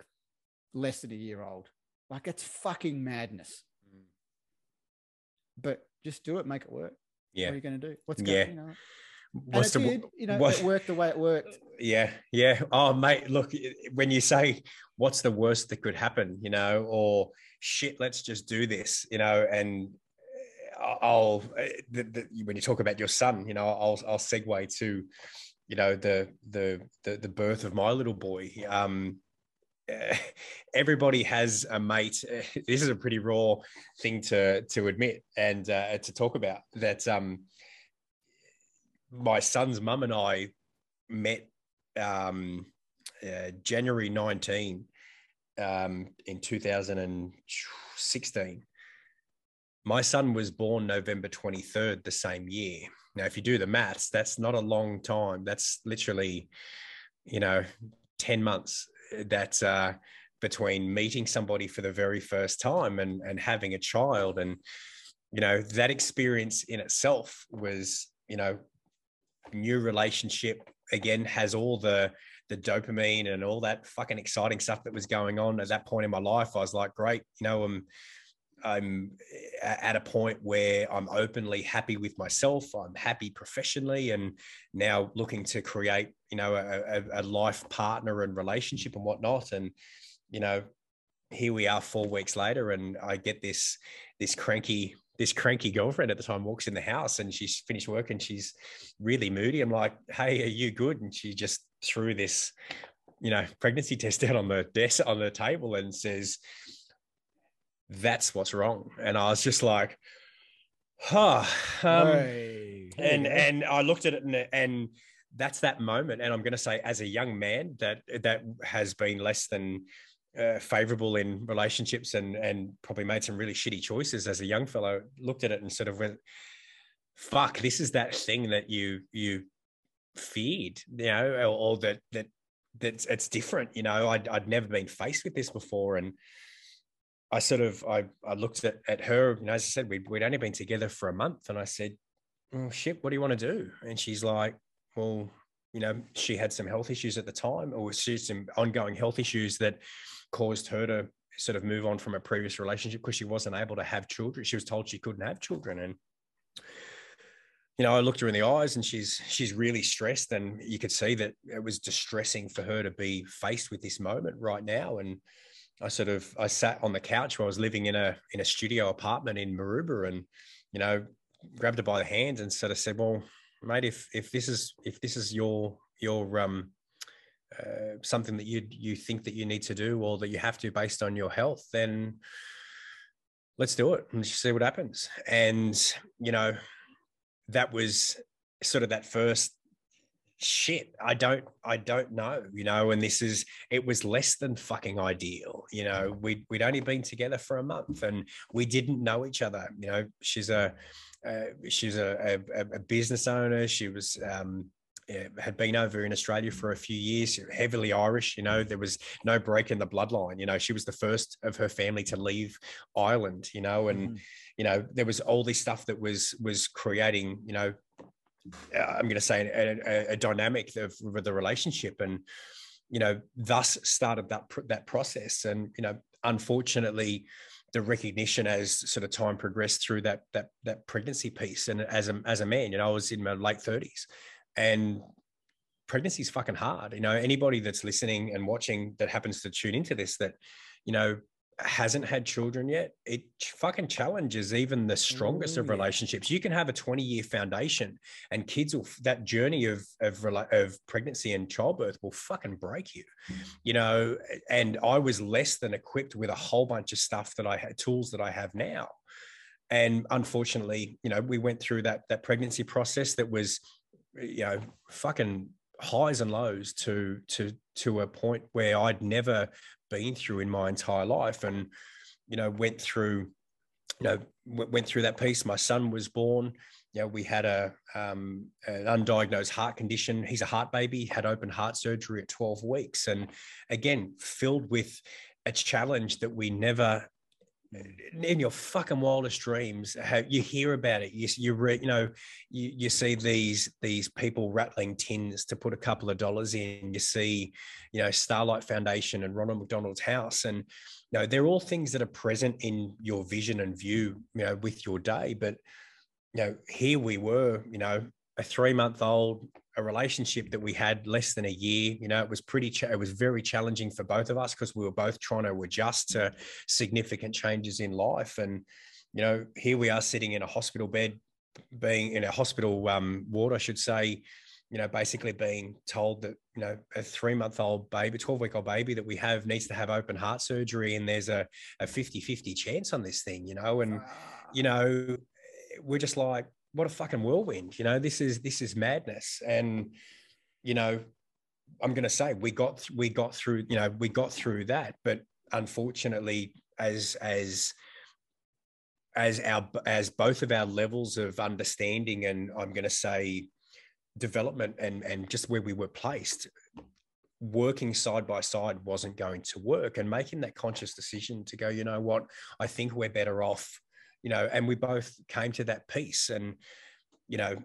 less than a year old. Like, it's fucking madness. But just do it, make it work. Yeah. What are you going to do? What's Yeah. going you know? What's the did, you know, what- it worked the way it worked. Yeah, yeah. Oh, mate, look, when you say what's the worst that could happen, you know, or shit, let's just do this, you know, and I'll the, the, when you talk about your son, you know, I'll I'll segue to, you know, the the the, the birth of my little boy. Um, everybody has a mate. This is a pretty raw thing to to admit and uh, to talk about. That um, my son's mum and I met um, uh, January 19 um, in 2016. My son was born November 23rd the same year. Now, if you do the maths, that's not a long time. That's literally, you know, 10 months that uh, between meeting somebody for the very first time and, and having a child. And, you know, that experience in itself was, you know, new relationship again has all the the dopamine and all that fucking exciting stuff that was going on at that point in my life i was like great you know i'm i'm eh, at a point where i'm openly happy with myself i'm happy professionally and now looking to create you know a, a, a life partner and relationship and whatnot and you know here we are four weeks later and i get this this cranky this cranky girlfriend at the time walks in the house and she's finished work and she's really moody. I'm like, hey, are you good? And she just threw this, you know, pregnancy test out on the desk on the table and says, that's what's wrong. And I was just like, huh. Um, Hey, and go. and I looked at it and and that's that moment. And I'm going to say, as a young man, that that has been less than uh, favorable in relationships and and probably made some really shitty choices as a young fellow. Looked at it and sort of went, "Fuck, this is that thing that you you feared, you know, or, or that that that it's different. You know, I'd I'd never been faced with this before, and I sort of I I looked at at her. Know, as I said, we'd we'd only been together for a month, and I said, "Oh shit, what do you want to do?" And she's like, "Well." You know, she had some health issues at the time, or she had some ongoing health issues that caused her to sort of move on from a previous relationship because she wasn't able to have children. She was told she couldn't have children, and you know, I looked her in the eyes, and she's she's really stressed, and you could see that it was distressing for her to be faced with this moment right now. And I sort of I sat on the couch where I was living in a in a studio apartment in Maroubra, and you know, grabbed her by the hand and sort of said, "Well, mate, if if this is if this is your your um uh, something that you you think that you need to do or that you have to based on your health, then let's do it and see what happens." And you know, that was sort of that first shit i don't i don't know you know and this is it was less than fucking ideal you know we'd, we'd only been together for a month and we didn't know each other you know she's a uh, she's a, a, a business owner she was um had been over in Australia for a few years, heavily Irish. You know, there was no break in the bloodline. You know, she was the first of her family to leave Ireland. You know, and mm. you know there was all this stuff that was was creating. You know, Uh, I'm going to say a, a, a dynamic of, of the relationship, and you know, thus started that that process. And you know, unfortunately, the recognition as sort of time progressed through that that that pregnancy piece, and as a as a man, you know, I was in my late 30s, and pregnancy is fucking hard. You know, anybody that's listening and watching that happens to tune into this that, you know, hasn't had children yet, it fucking challenges even the strongest of mm. relationships. Yeah. You can have a 20 year foundation and kids will, that journey of, of, of pregnancy and childbirth will fucking break you, you know, and I was less than equipped with a whole bunch of stuff that I had tools that I have now. And unfortunately, you know, we went through that, that pregnancy process that was, you know, fucking highs and lows to, to, to a point where I'd never been through in my entire life and you know went through you know went through that piece. My son was born you know we had a um, an undiagnosed heart condition. He's a heart baby had open heart surgery at 12 weeks. And again filled with a challenge that we never in your fucking wildest dreams you hear about it you you, re, you know you, you see these these people rattling tins to put a couple of dollars in you see you know starlight foundation and ronald mcdonald's house and you know they're all things that are present in your vision and view you know with your day but you know here we were you know a three month old a relationship that we had less than a year. You know, it was pretty, ch- it was very challenging for both of us because we were both trying to adjust to significant changes in life. And, you know, here we are sitting in a hospital bed, being in a hospital um, ward, I should say, you know, basically being told that, you know, a three month old baby, 12 week old baby that we have needs to have open heart surgery and there's a, a 50 50 chance on this thing, you know, and, you know, we're just like, what a fucking whirlwind you know? This is this is madness. And you know i'm going to say we got we got through you know we got through that. But unfortunately as as as our as both of our levels of understanding and i'm going to say development and and just where we were placed working side by side wasn't going to work. And making that conscious decision to go you know what? I think we're better off you know, and we both came to that peace. And, you know,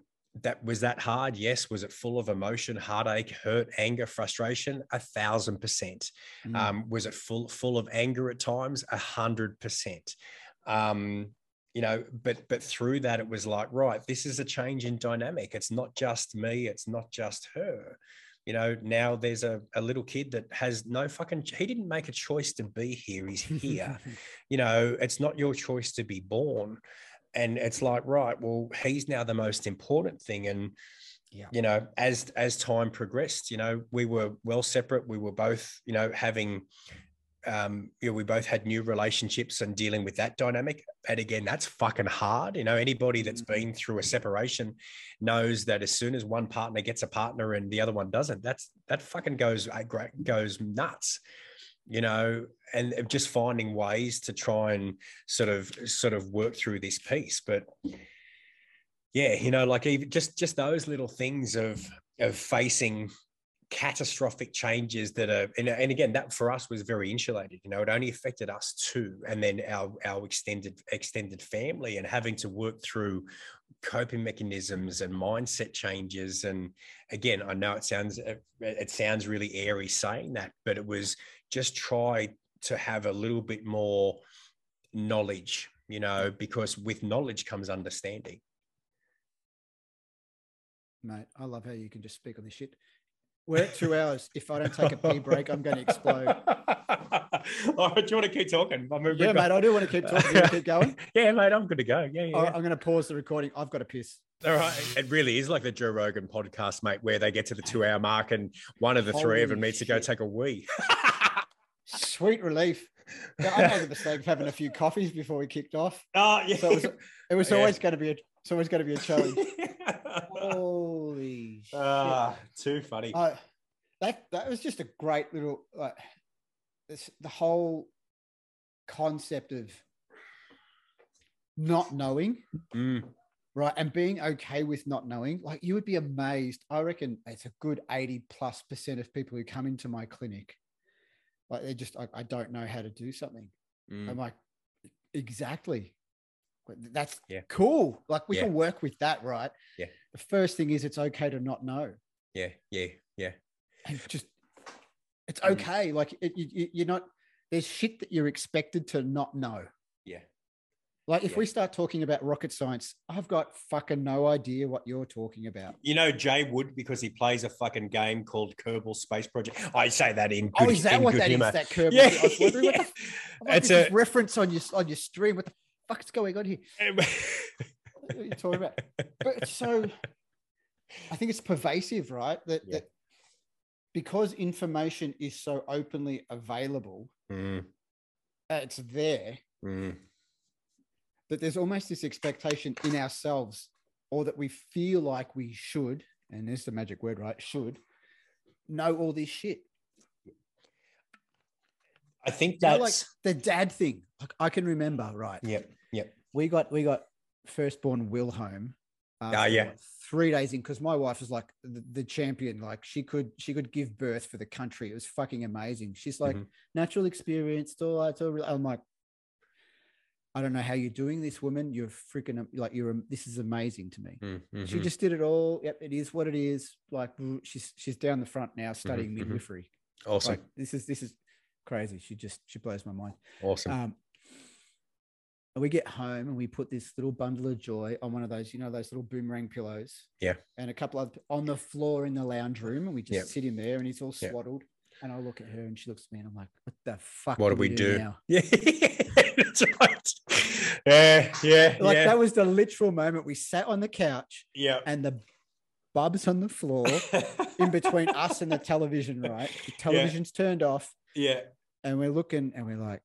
that was that hard. Yes. Was it full of emotion, heartache, hurt, anger, frustration? A thousand percent. Mm. Um, was it full full of anger at times? A hundred percent. Um, you know, but but through that, it was like, right, this is a change in dynamic. It's not just me. It's not just her you know now there's a, a little kid that has no fucking he didn't make a choice to be here he's here. You know it's not your choice to be born. And it's like right well he's now the most important thing. And yeah. you know as as time progressed you know we were well separate. We were both you know having um, you know, we both had new relationships and dealing with that dynamic. And again, that's fucking hard. You know, anybody that's mm-hmm. been through a separation knows that as soon as one partner gets a partner and the other one doesn't, that's that fucking goes uh, goes nuts. You know, and just finding ways to try and sort of sort of work through this piece. But yeah, you know, like even just just those little things of of facing catastrophic changes that are and, and again that for us was very insulated you know it only affected us too and then our our extended extended family and having to work through coping mechanisms and mindset changes. And again i know it sounds it sounds really airy saying that but it was just try to have a little bit more knowledge you know because with knowledge comes understanding. Mate i love how you can just speak on this shit we're at two hours. If I don't take a pee break, I'm going to explode. All right, do you want to keep talking? I'm yeah, mate, I do want to keep talking. You keep going? yeah, mate, I'm good to go. Yeah, yeah. I'm going to pause the recording. I've got to piss. All right. It really is like the Joe Rogan podcast, mate, where they get to the two hour mark and one of the Holy three of them needs shit. to go take a wee. Sweet relief. Yeah, I made the mistake of having a few coffees before we kicked off. Oh, yeah. So it was, it was yeah. always going to be a, it's always going to be a challenge. Oh. Holy ah, too funny. Uh, that that was just a great little like this, the whole concept of not knowing, mm. right? And being okay with not knowing, like you would be amazed. I reckon it's a good 80 plus percent of people who come into my clinic, like they're just, I, I don't know how to do something. Mm. I'm like, exactly. That's Yeah. cool. Like we Yeah. can work with that, right? Yeah. The first thing is it's okay to not know. Yeah, yeah, yeah. And just, it's Mm. okay. Like it, you, you- you're not, there's shit that you're expected to not know. Yeah. Like if Yeah. we start talking about rocket science, I've got fucking no idea what you're talking about. You know Jay Wood because he plays a fucking game called Kerbal Space Project. I say that in Oh, is that what good that is? humor. That curve? Yeah, I was wondering what the yeah. f- I'm like, It's a- reference on your on your stream. What the fuck's going on here? What are you talking about? But so, I think it's pervasive, right? That Yeah. that because information is so openly available, Mm, it's there. mm. That there's almost this expectation in ourselves, or that we feel like we should, and there's the magic word, right? Should know all this shit. I think You know, that's like the dad thing. Like I can remember, right? yep, yep. we got we got firstborn Will home. Ah, yeah. three days in because my wife was like the, the champion. Like she could she could give birth for the country. It was fucking amazing. She's like Mhm. natural experience. All it's all. I'm like, I don't know how you're doing this, woman. You're freaking like you're. This is amazing to me. Mm, She mhm. just did it all. Yep, it is what it is. Like she's she's down the front now studying mhm. midwifery. awesome, Like this is this is crazy. She just she blows my mind. awesome. Um, and we get home and we put this little bundle of joy on one of those, you know, those little boomerang pillows. Yeah. And a couple of on the floor in the lounge room, and we just Yeah. sit in there, and he's all Yeah. swaddled. And I look at her, and she looks at me, and I'm like, "What the fuck? what do we do? now?" Yeah, that's right. Yeah, yeah, Like yeah, that was the literal moment. We sat on the couch, yeah. and the bubs on the floor in between us and the television. Right, the television's turned off, yeah, and we're looking, and we're like,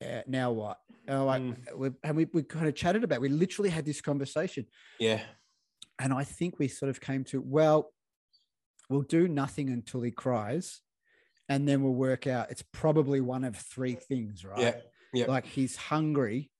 "Yeah, now what?" And, like, Mm. we, and we, we kind of chatted about. It. We literally had this conversation. yeah, and I think we sort of came to well, we'll do nothing until he cries, and then we'll work out. It's probably one of three things, right? yeah, yeah. Like he's hungry,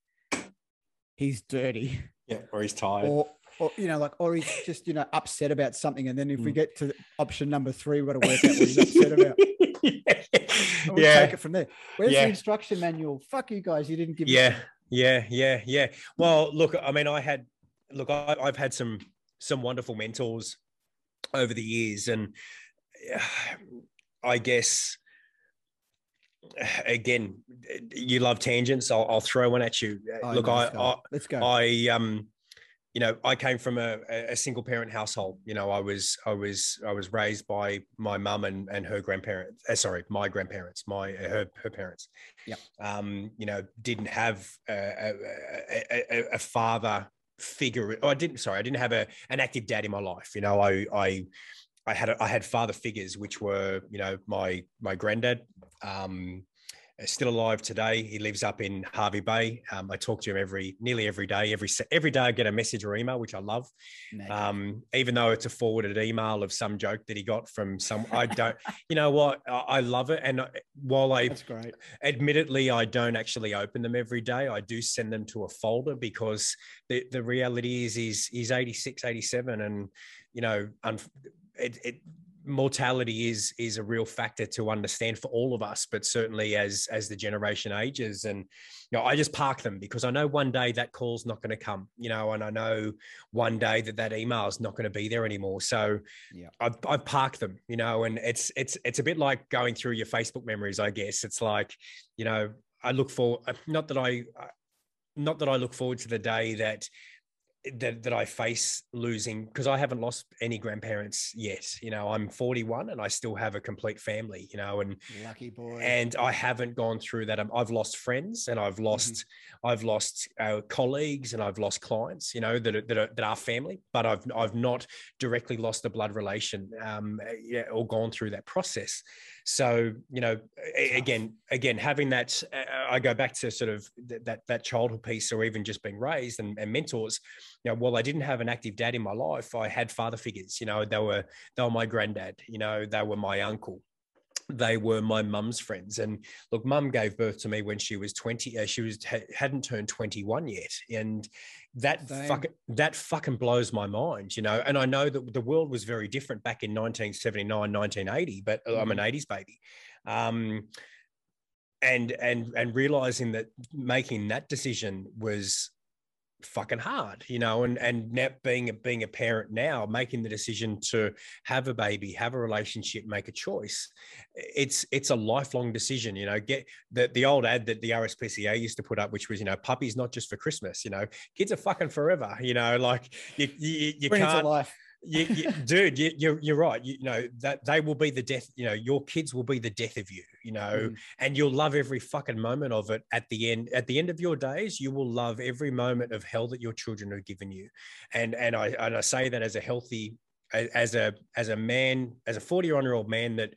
he's dirty, yeah. Or he's tired. or or you know, like or he's just you know upset about something. And then if we Mm. get to option number three, we've got to work out what he's upset about. We'll yeah, take it from there. Where's Yeah. the instruction manual? Fuck you guys, you didn't give. me yeah, yeah, yeah, yeah. Well, look, I mean, I had, look, I, I've had some some wonderful mentors over the years, and I guess again, you love tangents. I'll, I'll throw one at you. Oh, look, no, I. I, let's go. I um you know I came from a, a single parent household you know I was I was I was raised by my mum and and her grandparents uh, sorry my grandparents my uh, her her parents Yeah. um you know didn't have a, a, a, father figure oh, I didn't sorry I didn't have a an active dad in my life you know I I I had a, I had father figures which were you know my my granddad um still alive today. He lives up in Hervey Bay. Um, I talk to him every nearly every day. Every every day I get a message or email, which I love. Um, even though it's a forwarded email of some joke that he got from some, I don't. you know what? I, I love it. And uh, while I That's great. admittedly I don't actually open them every day, I do send them to a folder because the the reality is he's he's 86, 87, and you know, it, it mortality is is a real factor to understand for all of us but certainly as as the generation ages. And you know i just park them because i know one day that call's not going to come you know and i know one day that that email is not going to be there anymore. So Yeah. I've, I've parked them you know and it's it's it's a bit like going through your facebook memories i guess. It's like you know i look for uh, not that i uh, not that i look forward to the day that that, that I face losing because I haven't lost any grandparents yet. You know, I'm 41 and I still have a complete family, you know, and Lucky boy. and I haven't gone through that. Um, I've lost friends and I've lost I've lost uh, colleagues and I've lost clients, you know, that are, that are that are family, but I've I've not directly lost a blood relation um, yeah, or gone through that process. So you know, Tough. again, again, having that, uh, I go back to sort of th- that that childhood piece, or even just being raised and, and mentors. You know, while I didn't have an active dad in my life, I had father figures. You know, they were they were my granddad. You know, they were my uncle they were my mum's friends and look mum gave birth to me when she was 20 uh, she was hadn't turned 21 yet and that fucking that fucking blows my mind you know and i know that the world was very different back in 1979 1980 but mm-hmm. i'm an 80s mm-hmm. baby um and and and realizing that making that decision was fucking hard, you know, and and now being a being a parent now, making the decision to have a baby, have a relationship, make a choice, it's it's a lifelong decision, you know. Get the the old ad that the RSPCA used to put up, which was, you know, puppies not just for Christmas, you know, kids are fucking forever, you know, like you you, you can't life you, you, dude, you, you're you're right. You, you, know that they will be the death. You know, your kids will be the death of you. You know, mm. and you'll love every fucking moment of it. At the end, at the end of your days, you will love every moment of hell that your children have given you. And and I and I say that as a healthy, as a as a man, as a forty year old man that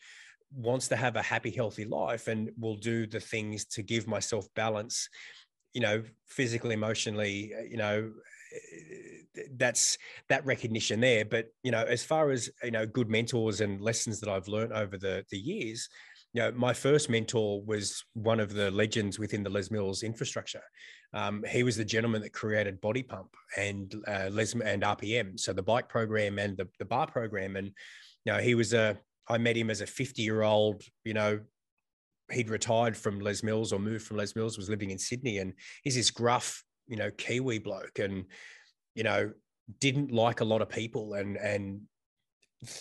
wants to have a happy, healthy life and will do the things to give myself balance. You know, physically, emotionally. You know that's that recognition there. But you know, as far as you know, good mentors and lessons that I've learned over the the years, you know, my first mentor was one of the legends within the Les Mills infrastructure. Um, he was the gentleman that created Body Pump and uh, Les and RPM, so the bike program and the, the bar program. And you know, he was a I met him as a 50 year old, you know, he'd retired from Les Mills or moved from Les Mills, was living in Sydney, and he's this gruff, you know, Kiwi bloke, and you know, didn't like a lot of people, and and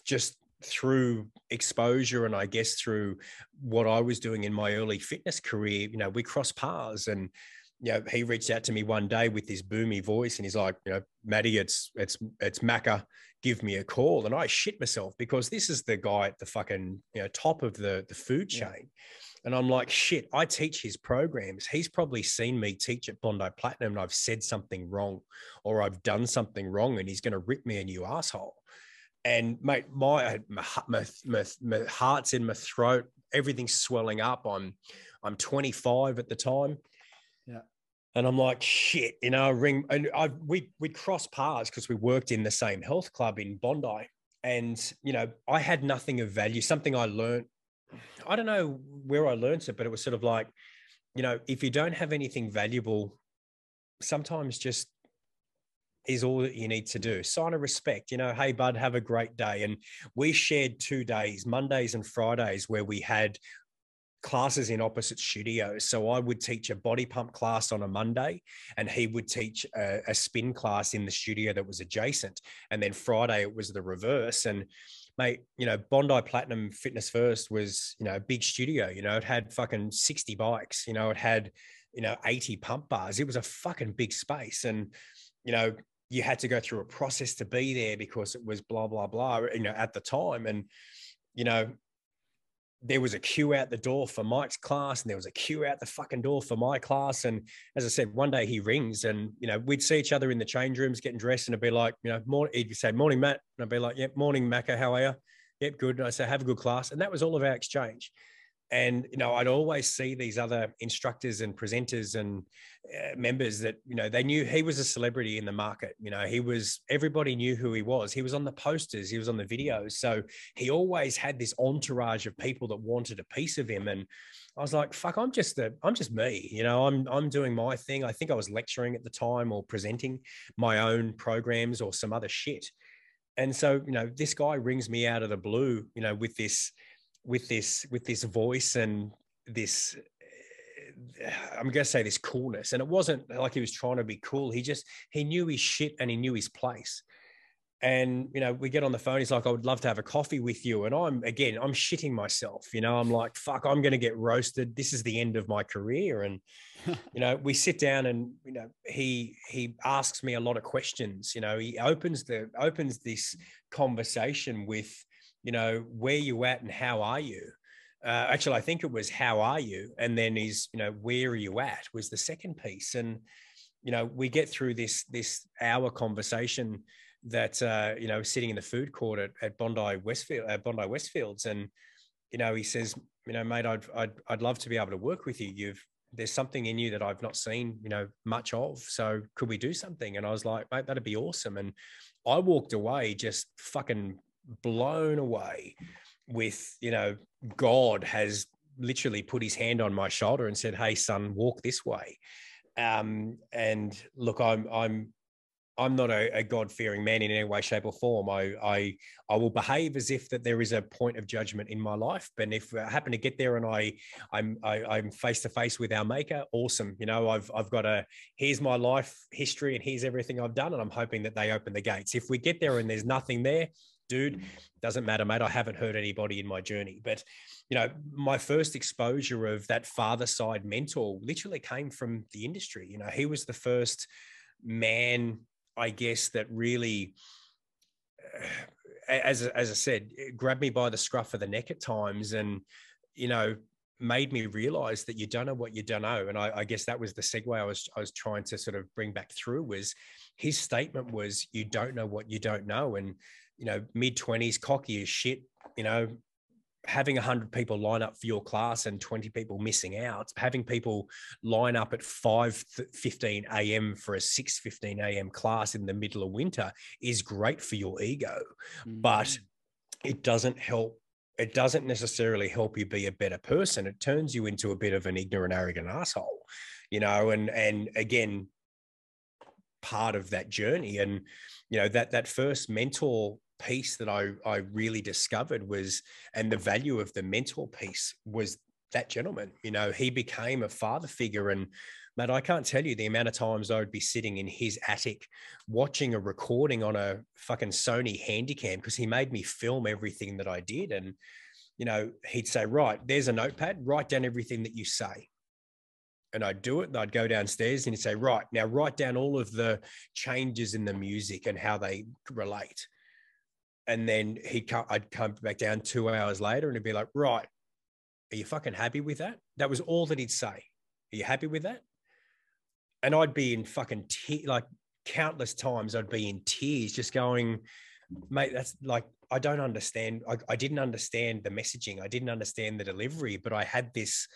just through exposure and I guess through what I was doing in my early fitness career, you know, we crossed paths and you know, he reached out to me one day with this boomy voice and he's like, you know, Maddie, it's it's it's Macca, give me a call. And I shit myself because this is the guy at the fucking you know top of the the food chain. Yeah. And I'm like, shit, I teach his programs. He's probably seen me teach at Bondi Platinum and I've said something wrong or I've done something wrong and he's going to rip me a new asshole. And mate, my, my, my, my, my heart's in my throat. Everything's swelling up. I'm, I'm 25 at the time. Yeah. And I'm like, shit, you know, I ring and I we we cross paths because we worked in the same health club in Bondi. And, you know, I had nothing of value, something I learned I don't know where I learned it, but it was sort of like, you know, if you don't have anything valuable, sometimes just is all that you need to do. Sign of respect, you know, hey, bud, have a great day. And we shared two days, Mondays and Fridays, where we had classes in opposite studios. So I would teach a body pump class on a Monday, and he would teach a, a spin class in the studio that was adjacent. And then Friday, it was the reverse. And mate, you know, Bondi Platinum Fitness First was, you know, a big studio. You know, it had fucking 60 bikes, you know, it had, you know, 80 pump bars. It was a fucking big space. And, you know, you had to go through a process to be there because it was blah, blah, blah, you know, at the time. And, you know, there was a queue out the door for Mike's class, and there was a queue out the fucking door for my class. And as I said, one day he rings, and you know we'd see each other in the change rooms getting dressed, and it'd be like, you know, morning. He'd say, "Morning, Matt," and I'd be like, "Yep, morning, Macca. How are you?" Yep, good. And I say, "Have a good class," and that was all of our exchange and you know i'd always see these other instructors and presenters and uh, members that you know they knew he was a celebrity in the market you know he was everybody knew who he was. He was on the posters he was on the videos. So he always had this entourage of people that wanted a piece of him. And i was like fuck i'm just the i'm just me you know i'm i'm doing my thing. I think i was lecturing at the time or presenting my own programs or some other shit. And so you know this guy rings me out of the blue you know with this with this with this voice and this eh, I'm going to say this coolness. And it wasn't like he was trying to be cool. He just, he knew his shit and he knew his place. And, you know, we get on the phone. He's like, I would love to have a coffee with you. And I'm, again, I'm shitting myself. You know, I'm like, fuck, I'm going to get roasted. This is the end of my career. And, you know, we sit down and, you know, he, he asks me a lot of questions. You know, he opens the, opens this conversation with, you know, where you at and how are you? Uh, actually, I think it was how are you, and then is you know where are you at was the second piece, and you know we get through this this hour conversation that uh, you know sitting in the food court at, at Bondi Westfield at Bondi Westfields, and you know he says, you know, mate, I'd I'd I'd love to be able to work with you. You've there's something in you that I've not seen, you know, much of. So could we do something? And I was like, mate, that'd be awesome. And I walked away just fucking blown away with you know God has literally put his hand on my shoulder and said, "Hey, son, walk this way." Um, and look, I'm I'm I'm not a, a God fearing man in any way, shape, or form. I, I I will behave as if that there is a point of judgment in my life. But if I happen to get there and I I'm I, am i am face to face with our Maker, awesome. You know, I've I've got a here's my life history and here's everything I've done, and I'm hoping that they open the gates. If we get there and there's nothing there, dude, doesn't matter, mate. I haven't hurt anybody in my journey. But you know, my first exposure of that father side mentor literally came from the industry. You know, he was the first man I guess that really, uh, as as I said, grabbed me by the scruff of the neck at times, and you know, made me realize that you don't know what you don't know. And I, I guess that was the segue I was I was trying to sort of bring back through was his statement was you don't know what you don't know, and you know, mid twenties, cocky as shit, you know, having 100 people line up for your class and 20 people missing out having people line up at 5.15 a.m for a 6.15 a.m class in the middle of winter is great for your ego. Mm-hmm. but it doesn't help it doesn't necessarily help you be a better person. It turns you into a bit of an ignorant arrogant asshole you know and and again part of that journey. And you know that that first mentor piece that I, I really discovered was, and the value of the mentor piece was that gentleman. You know, he became a father figure. And Matt, I can't tell you the amount of times I would be sitting in his attic watching a recording on a fucking Sony Handycam because he made me film everything that I did. And, you know, he'd say, Right, there's a notepad, write down everything that you say. And I'd do it. And I'd go downstairs and he'd say, Right, now write down all of the changes in the music and how they relate and then he come, I'd come back down two hours later and he'd be like, right, are you fucking happy with that? That was all that he'd say. Are you happy with that? And I'd be in fucking te- like countless times I'd be in tears just going, mate, that's like, I don't understand. I, I didn't understand the messaging. I didn't understand the delivery, but I had this,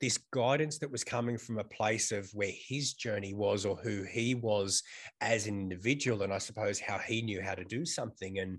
this guidance that was coming from a place of where his journey was or who he was as an individual. And I suppose how he knew how to do something. And,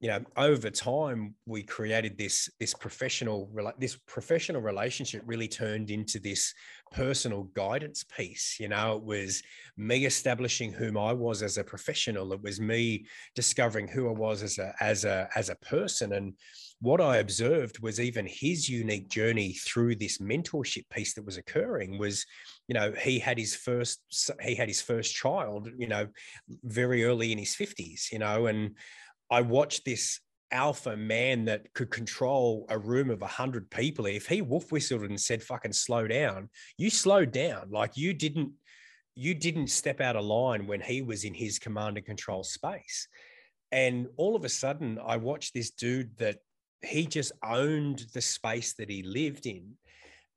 you know over time we created this this professional this professional relationship really turned into this personal guidance piece. You know it was me establishing whom i was as a professional. It was me discovering who i was as a as a as a person. And what i observed was even his unique journey through this mentorship piece that was occurring was you know he had his first he had his first child you know very early in his 50s you know and I watched this alpha man that could control a room of 100 people. If he wolf whistled and said fucking slow down you slowed down. Like you didn't you didn't step out of line when he was in his command and control space. And all of a sudden i watched this dude that he just owned the space that he lived in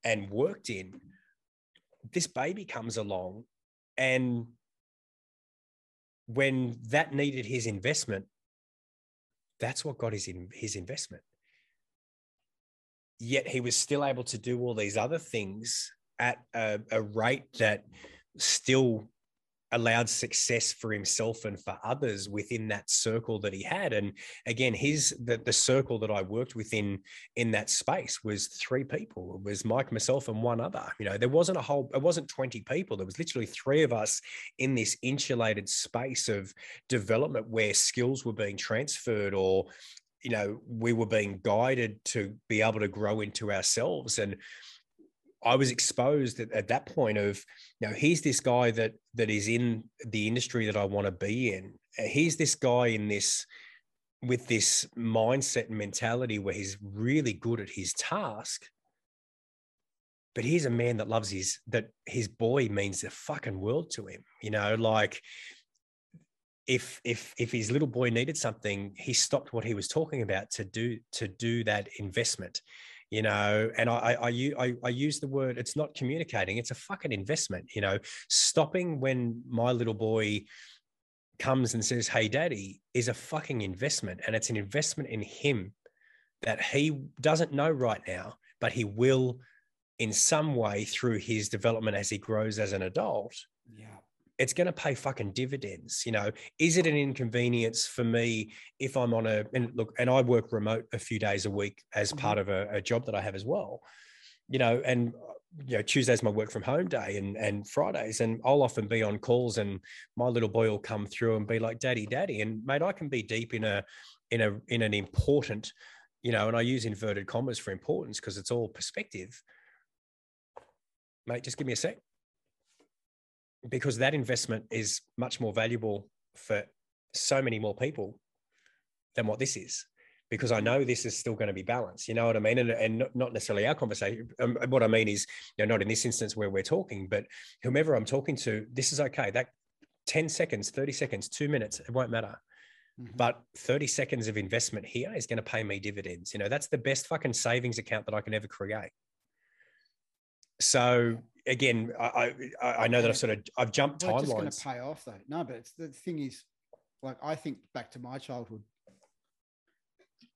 and worked in. This baby comes along and when that needed his investment that's what got his in, his investment. Yet he was still able to do all these other things at a, a rate that still allowed success for himself and for others within that circle that he had. And again his the, the circle that i worked within in that space was three people. It was mike myself and one other. You know there wasn't a whole it wasn't 20 people. There was literally three of us in this insulated space of development where skills were being transferred or you know we were being guided to be able to grow into ourselves. And I was exposed at, at that point of, you know, he's this guy that that is in the industry that I want to be in. Uh, he's this guy in this with this mindset and mentality where he's really good at his task. But he's a man that loves his that his boy means the fucking world to him. You know, like if if if his little boy needed something, he stopped what he was talking about to do to do that investment you know and I, I i i use the word it's not communicating it's a fucking investment you know. Stopping when my little boy comes and says hey daddy is a fucking investment and it's an investment in him that he doesn't know right now but he will in some way through his development as he grows as an adult yeah it's going to pay fucking dividends. You know, is it an inconvenience for me if I'm on a and look and I work remote a few days a week as Mm-hmm. part of a, a job that I have as well. You know, and you know Tuesday's my work from home day and and Fridays and I'll often be on calls and my little boy will come through and be like daddy daddy and mate I can be deep in a in a in an important you know and I use inverted commas for importance because it's all perspective mate just give me a sec because that investment is much more valuable for so many more people than what this is because I know this is still going to be balanced. You know what I mean? And, and not- necessarily our conversation. Um, what I mean is, you know, not in this instance where we're talking, but whomever I'm talking to, this is okay. That 10 seconds, 30 seconds, two minutes, it won't matter. Mhm. But 30 seconds of investment here is going to pay me dividends. You know, that's the best fucking savings account that I can ever create. So again, I I, I know that I've sort of I've jumped Well, it's just going to pay off though. No, but it's the thing is, like I think back to my childhood.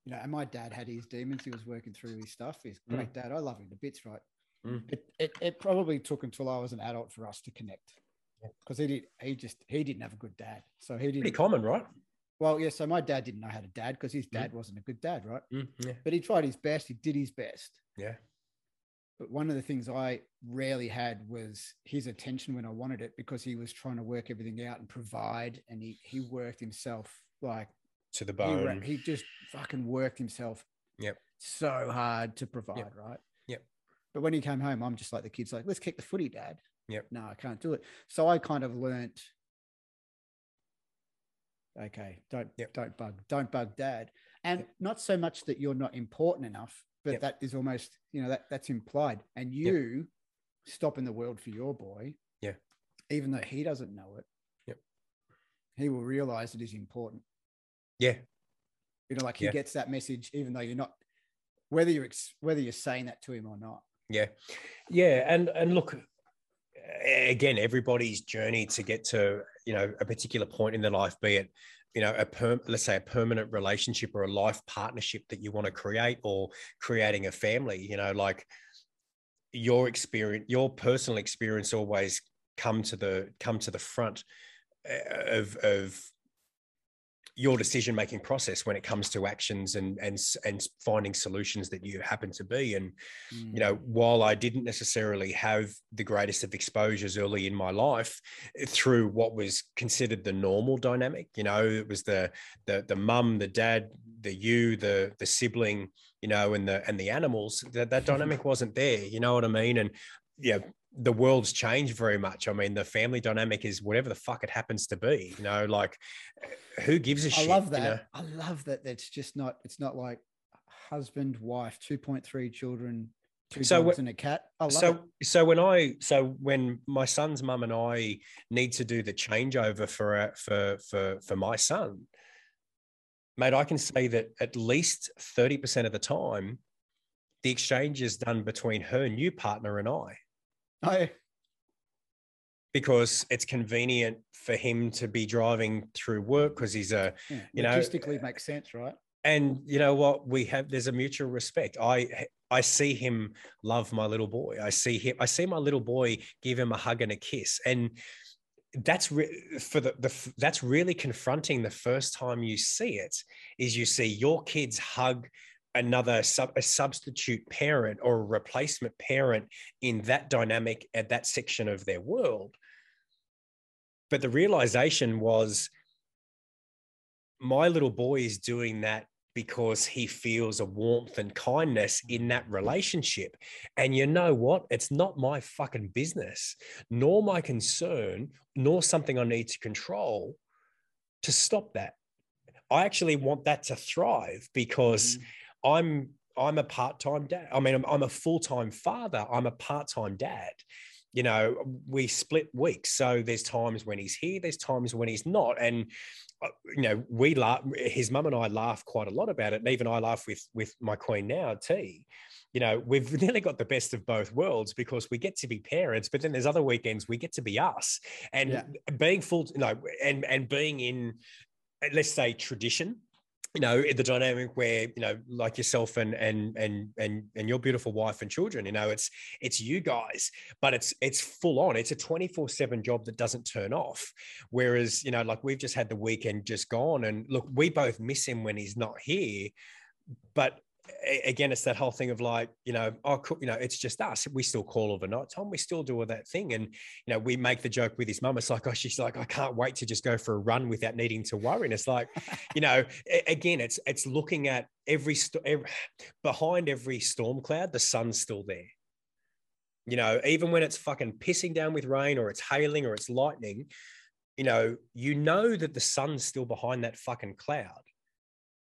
You know, and my dad had his demons. He was working through his stuff. He's a great dad. I love him to bits, right? Mm. It, it it probably took until I was an adult for us to connect, because he did he just he didn't have a good dad. So he didn't. common, right? Well, yeah. So my dad didn't know how to dad because his Mm. dad wasn't a good dad, right? Mm, yeah, But he tried his best. He did his best. yeah, But one of the things I rarely had was his attention when I wanted it because he was trying to work everything out and provide. And he, he worked himself like to the he, bone. he just fucking worked himself Yep. so hard to provide, right? Yep. But when he came home, I'm just like the kids, like, let's kick the footy, dad. Yep. No, I can't do it. So I kind of learnt, okay, don't Yep. don't bug, don't bug dad. And Yep. not so much that you're not important enough, but Yep. that is almost, you know, that that's implied. And you stop in the world for your boy. Yeah. Even though he doesn't know it. Yep. He will realize it is important. yeah, You know, like he Yeah. gets that message, even though you're not, whether you're ex- whether you're saying that to him or not. Yeah, yeah, and and look, again, everybody's journey to get to you know a particular point in their life, be it you know a perm, let's say a permanent relationship or a life partnership that you want to create, or creating a family. You know, like your experience, your personal experience, always come to the come to the front uh, of of your decision making process when it comes to actions and and and finding solutions that you happen to be. And you know while i didn't necessarily have the greatest of exposures early in my life eh, through what was considered the normal dynamic you know it was the the the mum the dad the you the the sibling you know and the and the animals that that dynamic wasn't there you know what i mean? And yeah the world's changed very much i mean the family dynamic is whatever the fuck it happens to be you know like who gives a I shit I love you that. know? I love that. That's just not. It's not like husband, wife, two point three children, two So dogs and a cat. I love so it. so when I so when my son's mum and I need to do the changeover for uh, for for for my son, mate, I can say that at least thirty percent of the time, the exchange is done between her new partner and I I because it's convenient for him to be driving through work because he's a yeah, You know, logistically makes sense, right? and you know what? We have there's a mutual respect. I i see him love my little boy. I see him i see my little boy give him a hug and a kiss. And that's re- for the, the that's really confronting the first time you see it is you see your kids hug another sub, a substitute parent or a replacement parent in that dynamic at that section of their world but the realization was my little boy is doing that because he feels a warmth and kindness in that relationship. And you know what? It's not my fucking business, nor my concern, nor something I need to control to stop that. I actually want that to thrive because Mhm. I'm I'm a part-time dad. I mean, I'm, I'm a full-time father. I'm a part-time dad. You know, we split weeks. So there's times when he's here, there's times when he's not. And uh, you know, we laugh his mum and I laugh quite a lot about it. And even I laugh with with my queen now, T. You know, we've nearly got the best of both worlds because we get to be parents, but then there's other weekends we get to be us. And Yeah. being full, you know, and and being in let's say tradition you know the dynamic where you know like yourself and and and and and your beautiful wife and children you know it's it's you guys but it's it's full on. It's a 24/7 job that doesn't turn off. Whereas you know like we've just had the weekend just gone and look we both miss him when he's not here but again, it's that whole thing of like, you know, oh, you know, it's just us. We still call overnight Tom. We still do all that thing. And, you know, we make the joke with his mum. It's like, oh, she's like, I can't wait to just go for a run without needing to worry. And it's like, you know, again, it's, it's looking at every, every behind every storm cloud, the sun's still there. You know, even when it's fucking pissing down with rain or it's hailing or it's lightning, you know, you know that the sun's still behind that fucking cloud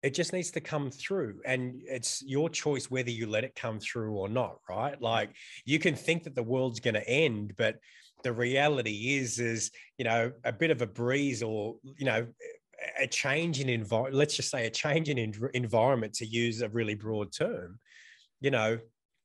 it just needs to come through and it's your choice whether you let it come through or not right? Like you can think that the world's going to end but the reality is is you know a bit of a breeze or you know a change in environment let's just say a change in environment to use a really broad term you know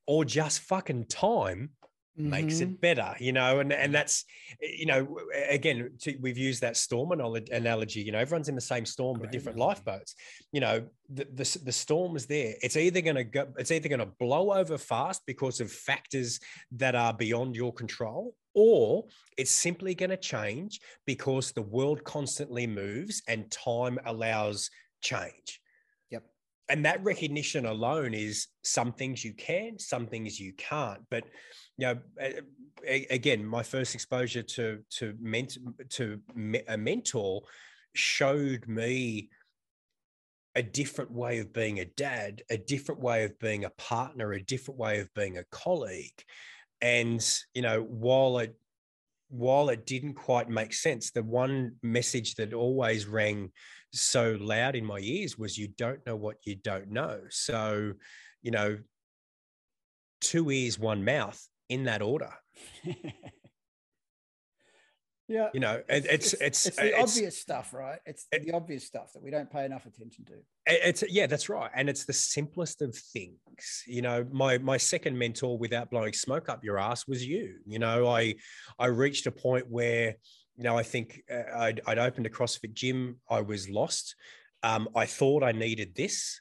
or just fucking time mm-hmm. makes it mm-hmm. better, you know, and and that's you know again to, we've used that storm analogy. You know, everyone's in the same storm Great but different lifeboats. You know, the, the the storm is there. It's either going to go. It's either going to blow over fast because of factors that are beyond your control, or it's simply going to change because the world constantly moves and time allows change and that recognition alone is some things you can some things you can't but you know, again, my first exposure to to ment- to a mentor showed me a different way of being a dad, a different way of being a partner, a different way of being a colleague. And you know, while it while it didn't quite make sense, the one message that always rang so loud in my ears was you don't know what you don't know. So, you know, two ears, one mouth in that order. yeah, you know, it, it's, it's, it's the it's, obvious stuff, right? It's it, the obvious stuff that we don't pay enough attention to. It's yeah, that's right, and it's the simplest of things. You know, my my second mentor, without blowing smoke up your ass, was you. You know, I I reached a point where you know I think uh, I'd, I'd opened a CrossFit gym. I was lost. Um, I thought I needed this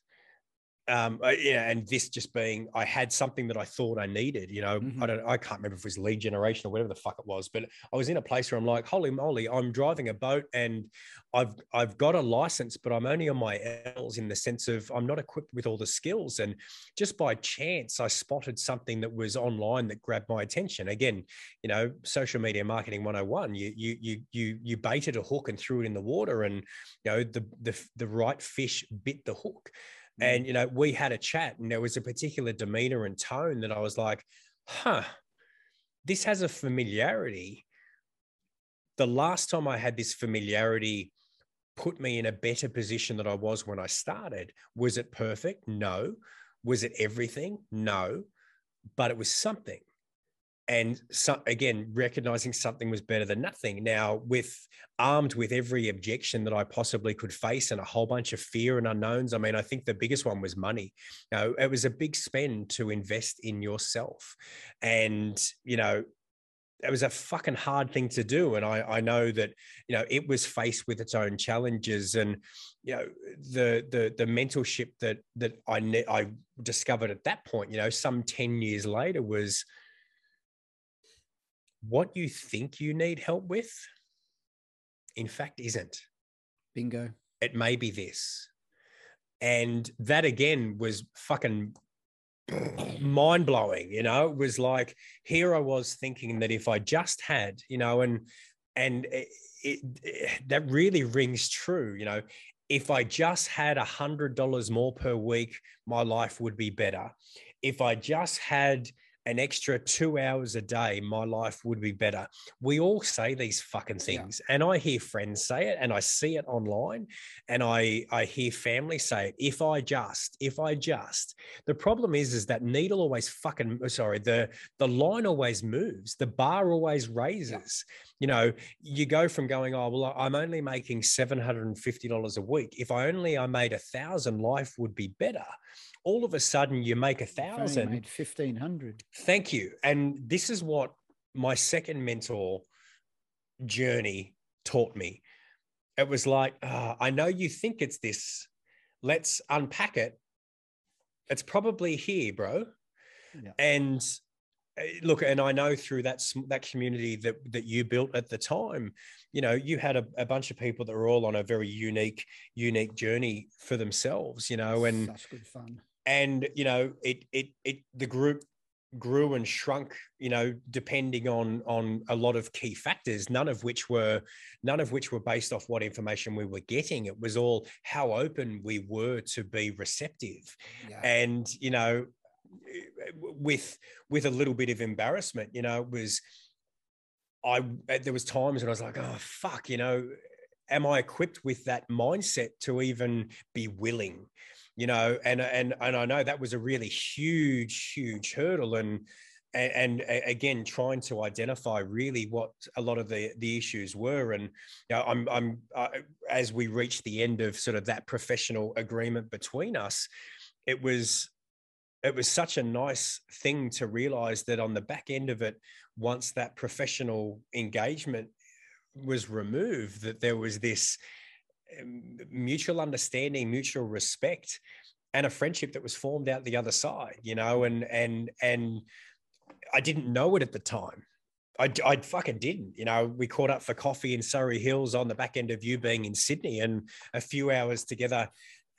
um, uh, yeah, and this just being, I had something that I thought I needed. You know, mm-hmm. I don't, I can't remember if it was lead generation or whatever the fuck it was, but I was in a place where I'm like, holy moly, I'm driving a boat and I've, I've got a license, but I'm only on my L's in the sense of I'm not equipped with all the skills. And just by chance, I spotted something that was online that grabbed my attention. Again, you know, social media marketing 101. You, you, you, you, you baited a hook and threw it in the water, and you know the the the right fish bit the hook. And, mm. you know, we had a chat and there was a particular demeanor and tone that I was like, huh, this has a familiarity. The last time I had this familiarity put me in a better position than I was when I started. Was it perfect? No. Was it everything? No. But it was something and so, again recognizing something was better than nothing. Now with armed with every objection that i possibly could face and a whole bunch of fear and unknowns i mean i think the biggest one was money. Know, it was a big spend to invest in yourself. And you know it was a fucking hard thing to do and I, I know that you know it was faced with its own challenges and you know the the the mentorship that that I I discovered at that point you know some 10 years later was what you think you need help with, in fact, isn't. Bingo. It may be this. And that again was fucking mind blowing. You know, it was like, here I was thinking that if I just had, you know, and, and it, it, it, that really rings true. You know, if I just had a hundred dollars more per week, my life would be better. If I just had, an extra two hours a day, my life would be better. We all say these fucking things. Yeah. And I hear friends say it and I see it online and I, I hear family say it. If I just, if I just, the problem is, is that needle always fucking, uh, sorry, the, the line always moves. The bar always raises. Yeah. You know, you go from going, oh, well, I'm only making $750 a week. If I only I made a thousand, life would be better all of a sudden you make a thousand. Made fifteen hundred. Thank you. And this is what my second mentor journey taught me. It was like, uh, I know you think it's this, let's unpack it. It's probably here, bro. Yeah. And uh, look, and I know through that that community that that you built at the time, you know, you had a, a bunch of people that were all on a very unique unique journey for themselves, you know, and such good fun. And you know it it it the group grew and shrunk you know depending on on a lot of key factors none of which were none of which were based off what information we were getting. It was all how open we were to be receptive. Yeah. and you know with with a little bit of embarrassment you know it was i there was times when i was like oh fuck you know am i equipped with that mindset to even be willing you know and and and i know that was a really huge huge hurdle and and, and again trying to identify really what a lot of the the issues were. And you know i'm i'm uh, as we reached the end of sort of that professional agreement between us it was it was such a nice thing to realize that on the back end of it once that professional engagement was removed that there was this mutual understanding mutual respect and a friendship that was formed out the other side you know and and and i didn't know it at the time I, I fucking didn't. You know, we caught up for coffee in Surry Hills on the back end of you being in Sydney and a few hours together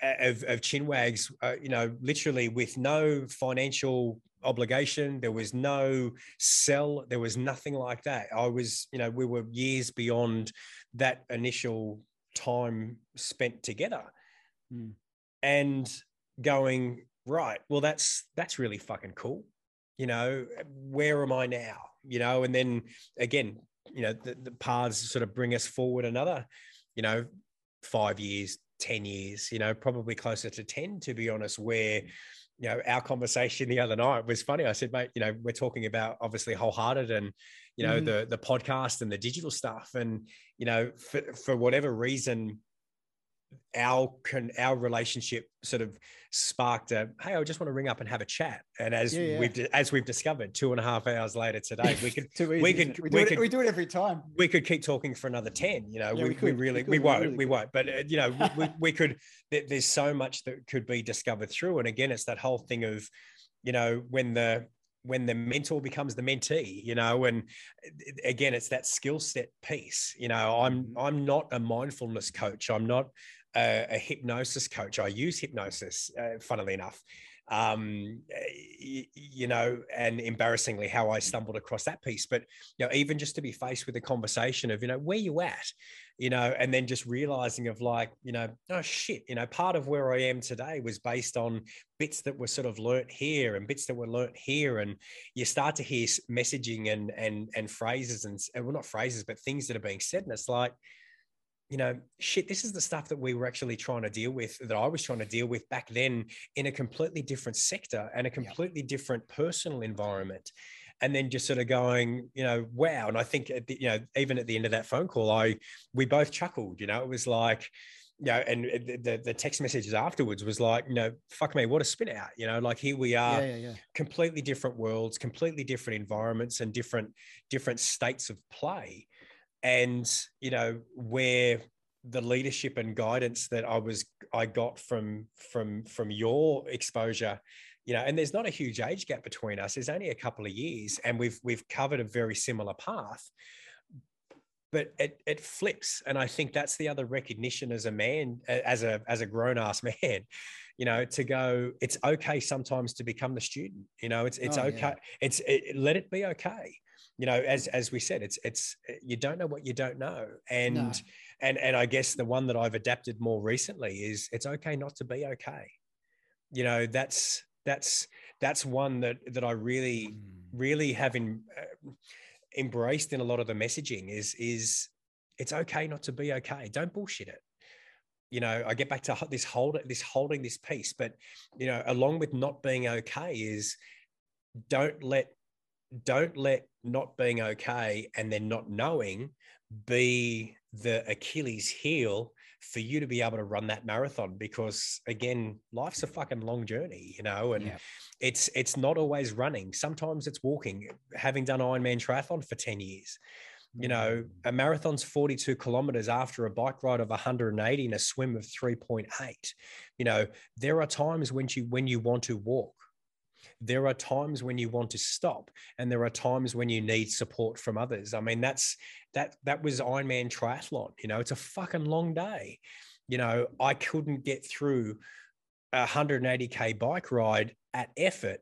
uh, of, of chinwags, uh, you know, literally with no financial obligation. There was no sell. There was nothing like that. I was, you know, we were years beyond that initial time spent together. Mm. And going, right, well, that's that's really fucking cool. You know, where am I now? You know, and then again, you know, the, the paths sort of bring us forward another, you know, five years, 10 years, you know, probably closer to 10, to be honest, where, you know, our conversation the other night was funny. I said, mate, you know, we're talking about obviously wholehearted and, you know, Mhm. the the podcast and the digital stuff. And, you know, for, for whatever reason, our can our relationship sort of sparked a hey i just want to ring up and have a chat and as Yeah, yeah. we've as we've discovered two and a half hours later today we could we could- we, do we it, could- we do it every time. we could keep talking for another 10 you know Yeah, we, we we, really we, won't really we won't but uh, you know we, we, we could there's so much that could be discovered through and again it's that whole thing of you know when the when the mentor becomes the mentee you know and again it's that skill set piece you know i'm Mhm. i'm not a mindfulness coach. I'm not a, a hypnosis coach. I use hypnosis uh, funnily enough. Um y- you know and embarrassingly how i stumbled across that piece. But you know even just to be faced with a conversation of you know where you at you know and then just realizing of like you know oh shit you know part of where i am today was based on bits that were sort of learnt here and bits that were learnt here and you start to hear messaging and and and phrases and uh, well not phrases but things that are being said and it's like you know shit this is the stuff that we were actually trying to deal with that i was trying to deal with back then in a completely different sector and a completely different personal environment and then just sort of going you know wow and i think at the, you know even at the end of that phone call i we both chuckled you know it was like you know and the, the, the text messages afterwards was like you know fuck me what a spin out you know like here we are yeah, yeah, yeah. completely different worlds completely different environments and different different states of play and you know where the leadership and guidance that i was i got from from from your exposure you know and there's not a huge age gap between us there's only a couple of years and we've we've covered a very similar path but it, it flips and i think that's the other recognition as a man as a as a grown-ass man you know to go it's okay sometimes to become the student you know it's it's Oh, yeah. okay it's it, let it be okay you know as as we said it's it's you don't know what you don't know and No. and and i guess the one that i've adapted more recently is it's okay not to be okay you know that's that's that's one that that i really Mm. really have in, uh, embraced in a lot of the messaging is is it's okay not to be okay don't bullshit it you know i get back to this hold this holding this piece but you know along with not being okay is don't let don't let not being okay and then not knowing be the achilles heel for you to be able to run that marathon because again life's a fucking long journey you know and Yeah. it's it's not always running sometimes it's walking having done ironman triathlon for 10 years You know, mm. a marathon's 42 kilometers after a bike ride of 180 and a swim of 3.8. You know, there are times when you when you want to walk. There are times when you want to stop, and there are times when you need support from others. I mean, that's that that was Ironman triathlon. You know, it's a fucking long day. You know, I couldn't get through a 180k bike ride at effort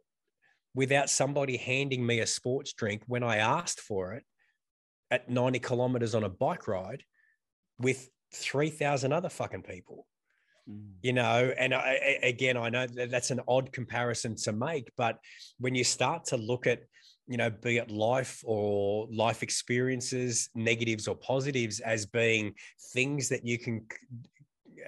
without somebody handing me a sports drink when I asked for it at 90 kilometers on a bike ride with 3,000 other fucking people. Mm. You know, and I, again, I know that that's an odd comparison to make, but when you start to look at, you know, be it life or life experiences, negatives or positives, as being things that you can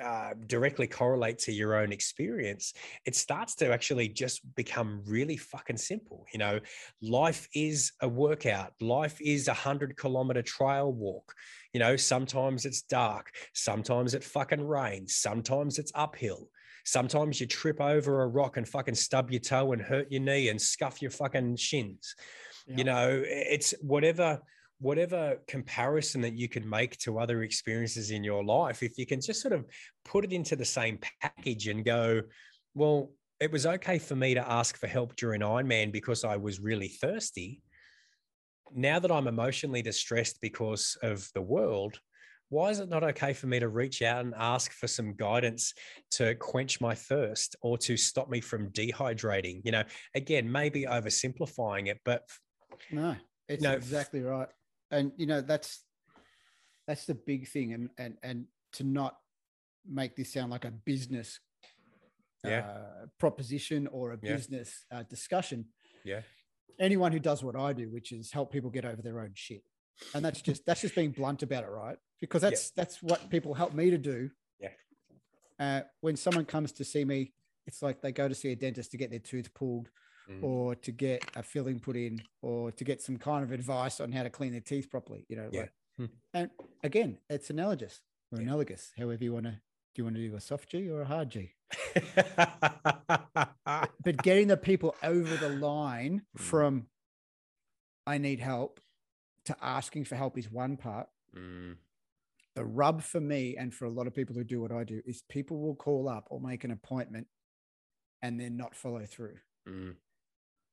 uh, directly correlate to your own experience, it starts to actually just become really fucking simple. You know, life is a workout, life is a hundred kilometer trail walk. You know, sometimes it's dark, sometimes it fucking rains, sometimes it's uphill. Sometimes you trip over a rock and fucking stub your toe and hurt your knee and scuff your fucking shins. Yeah. You know, it's whatever whatever comparison that you can make to other experiences in your life, if you can just sort of put it into the same package and go, well, it was okay for me to ask for help during Ironman because I was really thirsty. Now that I'm emotionally distressed because of the world, why is it not okay for me to reach out and ask for some guidance to quench my thirst or to stop me from dehydrating? You know, again, maybe oversimplifying it, but no, it's no, exactly right and you know that's that's the big thing and and and to not make this sound like a business yeah. uh, proposition or a business yeah. uh, discussion. Yeah. Anyone who does what i do which is help people get over their own shit. And that's just that's just being blunt about it right? Because that's yeah. that's what people help me to do. Yeah. Uh, when someone comes to see me it's like they go to see a dentist to get their tooth pulled mm. or to get a filling put in or to get some kind of advice on how to clean their teeth properly, you know. Yeah. Like, hmm. and again, it's analogous or yeah. analogous, however you want to do you want to do a soft G or a hard G? but getting the people over the line mm. from I need help to asking for help is one part. Mm. The rub for me and for a lot of people who do what I do is people will call up or make an appointment and then not follow through. Mm.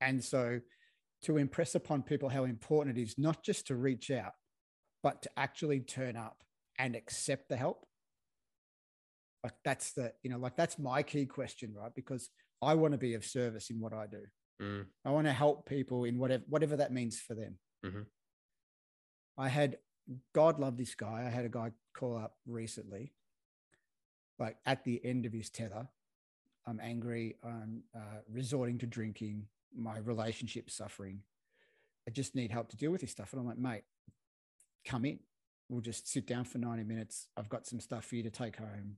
And so to impress upon people how important it is, not just to reach out, but to actually turn up and accept the help. Like that's the, you know, like that's my key question, right? Because I want to be of service in what I do. Mm. I want to help people in whatever whatever that means for them. Mm-hmm. I had God love this guy. I had a guy call up recently, like at the end of his tether. I'm angry. I'm uh, resorting to drinking my relationship suffering. I just need help to deal with this stuff. And I'm like, mate, come in. We'll just sit down for 90 minutes. I've got some stuff for you to take home.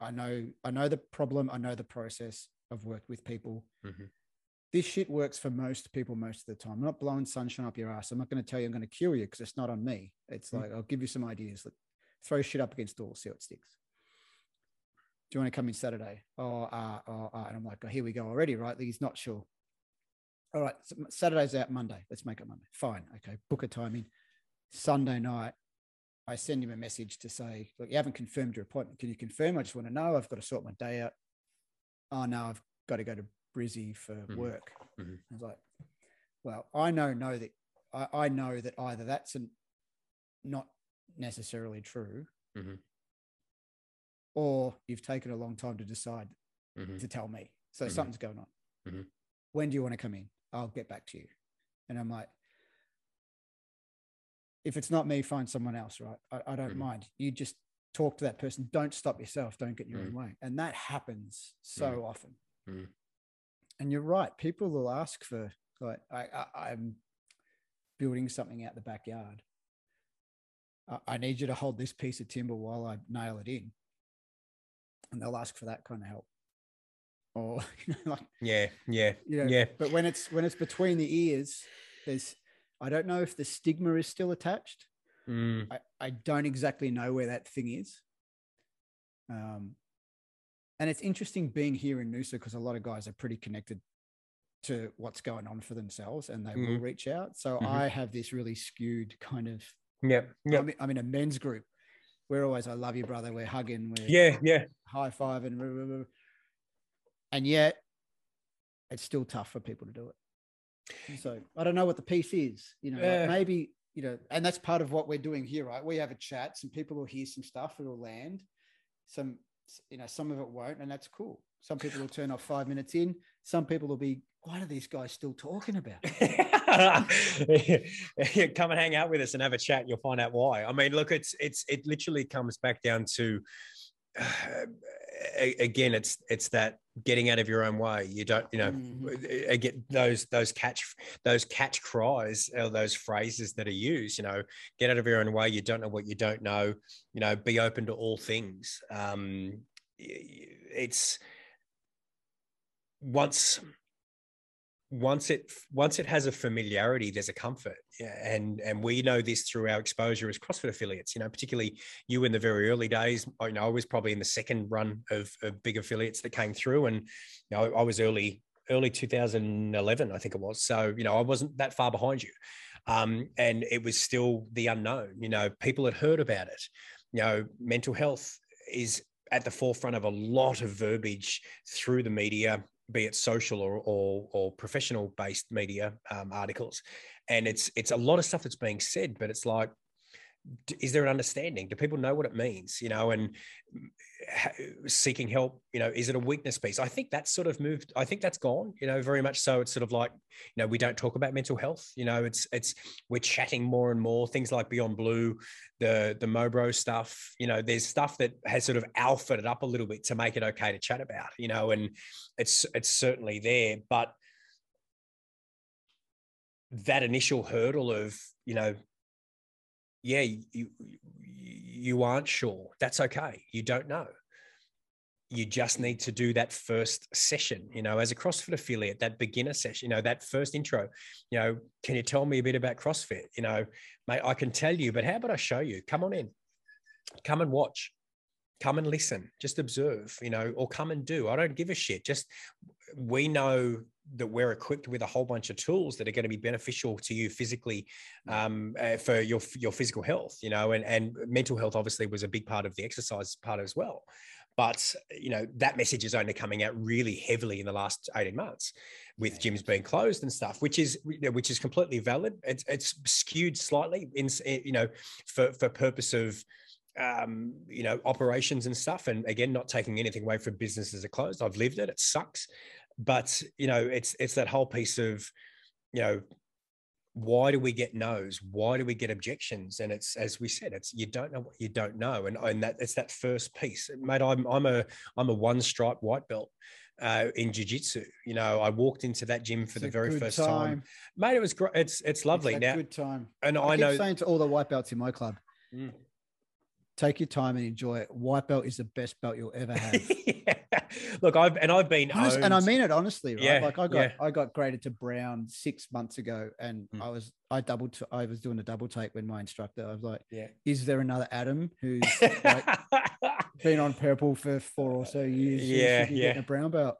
I know, I know the problem. I know the process. I've worked with people. Mm-hmm. This shit works for most people most of the time. I'm not blowing sunshine up your ass. I'm not going to tell you I'm going to cure you because it's not on me. It's mm-hmm. like I'll give you some ideas. Like, throw shit up against the wall, see what sticks do you want to come in Saturday? Oh, uh, oh, uh, and I'm like, oh, here we go already, right? He's not sure all right, so Saturday's out Monday. Let's make it Monday. Fine. Okay. Book a time in. Sunday night, I send him a message to say, look, you haven't confirmed your appointment. Can you confirm? I just want to know. I've got to sort my day out. Oh, no, I've got to go to Brizzy for mm-hmm. work. Mm-hmm. I was like, well, I know, know that I, I know that either that's an, not necessarily true mm-hmm. or you've taken a long time to decide mm-hmm. to tell me. So Mm-hmm. something's going on. Mhm. When do you want to come in? I'll get back to you. And I'm like, if it's not me, find someone else, right? I, I don't mm. mind. You just talk to that person. Don't stop yourself. Don't get in your mm. own way. And that happens so mm. often. Mm. And you're right. People will ask for, like, I, I, I'm building something out the backyard. I, I need you to hold this piece of timber while I nail it in. And they'll ask for that kind of help or you know, like yeah, yeah, you know, yeah. But when it's when it's between the ears, there's I don't know if the stigma is still attached. Mm. I, I don't exactly know where that thing is. Um, and it's interesting being here in Noosa because a lot of guys are pretty connected to what's going on for themselves and they mm. will reach out. So mm-hmm. I have this really skewed kind of Yeah. Yeah. I'm, I'm in a men's group. We're always, I love you, brother. We're hugging. We're Yeah. Yeah. high five and and yet it's still tough for people to do it. And so I don't know what the piece is, you know, like maybe, you know, and that's part of what we're doing here, right? We have a chat, some people will hear some stuff, it'll land. Some, you know, some of it won't, and that's cool. Some people will turn off five minutes in. Some people will be, what are these guys still talking about? Come and hang out with us and have a chat. You'll find out why. I mean, look, it's it's it literally comes back down to a- again, it's it's that getting out of your own way. You don't, you know, Mhm. again those those catch those catch cries or those phrases that are used. You know, get out of your own way. You don't know what you don't know. You know, be open to all things. Um, it's once once it once it has a familiarity there's a comfort. And and we know this through our exposure as crossfit affiliates you know particularly you in the very early days. I you know i was probably in the second run of, of big affiliates that came through and you know i was early early 2011 i think it was. So you know i wasn't that far behind you. Um, and it was still the unknown you know people had heard about it. You know mental health is at the forefront of a lot of verbiage through the media be it social or or, or professional based media um, articles, and it's it's a lot of stuff that's being said, but it's like, is there an understanding? Do people know what it means? You know, and seeking help. You know, is it a weakness piece? I think that's sort of moved. I think that's gone. You know, very much so. It's sort of like you know we don't talk about mental health. You know, it's it's we're chatting more and more things like Beyond Blue, the the Mobro stuff. You know, there's stuff that has sort of alphaed it up a little bit to make it okay to chat about. You know, and it's it's certainly there, but that initial hurdle of you know, yeah, you you aren't sure. That's okay. You don't know. You just need to do that first session, you know, as a CrossFit affiliate, that beginner session, you know, that first intro. You know, can you tell me a bit about CrossFit? You know, mate, I can tell you, but how about I show you? Come on in, come and watch come and listen just observe you know or come and do i don't give a shit just we know that we're equipped with a whole bunch of tools that are going to be beneficial to you physically um, uh, for your your physical health you know and and mental health obviously was a big part of the exercise part as well but you know that message is only coming out really heavily in the last 18 months with gyms being closed and stuff which is which is completely valid it's, it's skewed slightly in you know for for purpose of um, you know, operations and stuff. And again, not taking anything away from businesses that closed. I've lived it. It sucks. But, you know, it's it's that whole piece of, you know, why do we get no's? Why do we get objections? And it's as we said, it's you don't know what you don't know. And, and that it's that first piece. Mate, I'm I'm a I'm a one stripe white belt. Uh, in jiu-jitsu you know i walked into that gym for It's the very first time. mate it was great it's it's lovely It's now good time. and I, i keep know saying to all the white belts in my club, Mm. Take your time and enjoy it. White belt is the best belt you'll ever have. Yeah. Look, I've and I've been Honest- and I mean it honestly, right? Yeah, like I got yeah. I got graded to brown six months ago, and Mm. I was I double t- I was doing a double take when my instructor. I was like, yeah. "Is there another Adam who's like, been on purple for four or so years? Yeah, yeah. a brown belt."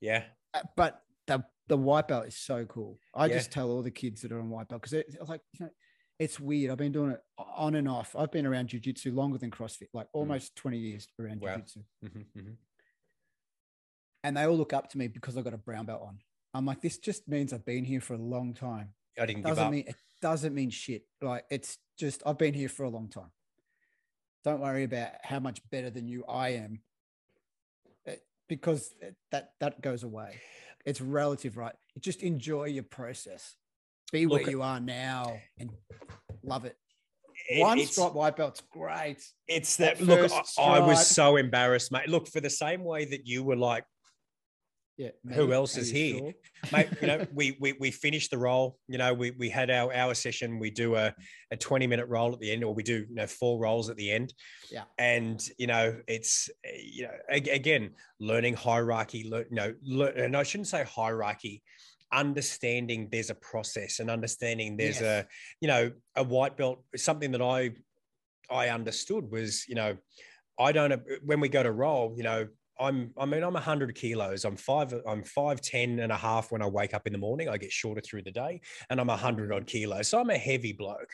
yeah, Uh, But the the white belt is so cool. I just tell all the kids that are on white belt because it's like you know, it's weird. I've been doing it on and off. I've been around jujitsu longer than CrossFit, like almost twenty years around Mm. Wow. jujitsu. Mhm, mhm. and they all look up to me because I've got a brown belt on. I'm like, this just means I've been here for a long time. I didn't give Doesn't mean it doesn't mean shit. Like it's just I've been here for a long time. Don't worry about how much better than you I am, It- because that that goes away. It's relative, right? Just enjoy your process. Be Look, where you are now and love it. It- One stripe white belt's great. it's that that look. I, I was so embarrassed, mate. Look, for the same way that you were like, Yeah. Who else is here? sure? mate, you know, we we we finished the roll. You know, we we had our hour session. We do a a twenty minute roll at the end, or we do you know four rolls at the end. Yeah. And you know, it's you know again learning hierarchy. Learn, you know, learn, and I shouldn't say hierarchy. Understanding there's a process and understanding there's Yes. a you know a white belt. Something that I I understood was you know I don't when we go to roll. You know, I'm I mean I'm 100 kilos. I'm five I'm five ten and a half when I wake up in the morning. I get shorter through the day, and I'm 100 odd kilos. So I'm a heavy bloke.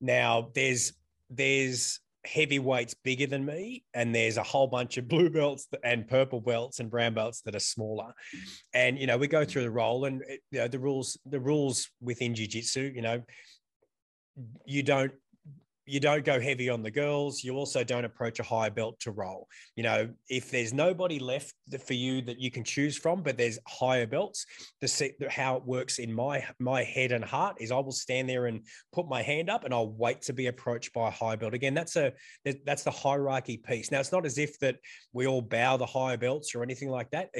Now there's there's heavyweights bigger than me, and there's a whole bunch of blue belts and purple belts and brown belts that are smaller. And you know, we go mm-hmm. through the role, and eh, you know, the rules the rules within jiu-jitsu, you know, you don't you don't go heavy on the girls. You also don't approach a higher belt to roll. You know, if there's nobody left for you that you can choose from, but there's higher belts, the how it works in my my head and heart is I will stand there and put my hand up, and I'll wait to be approached by a higher belt. Again, that's a that's the hierarchy piece. Now, it's not as if that we all bow the higher belts or anything like that.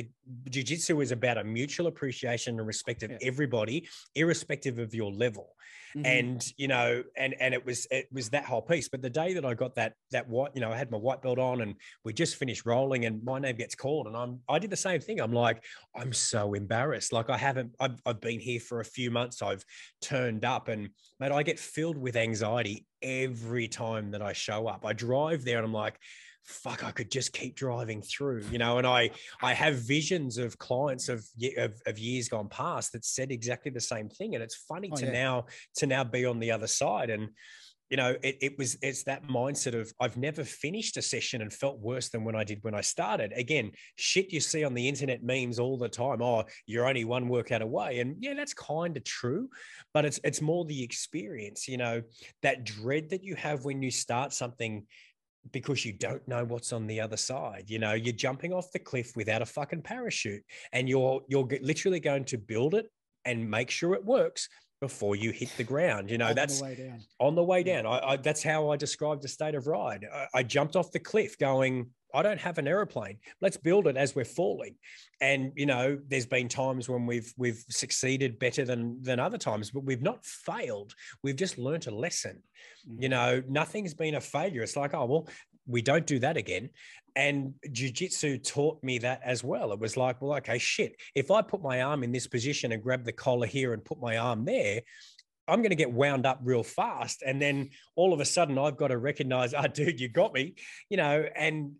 Jiu Jitsu is about a mutual appreciation and respect of yeah. everybody, irrespective of your level. Mm-hmm. And you know, and and it was it was that whole piece. But the day that I got that that white, you know, I had my white belt on and we just finished rolling, and my name gets called, and I'm I did the same thing. I'm like, I'm so embarrassed. Like I haven't I've I've been here for a few months. I've turned up, and mate, I get filled with anxiety every time that I show up. I drive there, and I'm like fuck, I could just keep driving through, you know. And I I have visions of clients of of, of years gone past that said exactly the same thing, and it's funny oh, to yeah. now to now be on the other side and. You know, it, it was it's that mindset of I've never finished a session and felt worse than when I did when I started. Again, shit you see on the internet memes all the time. Oh, you're only one workout away, and yeah, that's kind of true, but it's it's more the experience. You know, that dread that you have when you start something because you don't know what's on the other side. You know, you're jumping off the cliff without a fucking parachute, and you're you're literally going to build it and make sure it works before you hit the ground. You know, on that's the way down. on the way down. I, I, that's how I described the state of ride. I, I jumped off the cliff going, I don't have an aeroplane. Let's build it as we're falling. And you know, there's been times when we've we've succeeded better than than other times, but we've not failed. We've just learnt a lesson. Mm-hmm. You know, nothing's been a failure. It's like, oh well, we don't do that again. And jujitsu taught me that as well. It was like, well, okay, shit. If I put my arm in this position and grab the collar here and put my arm there, I'm going to get wound up real fast. And then all of a sudden I've got to recognize, oh, dude, you got me, you know, and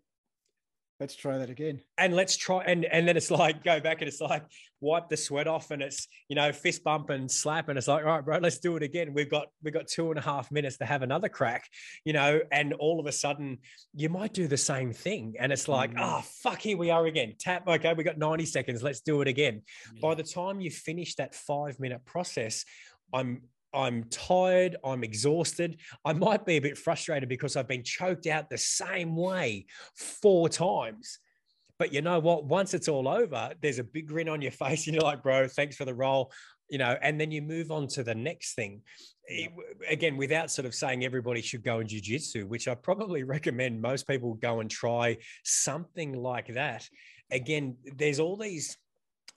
let's try that again and let's try and and then it's like go back and it's like wipe the sweat off and it's you know fist bump and slap and it's like all right bro let's do it again we've got we've got two and a half minutes to have another crack you know and all of a sudden you might do the same thing and it's like mm. oh fuck here we are again tap okay we got 90 seconds let's do it again yeah. by the time you finish that five minute process i'm I'm tired, I'm exhausted. I might be a bit frustrated because I've been choked out the same way four times. But you know what? Once it's all over, there's a big grin on your face, and you're like, bro, thanks for the roll. You know, and then you move on to the next thing. Again, without sort of saying everybody should go in jujitsu, which I probably recommend most people go and try something like that. Again, there's all these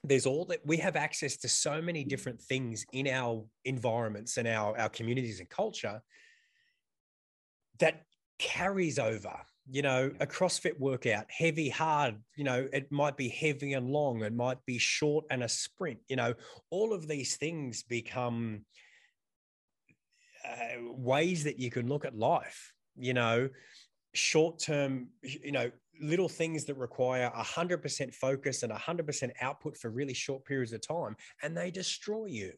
there's all that we have access to so many different things in our environments and our, our communities and culture that carries over you know a crossfit workout heavy hard you know it might be heavy and long it might be short and a sprint you know all of these things become uh, ways that you can look at life you know short term you know little things that require 100% focus and 100% output for really short periods of time and they destroy you.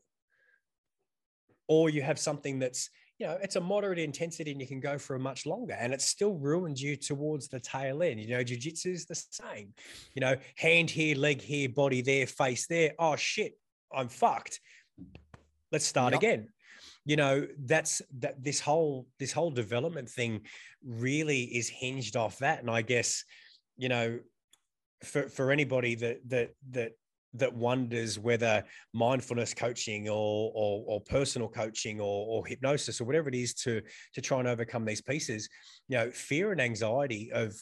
Or you have something that's you know it's a moderate intensity and you can go for a much longer and it still ruins you towards the tail end. You know jiu-jitsu is the same. You know hand here leg here body there face there. Oh shit i'm fucked. Let's start yep. again you know that's that this whole this whole development thing really is hinged off that. And i guess you know for for anybody that that that that wonders whether mindfulness coaching or or, or personal coaching or, or hypnosis or whatever it is to to try and overcome these pieces you know fear and anxiety of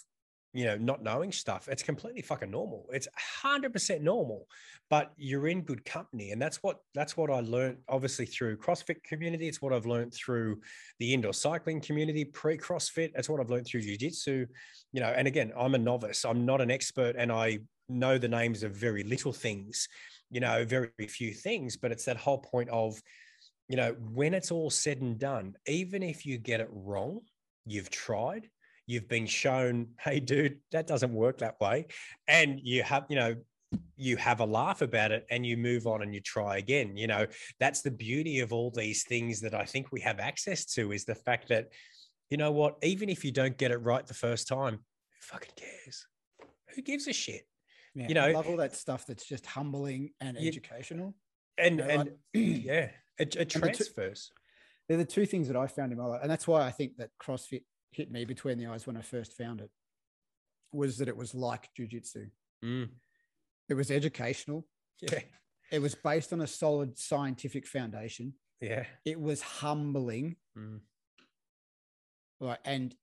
you know, not knowing stuff. It's completely fucking normal. It's 100% normal, but you're in good company. And that's what, that's what I learned obviously through CrossFit community. It's what I've learned through the indoor cycling community, pre CrossFit. It's what I've learned through Jiu-Jitsu, you know, and again, I'm a novice. I'm not an expert and I know the names of very little things, you know, very few things, but it's that whole point of, you know, when it's all said and done, even if you get it wrong, you've tried you've been shown, hey, dude, that doesn't work that way. And you have, you know, you have a laugh about it and you move on and you try again you know that's the beauty of all these things that i think we have access to is the fact that you know what even if you don't get it right the first time who fucking cares who gives a shit Yeah, You know- I love all that stuff that's just humbling and You- educational. and You know, and like- yeah it, it two- transfers they're the two things that I found in my life, and that's why I think that CrossFit hit me between the eyes when I first found it. Was that it was like jujitsu? Mm, It was educational. yeah It was based on a solid scientific foundation. yeah It was humbling, Mm. like, and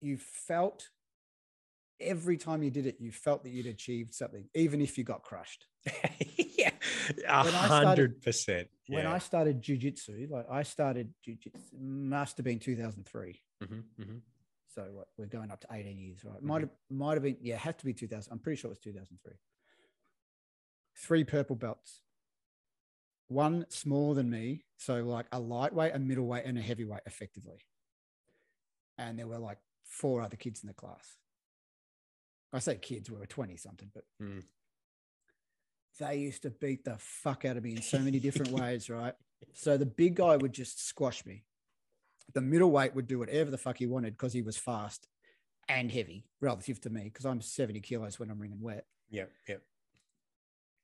you felt every time you did it, you felt that you'd achieved something, even if you got crushed. yeah a When I started- hundred percent When. I started jujitsu, like I started jujitsu, must have been 2003. Mhm, mhm. So what, we're going up to 18 years, right? Mm-hmm. Might have might have been, yeah, it had to be 2000. I'm pretty sure it was 2003. Three purple belts. One smaller than me, so like a lightweight, a middleweight, and a heavyweight, effectively. And there were like four other kids in the class. I say kids, we were 20 something, but Mm. they used to beat the fuck out of me in so many different ways, right? So the big guy would just squash me. The middleweight would do whatever the fuck he wanted because he was fast and heavy relative to me because I'm 70 kilos when I'm wringing wet. yeah yeah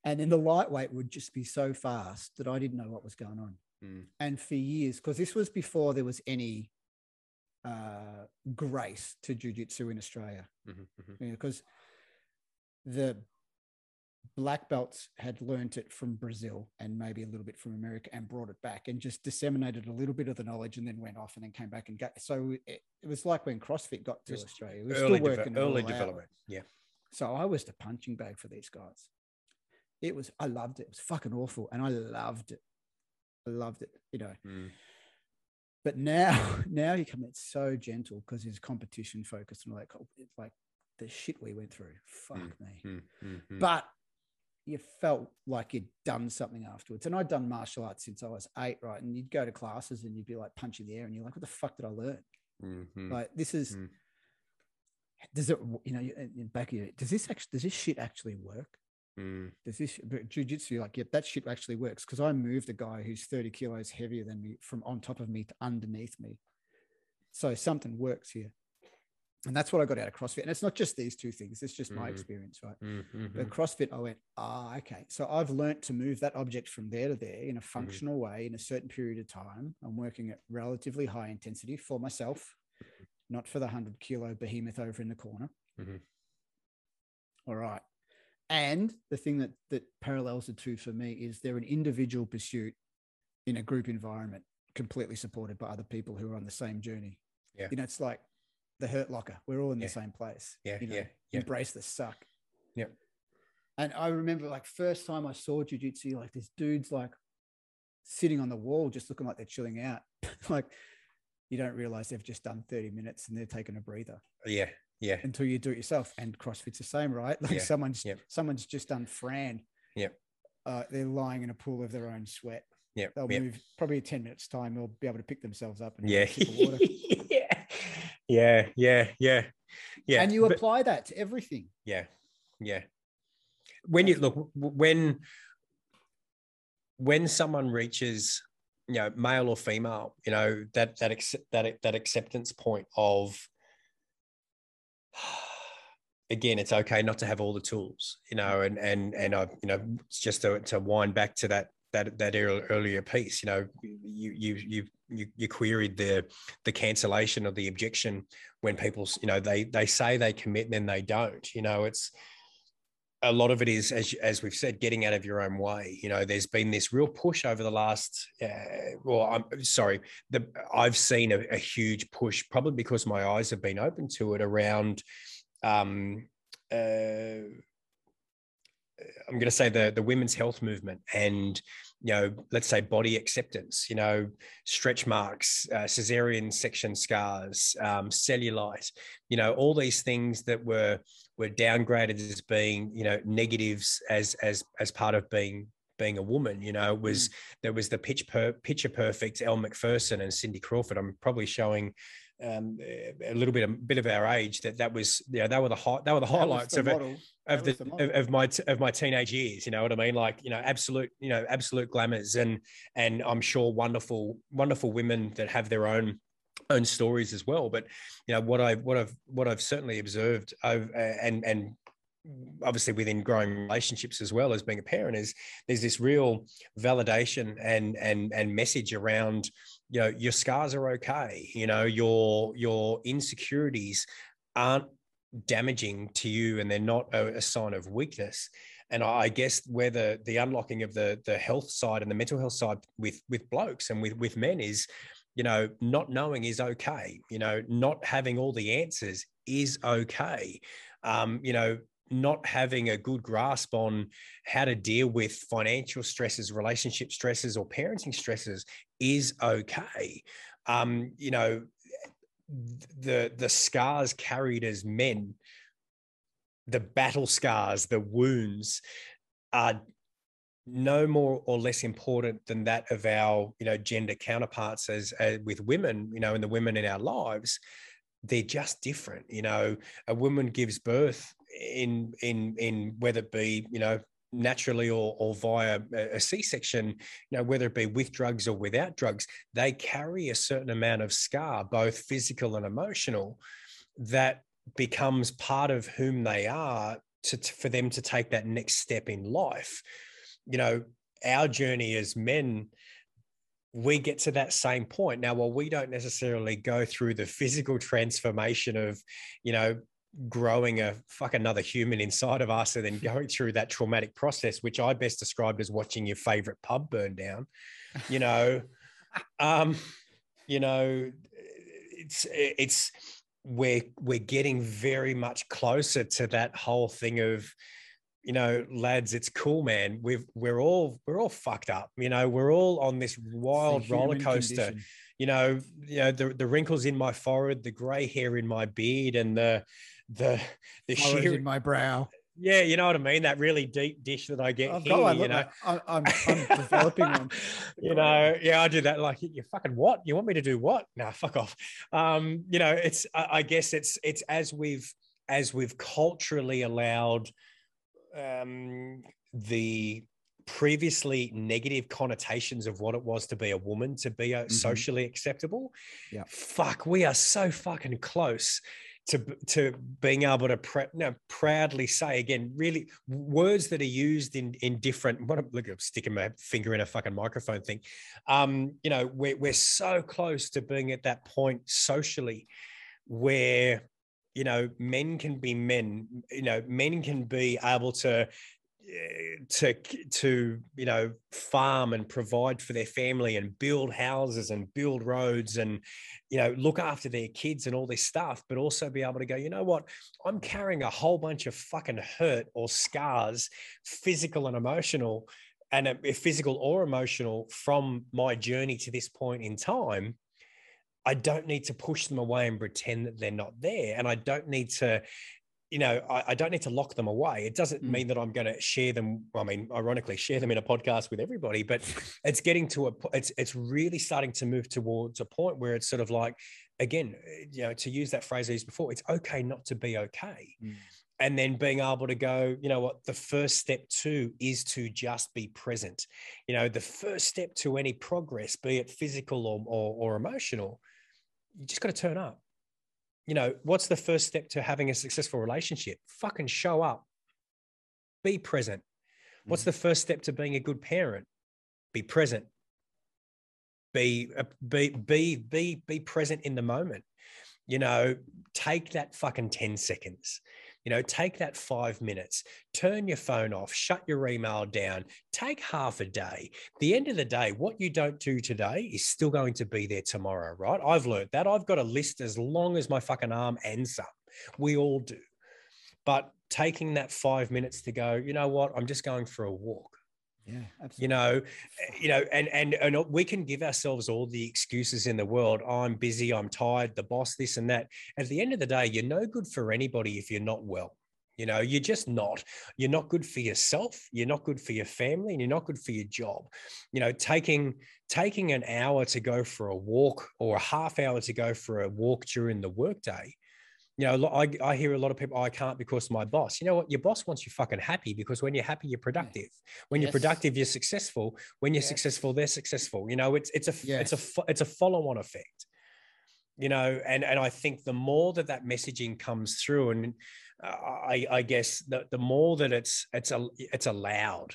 And then the lightweight would just be so fast that I didn't know what was going on. Mm. And for years, because this was before there was any uh, grace to jujitsu in Australia, Mhm, mhm. because the black belts had learnt it from Brazil and maybe a little bit from America and brought it back and just disseminated a little bit of the knowledge and then went off and then came back and got. So it, it was like when CrossFit got to Australia, we were early, still working early out. development yeah So I was the punching bag for these guys. It was, I loved it. It was fucking awful. And I loved it. I loved it, you know. Mm. But now, now you come, it's so gentle because there's competition focused and that. It's like the shit we went through. Fuck me. Mm, mm, mm. But you felt like you'd done something afterwards. And I'd done martial arts since I was eight, right? And you'd go to classes and you'd be like punching the air and you're like, what the fuck did I learn? Mm, mm. Like, this is, Mm. does it, you know, in back of you, does this actually, does this shit actually work? Mm. does this jujitsu like yeah that shit actually works because I moved a guy who's 30 kilos heavier than me from on top of me to underneath me. So something works here. And that's what I got out of CrossFit. And it's not just these two things, it's just my Mhm. experience, right? Mm, mhm. But CrossFit, I went, ah, okay. So I've learnt to move that object from there to there in a functional way in a certain period of time. I'm working at relatively high intensity for myself, not for the 100 kilo behemoth over in the corner. All right. And the thing that that parallels the two for me is they're an individual pursuit in a group environment, completely supported by other people who are on the same journey. Yeah. You know, it's like the hurt locker. We're all in Yeah. the same place. Yeah, You know, yeah, yeah. embrace the suck. Yeah. And I remember like first time I saw jujitsu, like this dude's like sitting on the wall, just looking like they're chilling out. like you don't realize they've just done 30 minutes and they're taking a breather yeah yeah until you do it yourself. And CrossFit's the same, right? Like Yeah, someone's yep. someone's just done Fran. Yep. Uh, they're lying in a pool of their own sweat. yeah They'll yeah move probably 10 minutes time. They'll be able to pick themselves up and yeah have a sip of water. yeah yeah yeah yeah yeah and you but- apply that to everything. yeah yeah when you look when when someone reaches you know male or female you know that that accept, that that acceptance point of again it's okay not to have all the tools you know and and and i you know it's just to, to wind back to that that that ear- earlier piece you know you you you you, you queried the the cancellation of the objection when people you know they they say they commit and then they don't you know it's a lot of it is as as we've said getting out of your own way you know there's been this real push over the last uh, well i'm sorry the i've seen a, a huge push probably because my eyes have been open to it around um uh I'm going to say the the women's health movement and you know let's say body acceptance you know stretch marks uh, cesarean section scars um, cellulite you know all these things that were were downgraded as being you know negatives as as as part of being being a woman. You know, was mm. there was the pitch per, picture perfect Elle Macpherson and Cindy Crawford. I'm probably showing um, a little bit a bit of our age that that was you know, that were the hot they were the highlights the of it of the, of, of, my of my teenage years you know what i mean? Like you know absolute you know absolute glamours and and i'm sure wonderful wonderful women that have their own own stories as well. But you know what i've what i've what i've certainly observed and and obviously within growing relationships as well as being a parent is there's this real validation and and and message around you know your scars are okay you know your your insecurities aren't damaging to you and they're not a, a sign of weakness. And I guess where the the unlocking of the the health side and the mental health side with with blokes and with with men is you know not knowing is okay you know not having all the answers is okay. Um, you know not having a good grasp on how to deal with financial stresses relationship stresses or parenting stresses is okay. Um, you know the the scars carried as men the battle scars the wounds are no more or less important than that of our you know gender counterparts as, as with women you know and the women in our lives. They're just different you know. A woman gives birth in in in whether it be you know naturally or, or via a c-section you know whether it be with drugs or without drugs they carry a certain amount of scar both physical and emotional that becomes part of whom they are to, to, for them to take that next step in life. You know our journey as men we get to that same point. Now while we don't necessarily go through the physical transformation of you know growing a fuck another human inside of us and then going through that traumatic process which i best described as watching your favorite pub burn down you know? Um you know it's it's we're we're getting very much closer to that whole thing of you know lads it's cool man. We've we're all we're all fucked up you know? We're all on this wild roller coaster condition. you know? You know the, the wrinkles in my forehead the gray hair in my beard and the the the sheer in my brow. Yeah, you know what I mean. That really deep dish that I get I've here. you know, I, I'm, I'm developing one. you know, yeah, I do that. Like, you fucking what? You want me to do what? Nah, fuck off. Um, you know, it's. I, I guess it's it's as we've as we've culturally allowed um, the previously negative connotations of what it was to be a woman to be mm-hmm. socially acceptable. Yeah. Fuck, we are so fucking close to to being able to pr- know, proudly say again, really words that are used in in different. What look, I'm sticking my finger in a fucking microphone thing. Um, you know, we're we're so close to being at that point socially, where you know men can be men. You know, men can be able to to to you know farm and provide for their family and build houses and build roads and you know look after their kids and all this stuff but also be able to go you know what i'm carrying a whole bunch of fucking hurt or scars physical and emotional and uh, physical or emotional from my journey to this point in time I don't need to push them away and pretend that they're not there. And I don't need to you know, I, I, don't need to lock them away. It doesn't mm. mean that I'm going to share them. I mean, ironically, share them in a podcast with everybody, but it's getting to a, it's, it's really starting to move towards a point where it's sort of like, again, you know, to use that phrase I used before, it's okay not to be okay. Mm. And then being able to go, you know what, the first step to is to just be present. You know, the first step to any progress, be it physical or, or, or emotional, you just got to turn up you know, what's the first step to having a successful relationship? Fucking show up, be present. What's mm. the first step to being a good parent? Be present. Be, uh, be, be, be, be present in the moment. You know, take that fucking 10 seconds. You know, take that five minutes, turn your phone off, shut your email down, take half a day. the end of the day, what you don't do today is still going to be there tomorrow, right? I've learned that. I've got a list as long as my fucking arm and some. We all do. But taking that five minutes to go, you know what? I'm just going for a walk. Yeah, absolutely. You know, eh, you know, and and and we can give ourselves all the excuses in the world. I'm busy. I'm tired. The boss, this and that. At the end of the day, you're no good for anybody if you're not well. You know, you're just not. You're not good for yourself. You're not good for your family, and you're not good for your job. You know, taking taking an hour to go for a walk or a half hour to go for a walk during the workday. You know, I, I hear a lot of people, oh, I can't because my boss. You know what? Your boss wants you fucking happy because when you're happy, you're productive. When yes. you're productive, you're successful. When you're yes. successful, they're successful. You know, it's it's a yes. it's a it's a follow on effect you know and and i think the more that that messaging comes through and uh, I, I guess the, the more that it's it's a, it's allowed,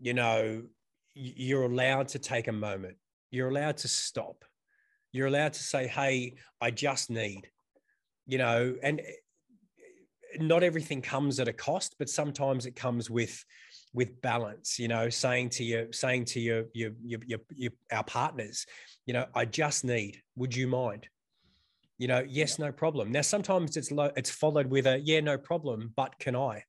you know, you're allowed to take a moment. You're allowed to stop. You're allowed to say, "Hey, I just need," you know, and eh, not everything comes at a cost, but sometimes it comes with with balance. You know, saying to you, saying to your your your, your, your our partners, you know, I just need. Would you mind? you know yes no problem now sometimes it's low it's followed with a yeah no problem but can i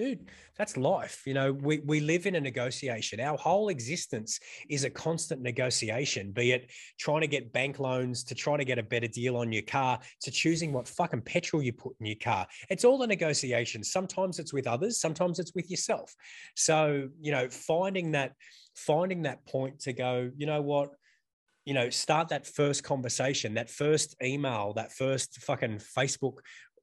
dude that's life you know we, we live in a negotiation. Our whole existence is a constant negotiation be it trying to get bank loans to trying to get a better deal on your car to choosing what fucking petrol you put in your car. It's all a negotiation. Sometimes it's with others sometimes it's with yourself. So you know finding that finding that point to go you know what? You know, start that first conversation, that first email, that first fucking Facebook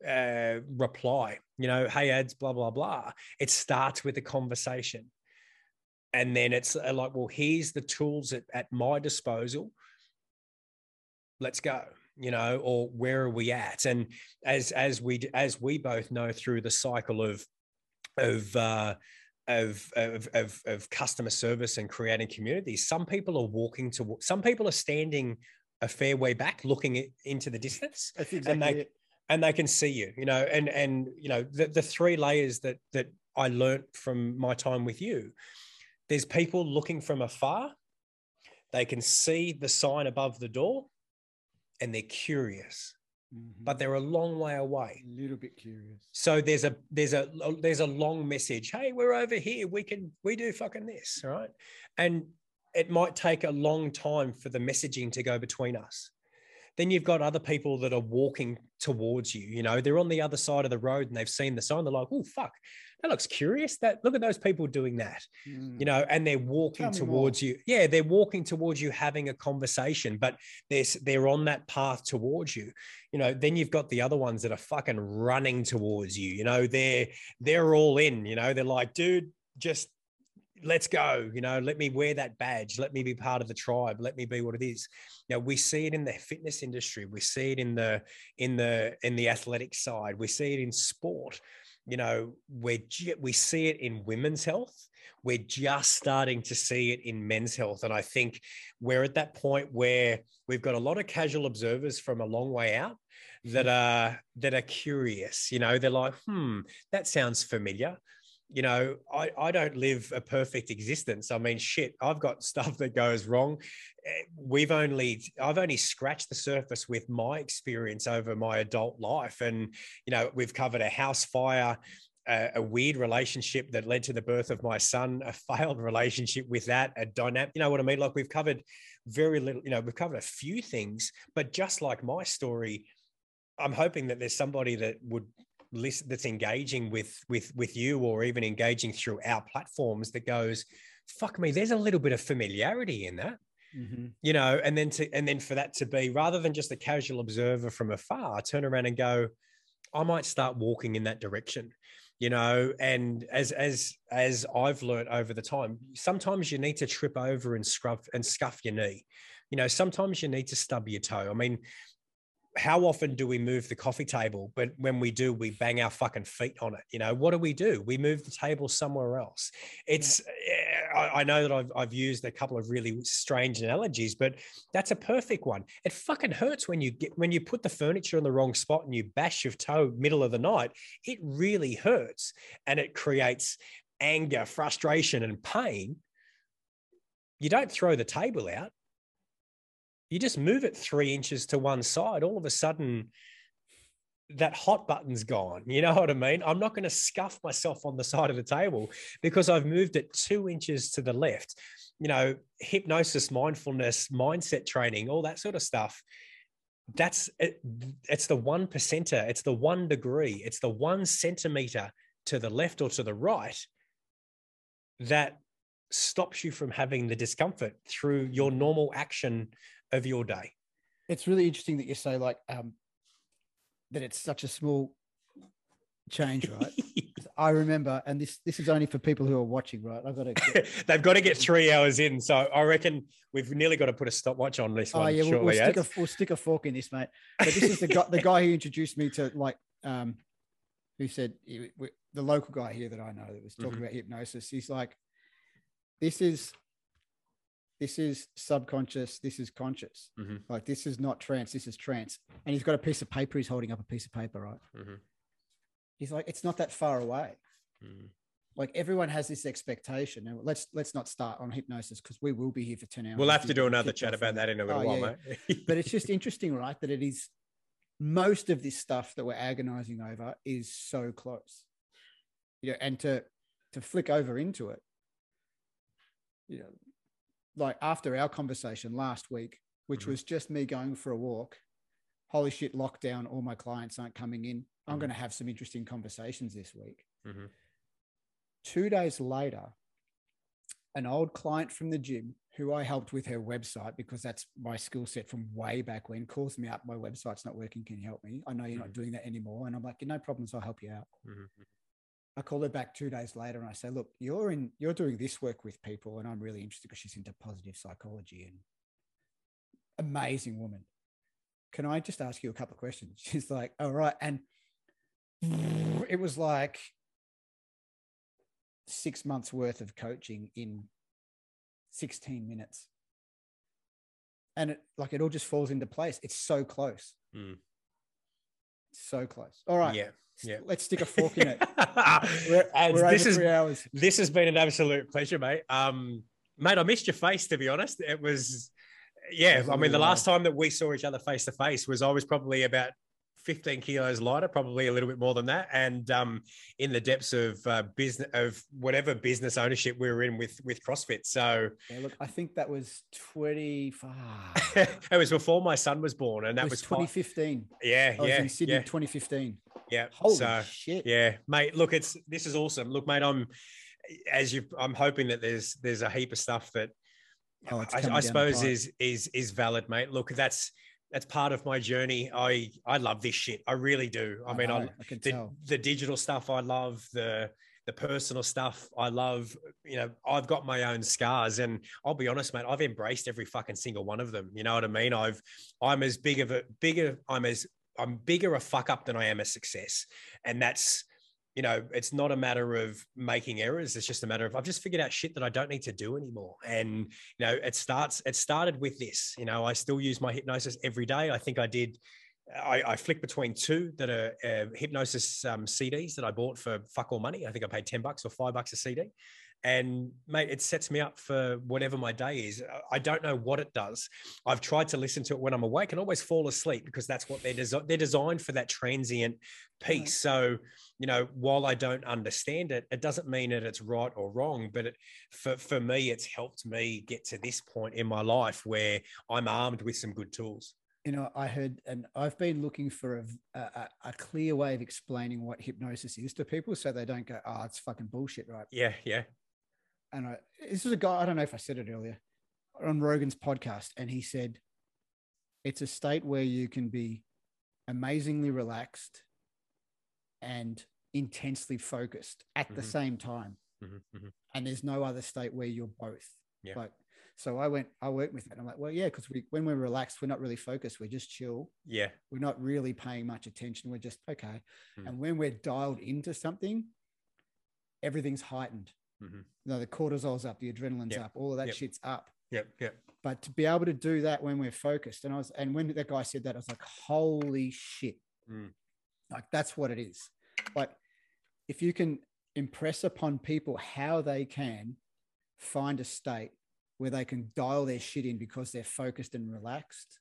uh, reply, you know, hey, ads, blah, blah, blah. It starts with a conversation. And then it's uh, like, well, here's the tools at, at my disposal. Let's go you know or where are we at and as as we as we both know through the cycle of of uh of, of, of, of customer service and creating communities. Some people are walking to, some people are standing a fair way back, looking into the distance, exactly and they it. And they can see you. You know, and and you know the the three layers that that I learned from my time with you. There's people looking from afar. They can see the sign above the door, and they're curious mm-hmm. but they're a long way away. A little bit curious. So there's a there's a there's a long message. Hey, we're over here. We can we do fucking this, right? And it might take a long time for the messaging to go between us. Then you've got other people that are walking towards you. You know, they're on the other side of the road and they've seen the sign. They're like, "Oh fuck, that looks curious. That look at those people doing that." Mm. You know, and they're walking towards more. you. Yeah, they're walking towards you, having a conversation, but they're they're on that path towards you. You know, then you've got the other ones that are fucking running towards you. You know, they're they're all in. You know, they're like, dude, just let's go you know let me wear that badge let me be part of the tribe let me be what it is. Now we see it in the fitness industry we see it in the in the in the athletic side we see it in sport. You know we're we see it in women's health we're just starting to see it in men's health. And i think we're at that point where we've got a lot of casual observers from a long way out that are that are curious you know they're like hmm that sounds familiar you know, I, I don't live a perfect existence. I mean, shit, I've got stuff that goes wrong. Eh, we've only, I've only scratched the surface with my experience over my adult life. And, you know, we've covered a house fire, a, a weird relationship that led to the birth of my son, a failed relationship with that, a dynamic, you know what I mean? Like we've covered very little, you know, we've covered a few things, but just like my story, I'm hoping that there's somebody that would list that's engaging with with with you or even engaging through our platforms that goes fuck me there's a little bit of familiarity in that. Mm-hmm. you know and then to and then for that to be rather than just a casual observer from afar turn around and go i might start walking in that direction you know? And as as as i've learned over the time sometimes you need to trip over and scruff and scuff your knee. You know sometimes you need to stub your toe. I mean how often do we move the coffee table? But when we do, we bang our fucking feet on it. You know, what do we do? We move the table somewhere else. It's. Eh, I, I, know that I've, I've used a couple of really strange analogies, but that's a perfect one. It fucking hurts when you get, when you put the furniture in the wrong spot and you bash your toe middle of the night. It really hurts and it creates anger, frustration, and pain. You don't throw the table out you just move it three inches to one side, all of a sudden that hot button's gone. You know what I mean? I'm not going to scuff myself on the side of the table because I've moved it two inches to the left. You know, hypnosis, mindfulness, mindset training, all that sort of stuff. that's it, it's the one percenter it's the one degree it's the one centimeter to the left or to the right that stops you from having the discomfort through your normal action of your day It's really interesting that you say like um, that it's such a small change, right? I remember, and this this is only for people who are watching, right? I've got to. Get, they've got to get three hours in so i reckon we've nearly got to put a stopwatch on this oh one yeah, we'll, we'll stick a we'll stick a fork in this, mate. But this is the guy the guy who introduced me to like um, who said the local guy here that I know that was talking Mhm. about hypnosis. He's like, this is this is subconscious. This is conscious. Mhm. Like this is not trance. This is trance. And he's got a piece of paper. He's holding up a piece of paper, right? Mhm. He's like, it's not that far away. Mhm. Like everyone has this expectation. And let's let's not start on hypnosis because we will be here for ten hours. we'll have to do another chat about that in a little Oh, while yeah, mate but it's just interesting, right? That it is most of this stuff that we're agonizing over is so close. You know, and to to flick over into it, you know, like after our conversation last week, which Mhm. was just me going for a walk, holy shit, lockdown, all my clients aren't coming in. I'm Mhm. going to have some interesting conversations this week. Mhm. Two days later, an old client from the gym who I helped with her website because that's my skill set from way back when calls me up. My website's not working. Can you help me? I know you're not Mhm. doing that anymore. And I'm like, no problems. I'll help you out. I call her back two days later and I say, look, you're in, you're doing this work with people. And I'm really interested because she's into positive psychology and amazing woman. Can I just ask you a couple of questions? She's like, all right. And it was like six months worth of coaching in 16 minutes. And it like it all just falls into place. It's so close. Mm. So close. All right. yeah yeah. Let's stick a fork in it. We're, we're this over is three hours. this has been an absolute pleasure, mate. Um, mate, I missed your face to be honest. It was, yeah. I mean, the last time that we saw each other face to face was I was probably about 15 kilos lighter, probably a little bit more than that, and um, in the depths of uh, business of whatever business ownership we were in with with CrossFit. So Yeah, look, I think that was 25. it was before my son was born, and that was, was fi- 2015. yeah, I was yeah, in Sydney yeah, 2015. yeah. Holy so, shit. Yeah, mate. Look, it's this is awesome. Look, mate, I'm as you. I'm hoping that there's there's a heap of stuff that Oh, I, I suppose is is is valid, mate. Look, that's that's part of my journey. I I love this shit. I really do. I, mean, know, I I can the, tell. the digital stuff I love the the personal stuff I love. You know, I've got my own scars, and I'll be honest, mate. I've embraced every fucking single one of them. You know what I mean? I've I'm as big of a bigger. I'm as I'm bigger a fuck up than I am a success, and that's you know, it's not a matter of making errors. It's just a matter of I've just figured out shit that I don't need to do anymore. And you know, it starts. It started with this. You know, I still use my hypnosis every day. I think I did. I, I flick between two that are uh, hypnosis um, CDs that I bought for fuck all money. I think I paid ten bucks or five bucks a CD. And mate, it sets me up for whatever my day is. I don't know what it does. I've tried to listen to it when I'm awake and always fall asleep because that's what they're desi- they're designed for that transient piece. So, you know, while I don't understand it, it doesn't mean that it's right or wrong. But it, for for me, it's helped me get to this point in my life where I'm armed with some good tools. You know, I heard, and I've been looking for a, a, a clear way of explaining what hypnosis is to people so they don't go, oh, it's fucking bullshit, right? Yeah, yeah, and I, this is a guy, I don't know if I said it earlier on Rogan's podcast, and he said it's a state where you can be amazingly relaxed and intensely focused at the Mhm. same time. Mhm, mhm. And there's no other state where you're both. Yeah. Like, so I went, I worked with it. And I'm like, well, yeah, because we, when we're relaxed, we're not really focused. We're just chill. yeah, We're not really paying much attention. We're just okay. Mhm. And when we're dialed into something, everything's heightened. Mhm. You know, the cortisol's up, the adrenaline's Yep. up, all of that Yep. shit's up. yep, yep. But to be able to do that when we're focused, and I was, and when that guy said that, I was like, holy shit. Mm. Like that's what it is. Like if you can impress upon people how they can find a state where they can dial their shit in because they're focused and relaxed,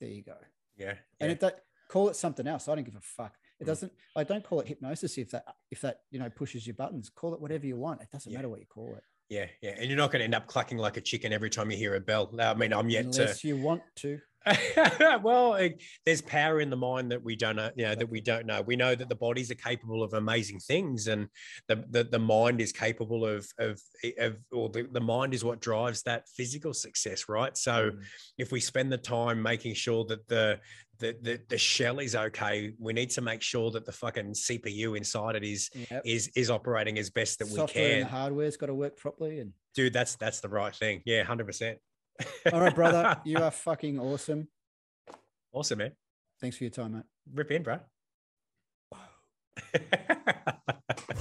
there you go. Yeah, And yeah. if that call it something else, I don't give a fuck. It Mm. doesn't. I don't call it hypnosis if that if that you know pushes your buttons. Call it whatever you want. It doesn't Yeah. matter what you call it, Yeah, yeah, and you're not going to end up clucking like a chicken every time you hear a bell. I mean, I'm yet unless to. you want to. well, it, there's power in the mind that we don't know, you know, that we don't know. We know that the bodies are capable of amazing things, and the the, the mind is capable of of of, or the, the mind is what drives that physical success, right? So, mm. if we spend the time making sure that the the, the the shell is okay. We need to make sure that the fucking CPU inside it is yep. is is operating as best that Software we can. And the hardware's got to work properly. And dude, that's that's the right thing. Yeah, hundred percent. All right, brother. You are fucking awesome. Awesome, man. Thanks for your time, mate. Rip in, bro.